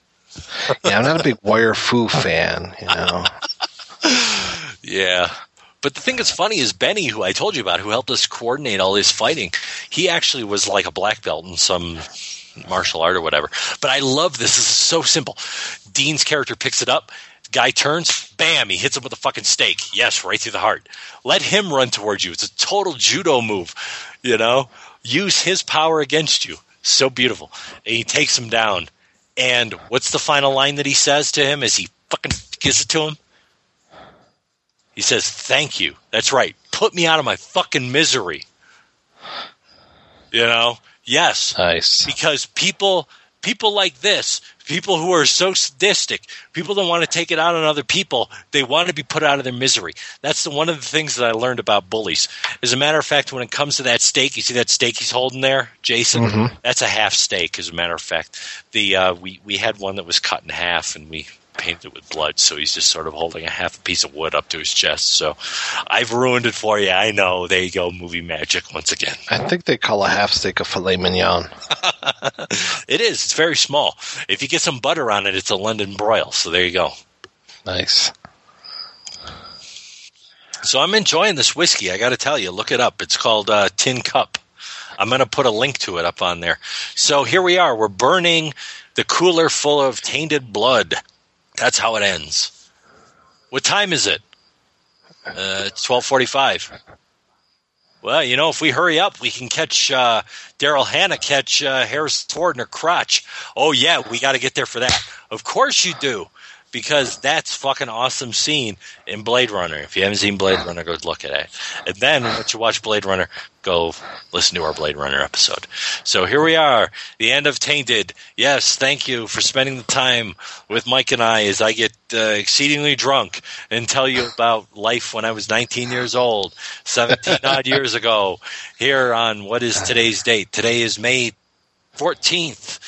Yeah, I'm not a big Wire Fu fan, you know. Yeah. But the thing that's funny is Benny, who I told you about, who helped us coordinate all this fighting, he actually was like a black belt in some martial art or whatever. But I love this. This is so simple. Dean's character picks it up, Guy turns, bam, he hits him with a fucking stake. Yes, right through the heart. Let him run towards you. It's a total judo move, you know? Use his power against you. So beautiful. And he takes him down. And what's the final line that he says to him as he fucking gives it to him? He says, Thank you. That's right. Put me out of my fucking misery. You know? Yes Nice. because people people like this people who are so sadistic people don't want to take it out on other people they want to be put out of their misery that's the, one of the things that i learned about bullies as a matter of fact when it comes to that steak you see that steak he's holding there jason that's a half steak as a matter of fact the uh, we, we had one that was cut in half and we painted with blood so he's just sort of holding a half a piece of wood up to his chest so i've ruined it for you i know there you go movie magic once again I think they call a half steak a filet mignon. It is. It's very small. If you get some butter on it, it's a London broil. So there you go. Nice. So I'm enjoying this whiskey. I got to tell you, look it up. It's called uh, Tin Cup. I'm going to put a link to it up on there. So here we are. We're burning the cooler full of tainted blood. That's how it ends. What time is it? Uh, it's 12:45. Well, you know, if we hurry up, we can catch uh, Daryl Hannah catch uh, Harrison Ford in her crotch. Oh yeah, we got to get there for that. Of course you do, because that's fucking awesome scene in Blade Runner. If you haven't seen Blade Runner, go look at it. And then once you watch Blade Runner, go listen to our Blade Runner episode. So here we are, the end of Tainted. Yes, thank you for spending the time with Mike and I as I get uh, exceedingly drunk and tell you about life when I was 19 years old, 17 odd years ago, here on what is today's date? Today is May 14th.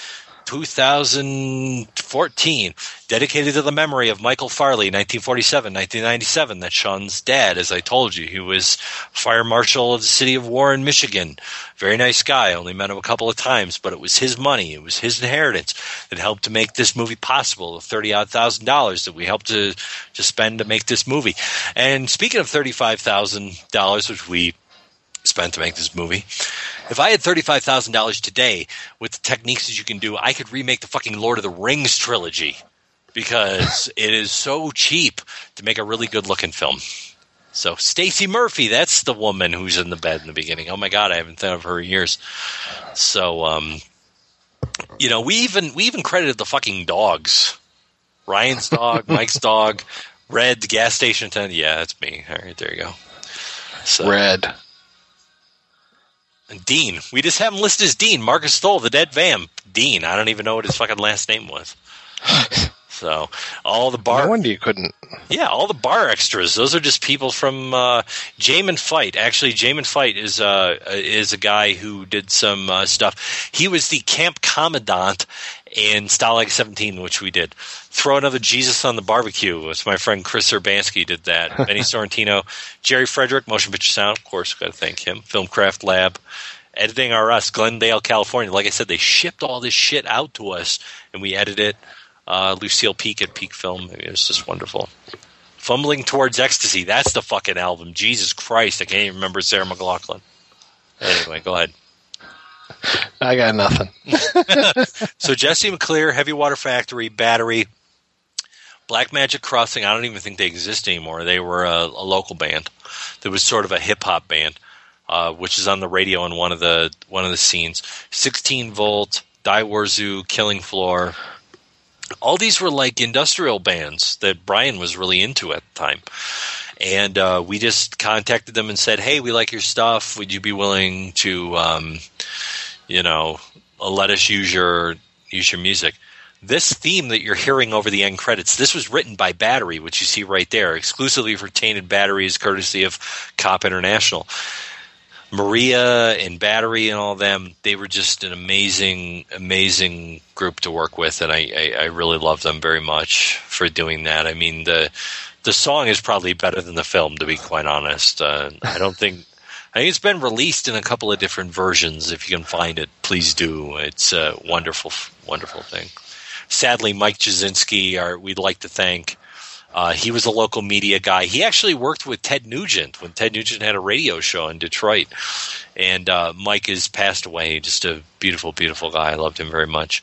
2014, dedicated to the memory of Michael Farley, 1947, 1997. That's Sean's dad, as I told you. He was fire marshal of the city of Warren, Michigan. Very nice guy. Only met him a couple of times, but it was his money. It was his inheritance that helped to make this movie possible. The thirty odd thousand dollars that we helped to to spend to make this movie. And speaking of thirty five thousand dollars, which we spent to make this movie. If I had thirty-five thousand dollars today with the techniques that you can do, I could remake the fucking Lord of the Rings trilogy because it is so cheap to make a really good-looking film. So Stacy Murphy, that's the woman who's in the bed in the beginning. Oh my god, I haven't thought of her in years. So, um, you know, we even we even credited the fucking dogs. Ryan's dog, Mike's dog, Red, the gas station attendant. Yeah, that's me. All right, there you go. So, Red. Dean. We just have him listed as Dean. Marcus Stoll, the dead vamp. Dean. I don't even know what his fucking last name was. So all the bar, No wonder you couldn't. yeah, all the bar extras. Those are just people from uh, Jamin Fight. Actually, Jamin Fight is uh, is a guy who did some uh, stuff. He was the camp commandant in Stalag 17, which we did. Throw another Jesus on the barbecue. It's my friend Chris Urbanski did that. Benny Sorrentino, Jerry Frederick, Motion Picture Sound. Of course, got to thank him. Filmcraft Lab. Editing RS, Glendale, California. Like I said, they shipped all this shit out to us, and we edited it. Uh, Lucille Peak at Peak Film. It was just wonderful. Fumbling Towards Ecstasy. That's the fucking album. Jesus Christ. I can't even remember Sarah McLachlan. Anyway, go ahead. I got nothing. So Jesse McClear, Heavy Water Factory, Battery, Black Magic Crossing. I don't even think they exist anymore. They were a, a local band. There was sort of a hip hop band, uh, which is on the radio in one of the one of the scenes. Sixteen Volt, Die Warzau, Killing Floor. All these were like industrial bands that Brian was really into at the time. And uh, we just contacted them and said, "Hey, we like your stuff. Would you be willing to, um, you know, uh, let us use your use your music?" This theme that you're hearing over the end credits, this was written by Battery, which you see right there, exclusively for Tainted Batteries, courtesy of Cop International. Maria and Battery and all them, they were just an amazing, amazing group to work with, and I, I, I really love them very much for doing that. I mean, the the song is probably better than the film, to be quite honest. Uh, I don't think. I think it's been released in a couple of different versions. If you can find it, please do. It's a wonderful, wonderful thing. Sadly, Mike Jasinski, our, we'd like to thank. Uh, he was a local media guy. He actually worked with Ted Nugent when Ted Nugent had a radio show in Detroit. And uh, Mike has passed away. Just a beautiful, beautiful guy. I loved him very much.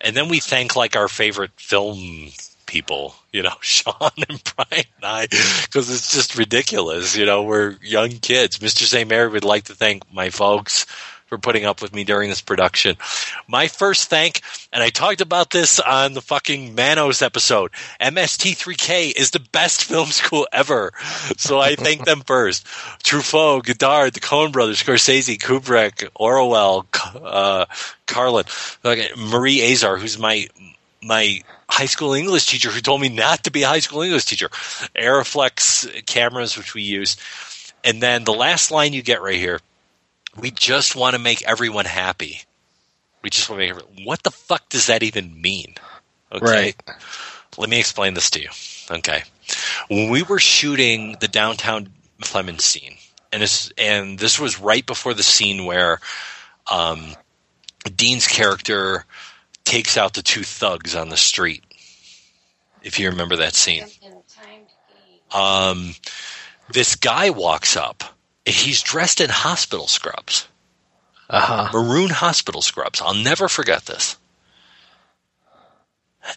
And then we thank like our favorite film people, you know, Sean and Brian and I, because it's just ridiculous. You know, we're young kids. Mr. St. Mary would like to thank my folks for putting up with me during this production. My first thank, and I talked about this on the fucking Manos episode. MST3K is the best film school ever, so I thank them first. Truffaut, Godard, the Coen Brothers, Scorsese, Kubrick, Orwell, uh, Carlin, okay, Marie Azar, who's my my high school English teacher who told me not to be a high school English teacher. Aeroflex cameras, which we use. And then the last line you get right here we just want to make everyone happy. We just want to make everyone, what the fuck does that even mean? Okay. Right. Let me explain this to you. Okay. When we were shooting the downtown Clemens scene, and this, and this was right before the scene where um, Dean's character takes out the two thugs on the street. If you remember that scene. Um, this guy walks up he's dressed in hospital scrubs. Uh-huh. Maroon hospital scrubs. I'll never forget this.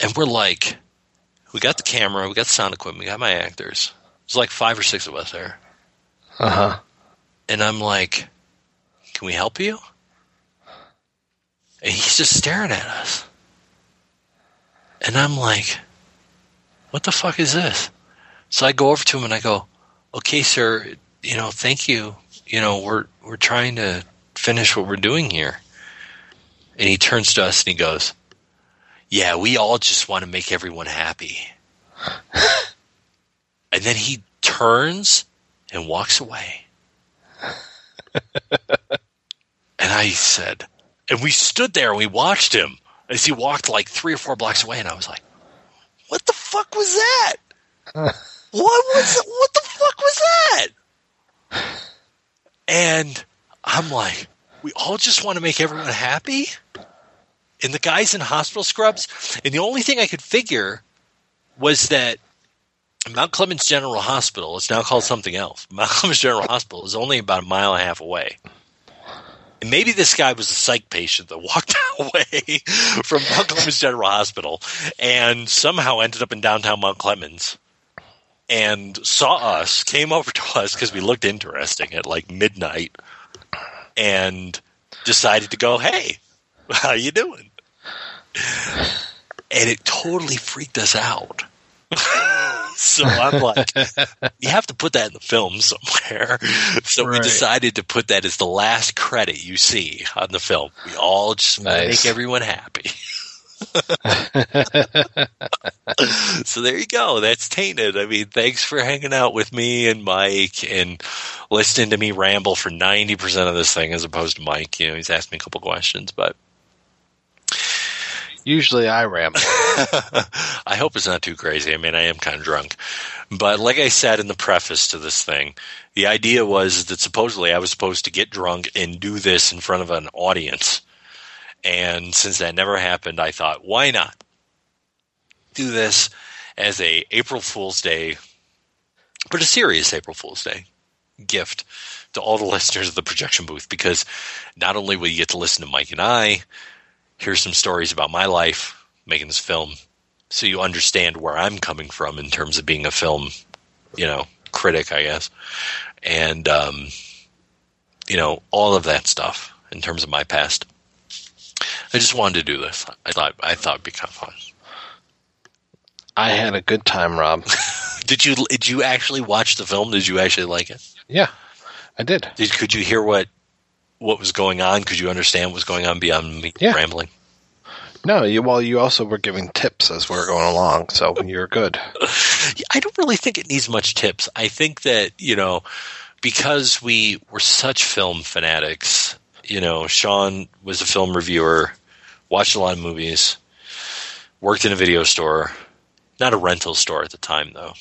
And we're like, we got the camera, we got the sound equipment, we got my actors. There's like five or six of us there. Uh huh. And I'm like, can we help you? And he's just staring at us. And I'm like, what the fuck is this? So I go over to him and I go, okay, sir, you know, thank you. You know, we're we're trying to finish what we're doing here. And he turns to us and he goes, "Yeah, we all just want to make everyone happy." and then he turns and walks away. and I said, and we stood there and we watched him as he walked like three or four blocks away, and I was like, "What the fuck was that? what was? What the fuck was that?" And I'm like, we all just want to make everyone happy. And the guys in hospital scrubs, and the only thing I could figure was that Mount Clemens General Hospital, it's now called something else. Mount Clemens General Hospital is only about a mile and a half away. And maybe this guy was a psych patient that walked away from Mount Clemens General Hospital and somehow ended up in downtown Mount Clemens and saw us, came over to us because we looked interesting at like midnight, and decided to go, "Hey, how you doing?" And it totally freaked us out. so I'm like, you have to put that in the film somewhere. So Right. we decided to put that as the last credit you see on the film. We all just Nice. make everyone happy. so there you go. That's tainted. I mean, thanks for hanging out with me and Mike and listening to me ramble for 90% of this thing as opposed to Mike. You know, he's asked me a couple questions, but Usually I ramble. I hope it's not too crazy. I mean, I am kind of drunk. But like I said in the preface to this thing, the idea was that supposedly I was supposed to get drunk and do this in front of an audience. And since that never happened, I thought, why not do this as a April Fool's Day, but a serious April Fool's Day gift to all the listeners of the projection booth because not only will you get to listen to Mike and I, hear some stories about my life making this film so you understand where I'm coming from in terms of being a film, you know, critic, I guess. And um, you know, all of that stuff in terms of my past. I just wanted to do this. I thought I thought it'd be kind of fun. I had a good time, Rob. Did you did you actually watch the film? Did you actually like it? Yeah, I did. Did could you hear what what was going on? Could you understand what was going on beyond me Yeah. rambling? No, you well, you also were giving tips as we are going along, so you're good. I don't really think it needs much tips. I think that, you know, because we were such film fanatics, you know, Sean was a film reviewer, watched a lot of movies, worked in a video store, not a rental store at the time though.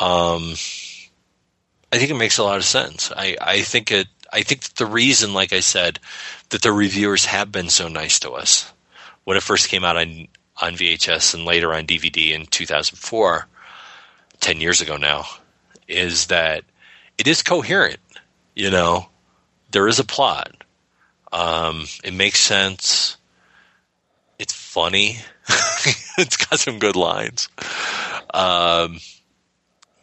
Um I think it makes a lot of sense. I, I think it I think that the reason, like I said, that the reviewers have been so nice to us when it first came out on on VHS and later on DVD in 2004, 10 years ago now, is that it is coherent. You know, there is a plot. Um, it makes sense. It's funny. it's got some good lines. Um,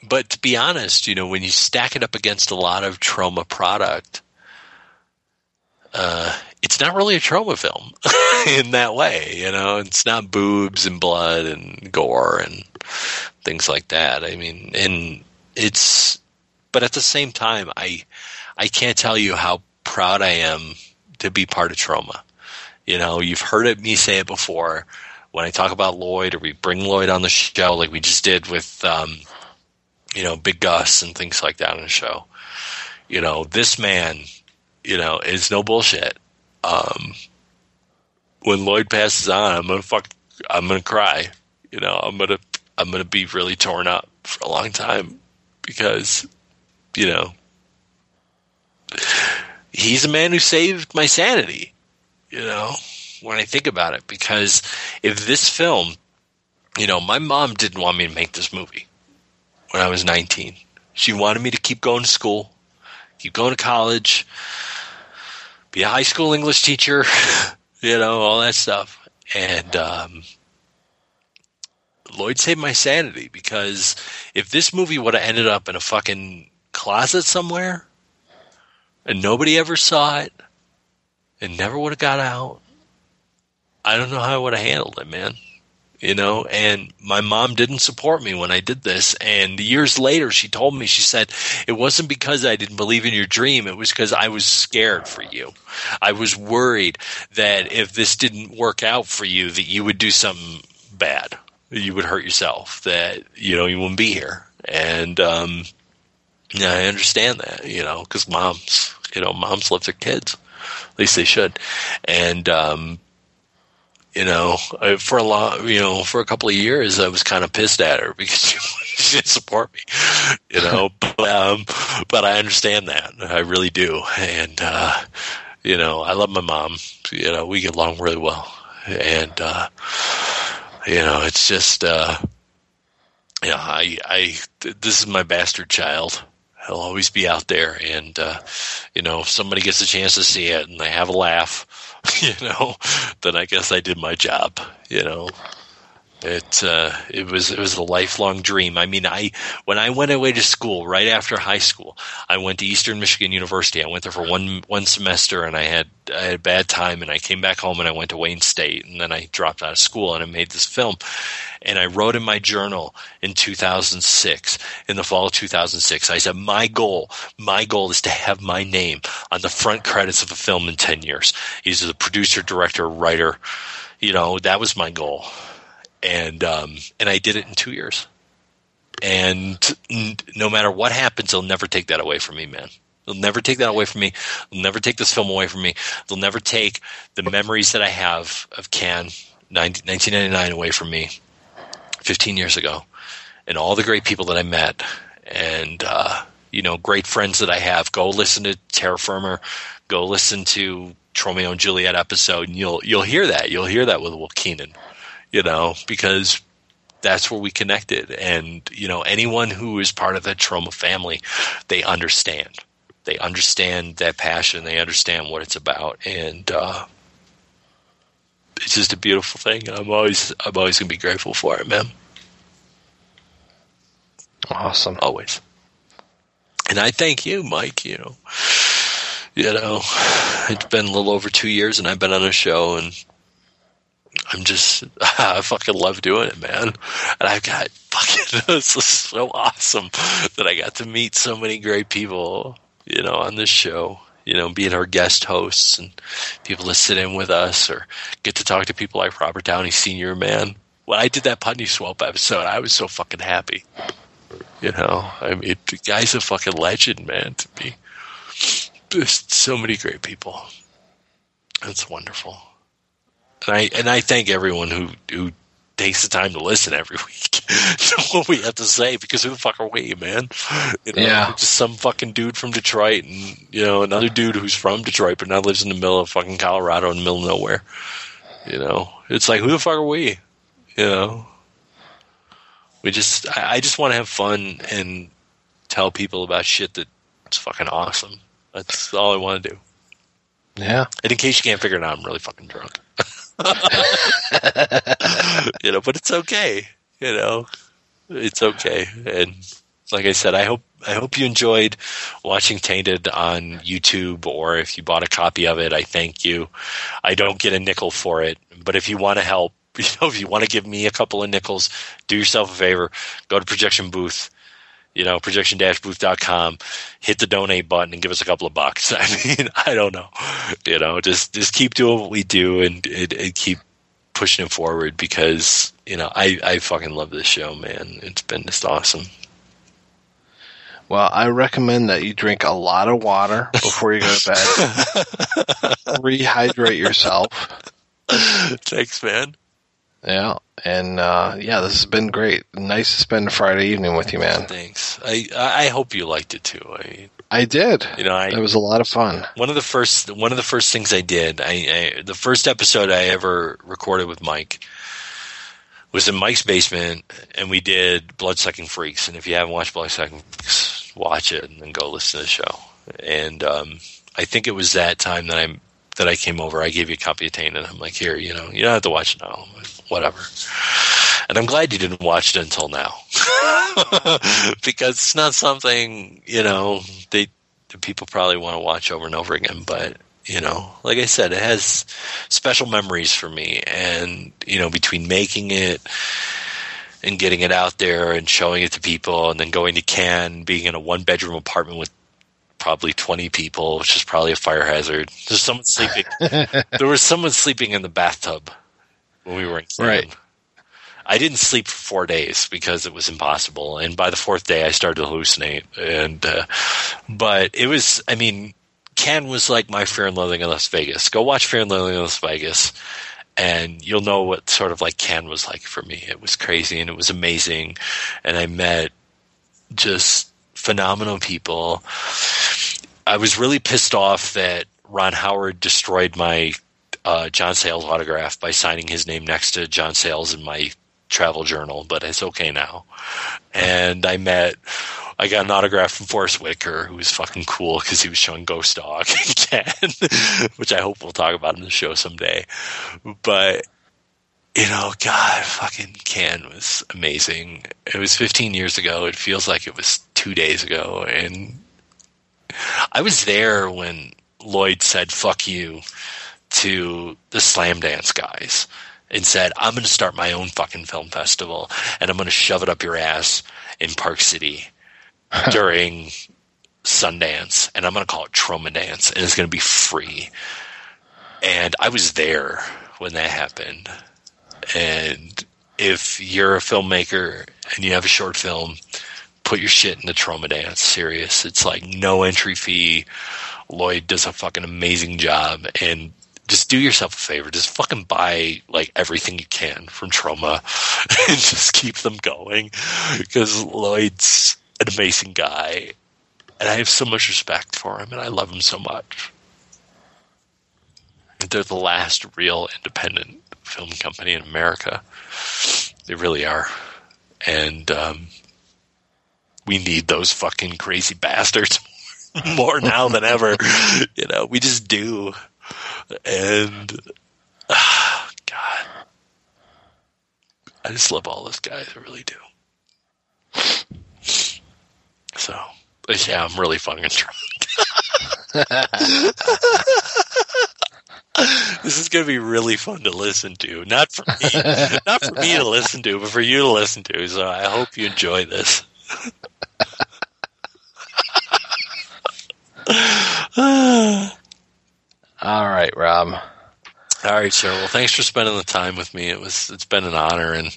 but to be honest, you know, when you stack it up against a lot of Troma product, uh, it's not really a Troma film in that way. You know, it's not boobs and blood and gore and things like that. I mean, and it's, but at the same time, I, I can't tell you how proud I am to be part of Troma. You know, you've heard it, me say it before when I talk about Lloyd or we bring Lloyd on the show, like we just did with, um, you know, Big Gus and things like that on the show. You know, this man, you know, it's no bullshit. Um, when Lloyd passes on, I'm gonna fuck, I'm gonna cry. You know, I'm gonna, I'm gonna be really torn up for a long time because, you know, he's a man who saved my sanity. You know, when I think about it, because if this film, you know, my mom didn't want me to make this movie when I was 19. She wanted me to keep going to school, keep go to college, be a high school English teacher, you know, all that stuff. And um, Lloyd saved my sanity because if this movie would have ended up in a fucking closet somewhere and nobody ever saw it and never would have got out, I don't know how I would have handled it, man. You know, and my mom didn't support me when I did this. And years later, she told me, she said, it wasn't because I didn't believe in your dream. It was because I was scared for you. I was worried that if this didn't work out for you, that you would do something bad. You would hurt yourself, that, you know, you wouldn't be here. And, um, yeah, I understand that, you know, because moms, you know, moms love their kids. At least they should. And, um, you know, for a lot, you know, for a couple of years, I was kind of pissed at her because she, didn't support me, you know. but, um, but I understand that, I really do, and uh, you know, I love my mom. You know, we get along really well, and uh, you know, it's just, uh, you know, I, I, this is my bastard child. He'll always be out there, and uh, you know, if somebody gets a chance to see it and they have a laugh, you know, then I guess I did my job. You know, it uh, it was it was a lifelong dream. I mean, I when I went away to school right after high school, I went to Eastern Michigan University. I went there for one one semester, and I had I had a bad time, and I came back home, and I went to Wayne State, and then I dropped out of school, and I made this film, and I wrote in my journal in 2006, in the fall of 2006, I said my goal, my goal is to have my name on the front credits of a film in 10 years. He's the producer, director, writer. You know, that was my goal and um, and I did it in two years. And no matter what happens, they'll never take that away from me, man. They'll never take that away from me. They'll never take this film away from me. They'll never take the memories that I have of Cannes 90, 1999 away from me 15 years ago and all the great people that I met and, uh, you know, great friends that I have. Go listen to Terror Firmer. Go listen to Tromeo and Juliet episode and you'll, you'll hear that. You'll hear that with Will Keenan you know, because that's where we connected. And, you know, anyone who is part of the Troma family, they understand. They understand that passion. They understand what it's about. And, uh, it's just a beautiful thing. And I'm always, I'm always going to be grateful for it, man. Awesome. Always. And I thank you, Mike, you know, you know, it's been a little over two years and I've been on a show and I'm just, I fucking love doing it, man. And I've got fucking, this is so awesome that I got to meet so many great people, you know, on this show, you know, being our guest hosts and people to sit in with us or get to talk to people like Robert Downey Sr., man. When I did that Putney Swope episode, I was so fucking happy. You know, I mean, the guy's a fucking legend, man, to me. Just so many great people. It's wonderful. And I and I thank everyone who who takes the time to listen every week to what we have to say because who the fuck are we, man? You know, Yeah. just some fucking dude from Detroit and you know another dude who's from Detroit but now lives in the middle of fucking Colorado in the middle of nowhere. You know, it's like who the fuck are we? You know, we just I, I just want to have fun and tell people about shit that's fucking awesome. That's all I want to do. Yeah. And in case you can't figure it out, I'm really fucking drunk. you know, but it's okay. You know, it's okay. And like I said, I hope I hope you enjoyed watching Tainted on YouTube, or if you bought a copy of it, I thank you. I don't get a nickel for it, but if you want to help, you know, if you want to give me a couple of nickels, do yourself a favor, go to Projection Booth. You know, projection-booth.com, hit the donate button and give us a couple of bucks. I mean, I don't know. You know, just just keep doing what we do and, and, and keep pushing it forward because you know I I fucking love this show, man. It's been just awesome. Well, I recommend that you drink a lot of water before you go to bed. Rehydrate yourself. Thanks, man. Yeah, and uh, yeah, this has been great. Nice to spend a Friday evening with you, man. Thanks. I I hope you liked it too. I I did. you know I It was a lot of fun. one of the first one of the first things I did. I, I the first episode I ever recorded with Mike was in Mike's basement, and we did Bloodsucking Freaks. And if you haven't watched Bloodsucking Freaks, watch it and then go listen to the show. And um, I think it was that time that I that I came over. I gave you a copy of Tainted, and I'm like, here, you know, you don't have to watch it now, whatever. And I'm glad you didn't watch it until now, because it's not something you know they the people probably want to watch over and over again. But you know, like I said, it has special memories for me, and you know, between making it and getting it out there and showing it to people, and then going to Cannes, being in a one bedroom apartment with probably 20 people, which is probably a fire hazard. There's someone sleeping. there was someone sleeping in the bathtub when we were in Cannes. Right. I didn't sleep for four days because it was impossible, and by the fourth day, I started to hallucinate. And uh, but it was, I mean, Cannes was like my Fear and Loathing in Las Vegas. Go watch Fear and Loathing in Las Vegas, and you'll know what sort of like Cannes was like for me. It was crazy and it was amazing, and I met just phenomenal people. I was really pissed off that Ron Howard destroyed my uh, John Sayles autograph by signing his name next to John Sayles in my travel journal, but it's okay now. And I met, I got an autograph from Forest Whitaker, who was fucking cool because he was showing Ghost Dog again, which I hope we'll talk about in the show someday. But you know, God, fucking Cannes was amazing. It was 15 years ago. It feels like it was two days ago, and I was there when Lloyd said "fuck you" to the Slamdance guys and said, "I'm going to start my own fucking film festival, and I'm going to shove it up your ass in Park City during Sundance, and I'm going to call it TromaDance, and it's going to be free." And I was there when that happened. And if you're a filmmaker and you have a short film, put your shit in the TromaDance. Serious. It's like no entry fee. Lloyd does a fucking amazing job. And just do yourself a favor. Just fucking buy like everything you can from Troma and just keep them going. Because Lloyd's an amazing guy. And I have so much respect for him and I love him so much. They're the last real independent film company in America. They really are. And um, we need those fucking crazy bastards more now than ever. You know, we just do. And ah, God, I just love all those guys. I really do. So, yeah, I'm really fucking drunk. this is going to be really fun to listen to. Not for me, not for me to listen to, but for you to listen to. So I hope you enjoy this. All right, Rob. All right, sir. Well, thanks for spending the time with me. It was it's been an honor, and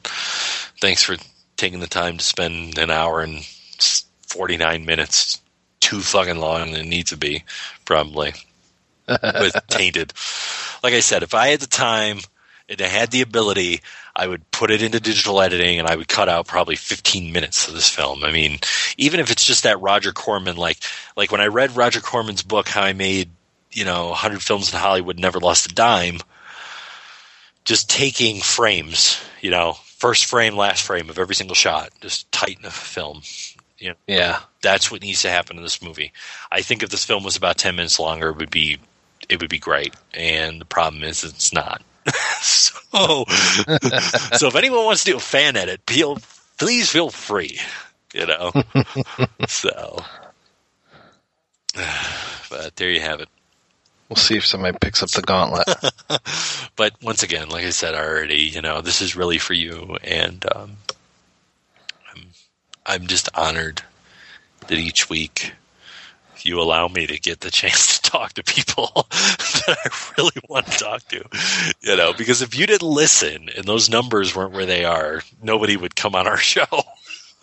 thanks for taking the time to spend an hour and forty nine minutes. Too fucking long than it needs to be, probably. with tainted. Like I said, if I had the time and I had the ability, I would put it into digital editing and I would cut out probably 15 minutes of this film. I mean, even if it's just that Roger Corman, like, like when I read Roger Corman's book, how I made, you know, 100 films in Hollywood, never lost a dime, just taking frames, you know, first frame, last frame of every single shot, just tighten a film. You know, Yeah. that's what needs to happen in this movie. I think if this film was about 10 minutes longer, it would be, it would be great. And the problem is it's not. so, so if anyone wants to do a fan edit, feel, please feel free. You know, so. But there you have it. We'll see if somebody picks up the gauntlet. but once again, like I said already, you know, this is really for you, and um, I'm I'm just honored that each week you allow me to get the chance to talk to people that I really want to talk to. You know, because if you didn't listen and those numbers weren't where they are, nobody would come on our show.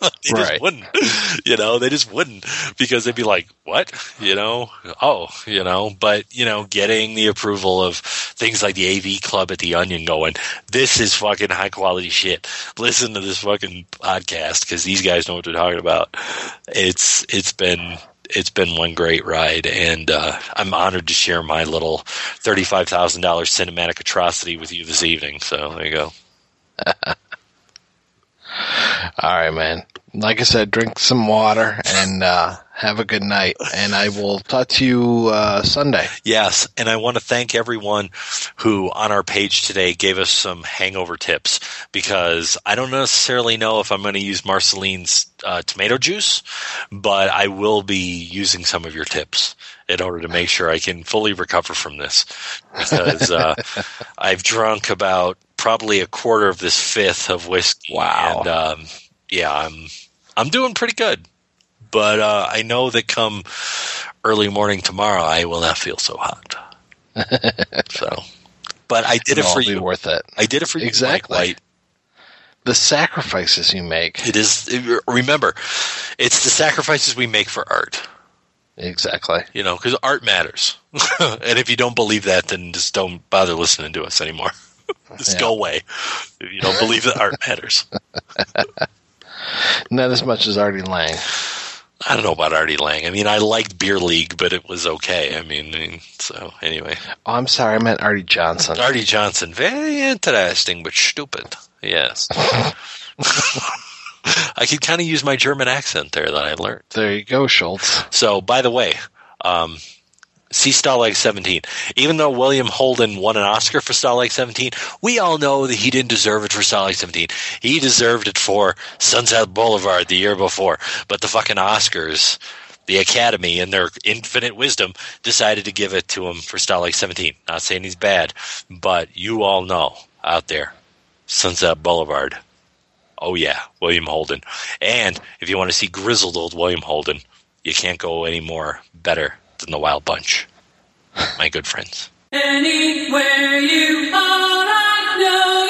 they Right. just wouldn't. You know, they just wouldn't because they'd be like, "What?" You know, oh, you know. But you know, getting the approval of things like the AV Club at the Onion going, this is fucking high quality shit. Listen to this fucking podcast because these guys know what they're talking about. It's it's been it's been one great ride, and uh, I'm honored to share my little thirty five thousand dollars cinematic atrocity with you this evening. So there you go. All right, man. Like I said, drink some water and uh, have a good night. And I will talk to you uh, Sunday. Yes, and I want to thank everyone who on our page today gave us some hangover tips because I don't necessarily know if I'm going to use Marceline's uh, tomato juice, but I will be using some of your tips in order to make sure I can fully recover from this because uh, I've drunk about probably a quarter of this fifth of whiskey. Wow. And um, yeah, I'm I'm doing pretty good. But uh, I know that come early morning tomorrow, I will not feel so hot. so, but I did it It'll for you. worth it. I did it for you, Exactly. Mike White. The sacrifices you make. It is. Remember, it's the sacrifices we make for art. Exactly. You know, because art matters. and if you don't believe that, then just don't bother listening to us anymore. just Yeah. go away. If you don't believe that art matters. Not as much as Artie Lange. I don't know about Artie Lange. I mean, I liked Beer League, but it was okay. I mean, I mean, so anyway. Oh, I'm sorry. I meant Arte Johnson. Arte Johnson, very interesting, but stupid. Yes. I could kind of use my German accent there that I learned. There you go, Schultz. So, by the way, um, see Stalag 17. Even though William Holden won an Oscar for Stalag 17, we all know that he didn't deserve it for Stalag 17. He deserved it for Sunset Boulevard the year before. But the fucking Oscars, the Academy, in their infinite wisdom, decided to give it to him for Stalag 17. Not saying he's bad, but you all know out there, Sunset Boulevard. Oh yeah, William Holden. And if you want to see grizzled old William Holden, you can't go any more better than the Wild Bunch. My good friends. Anywhere you are, I know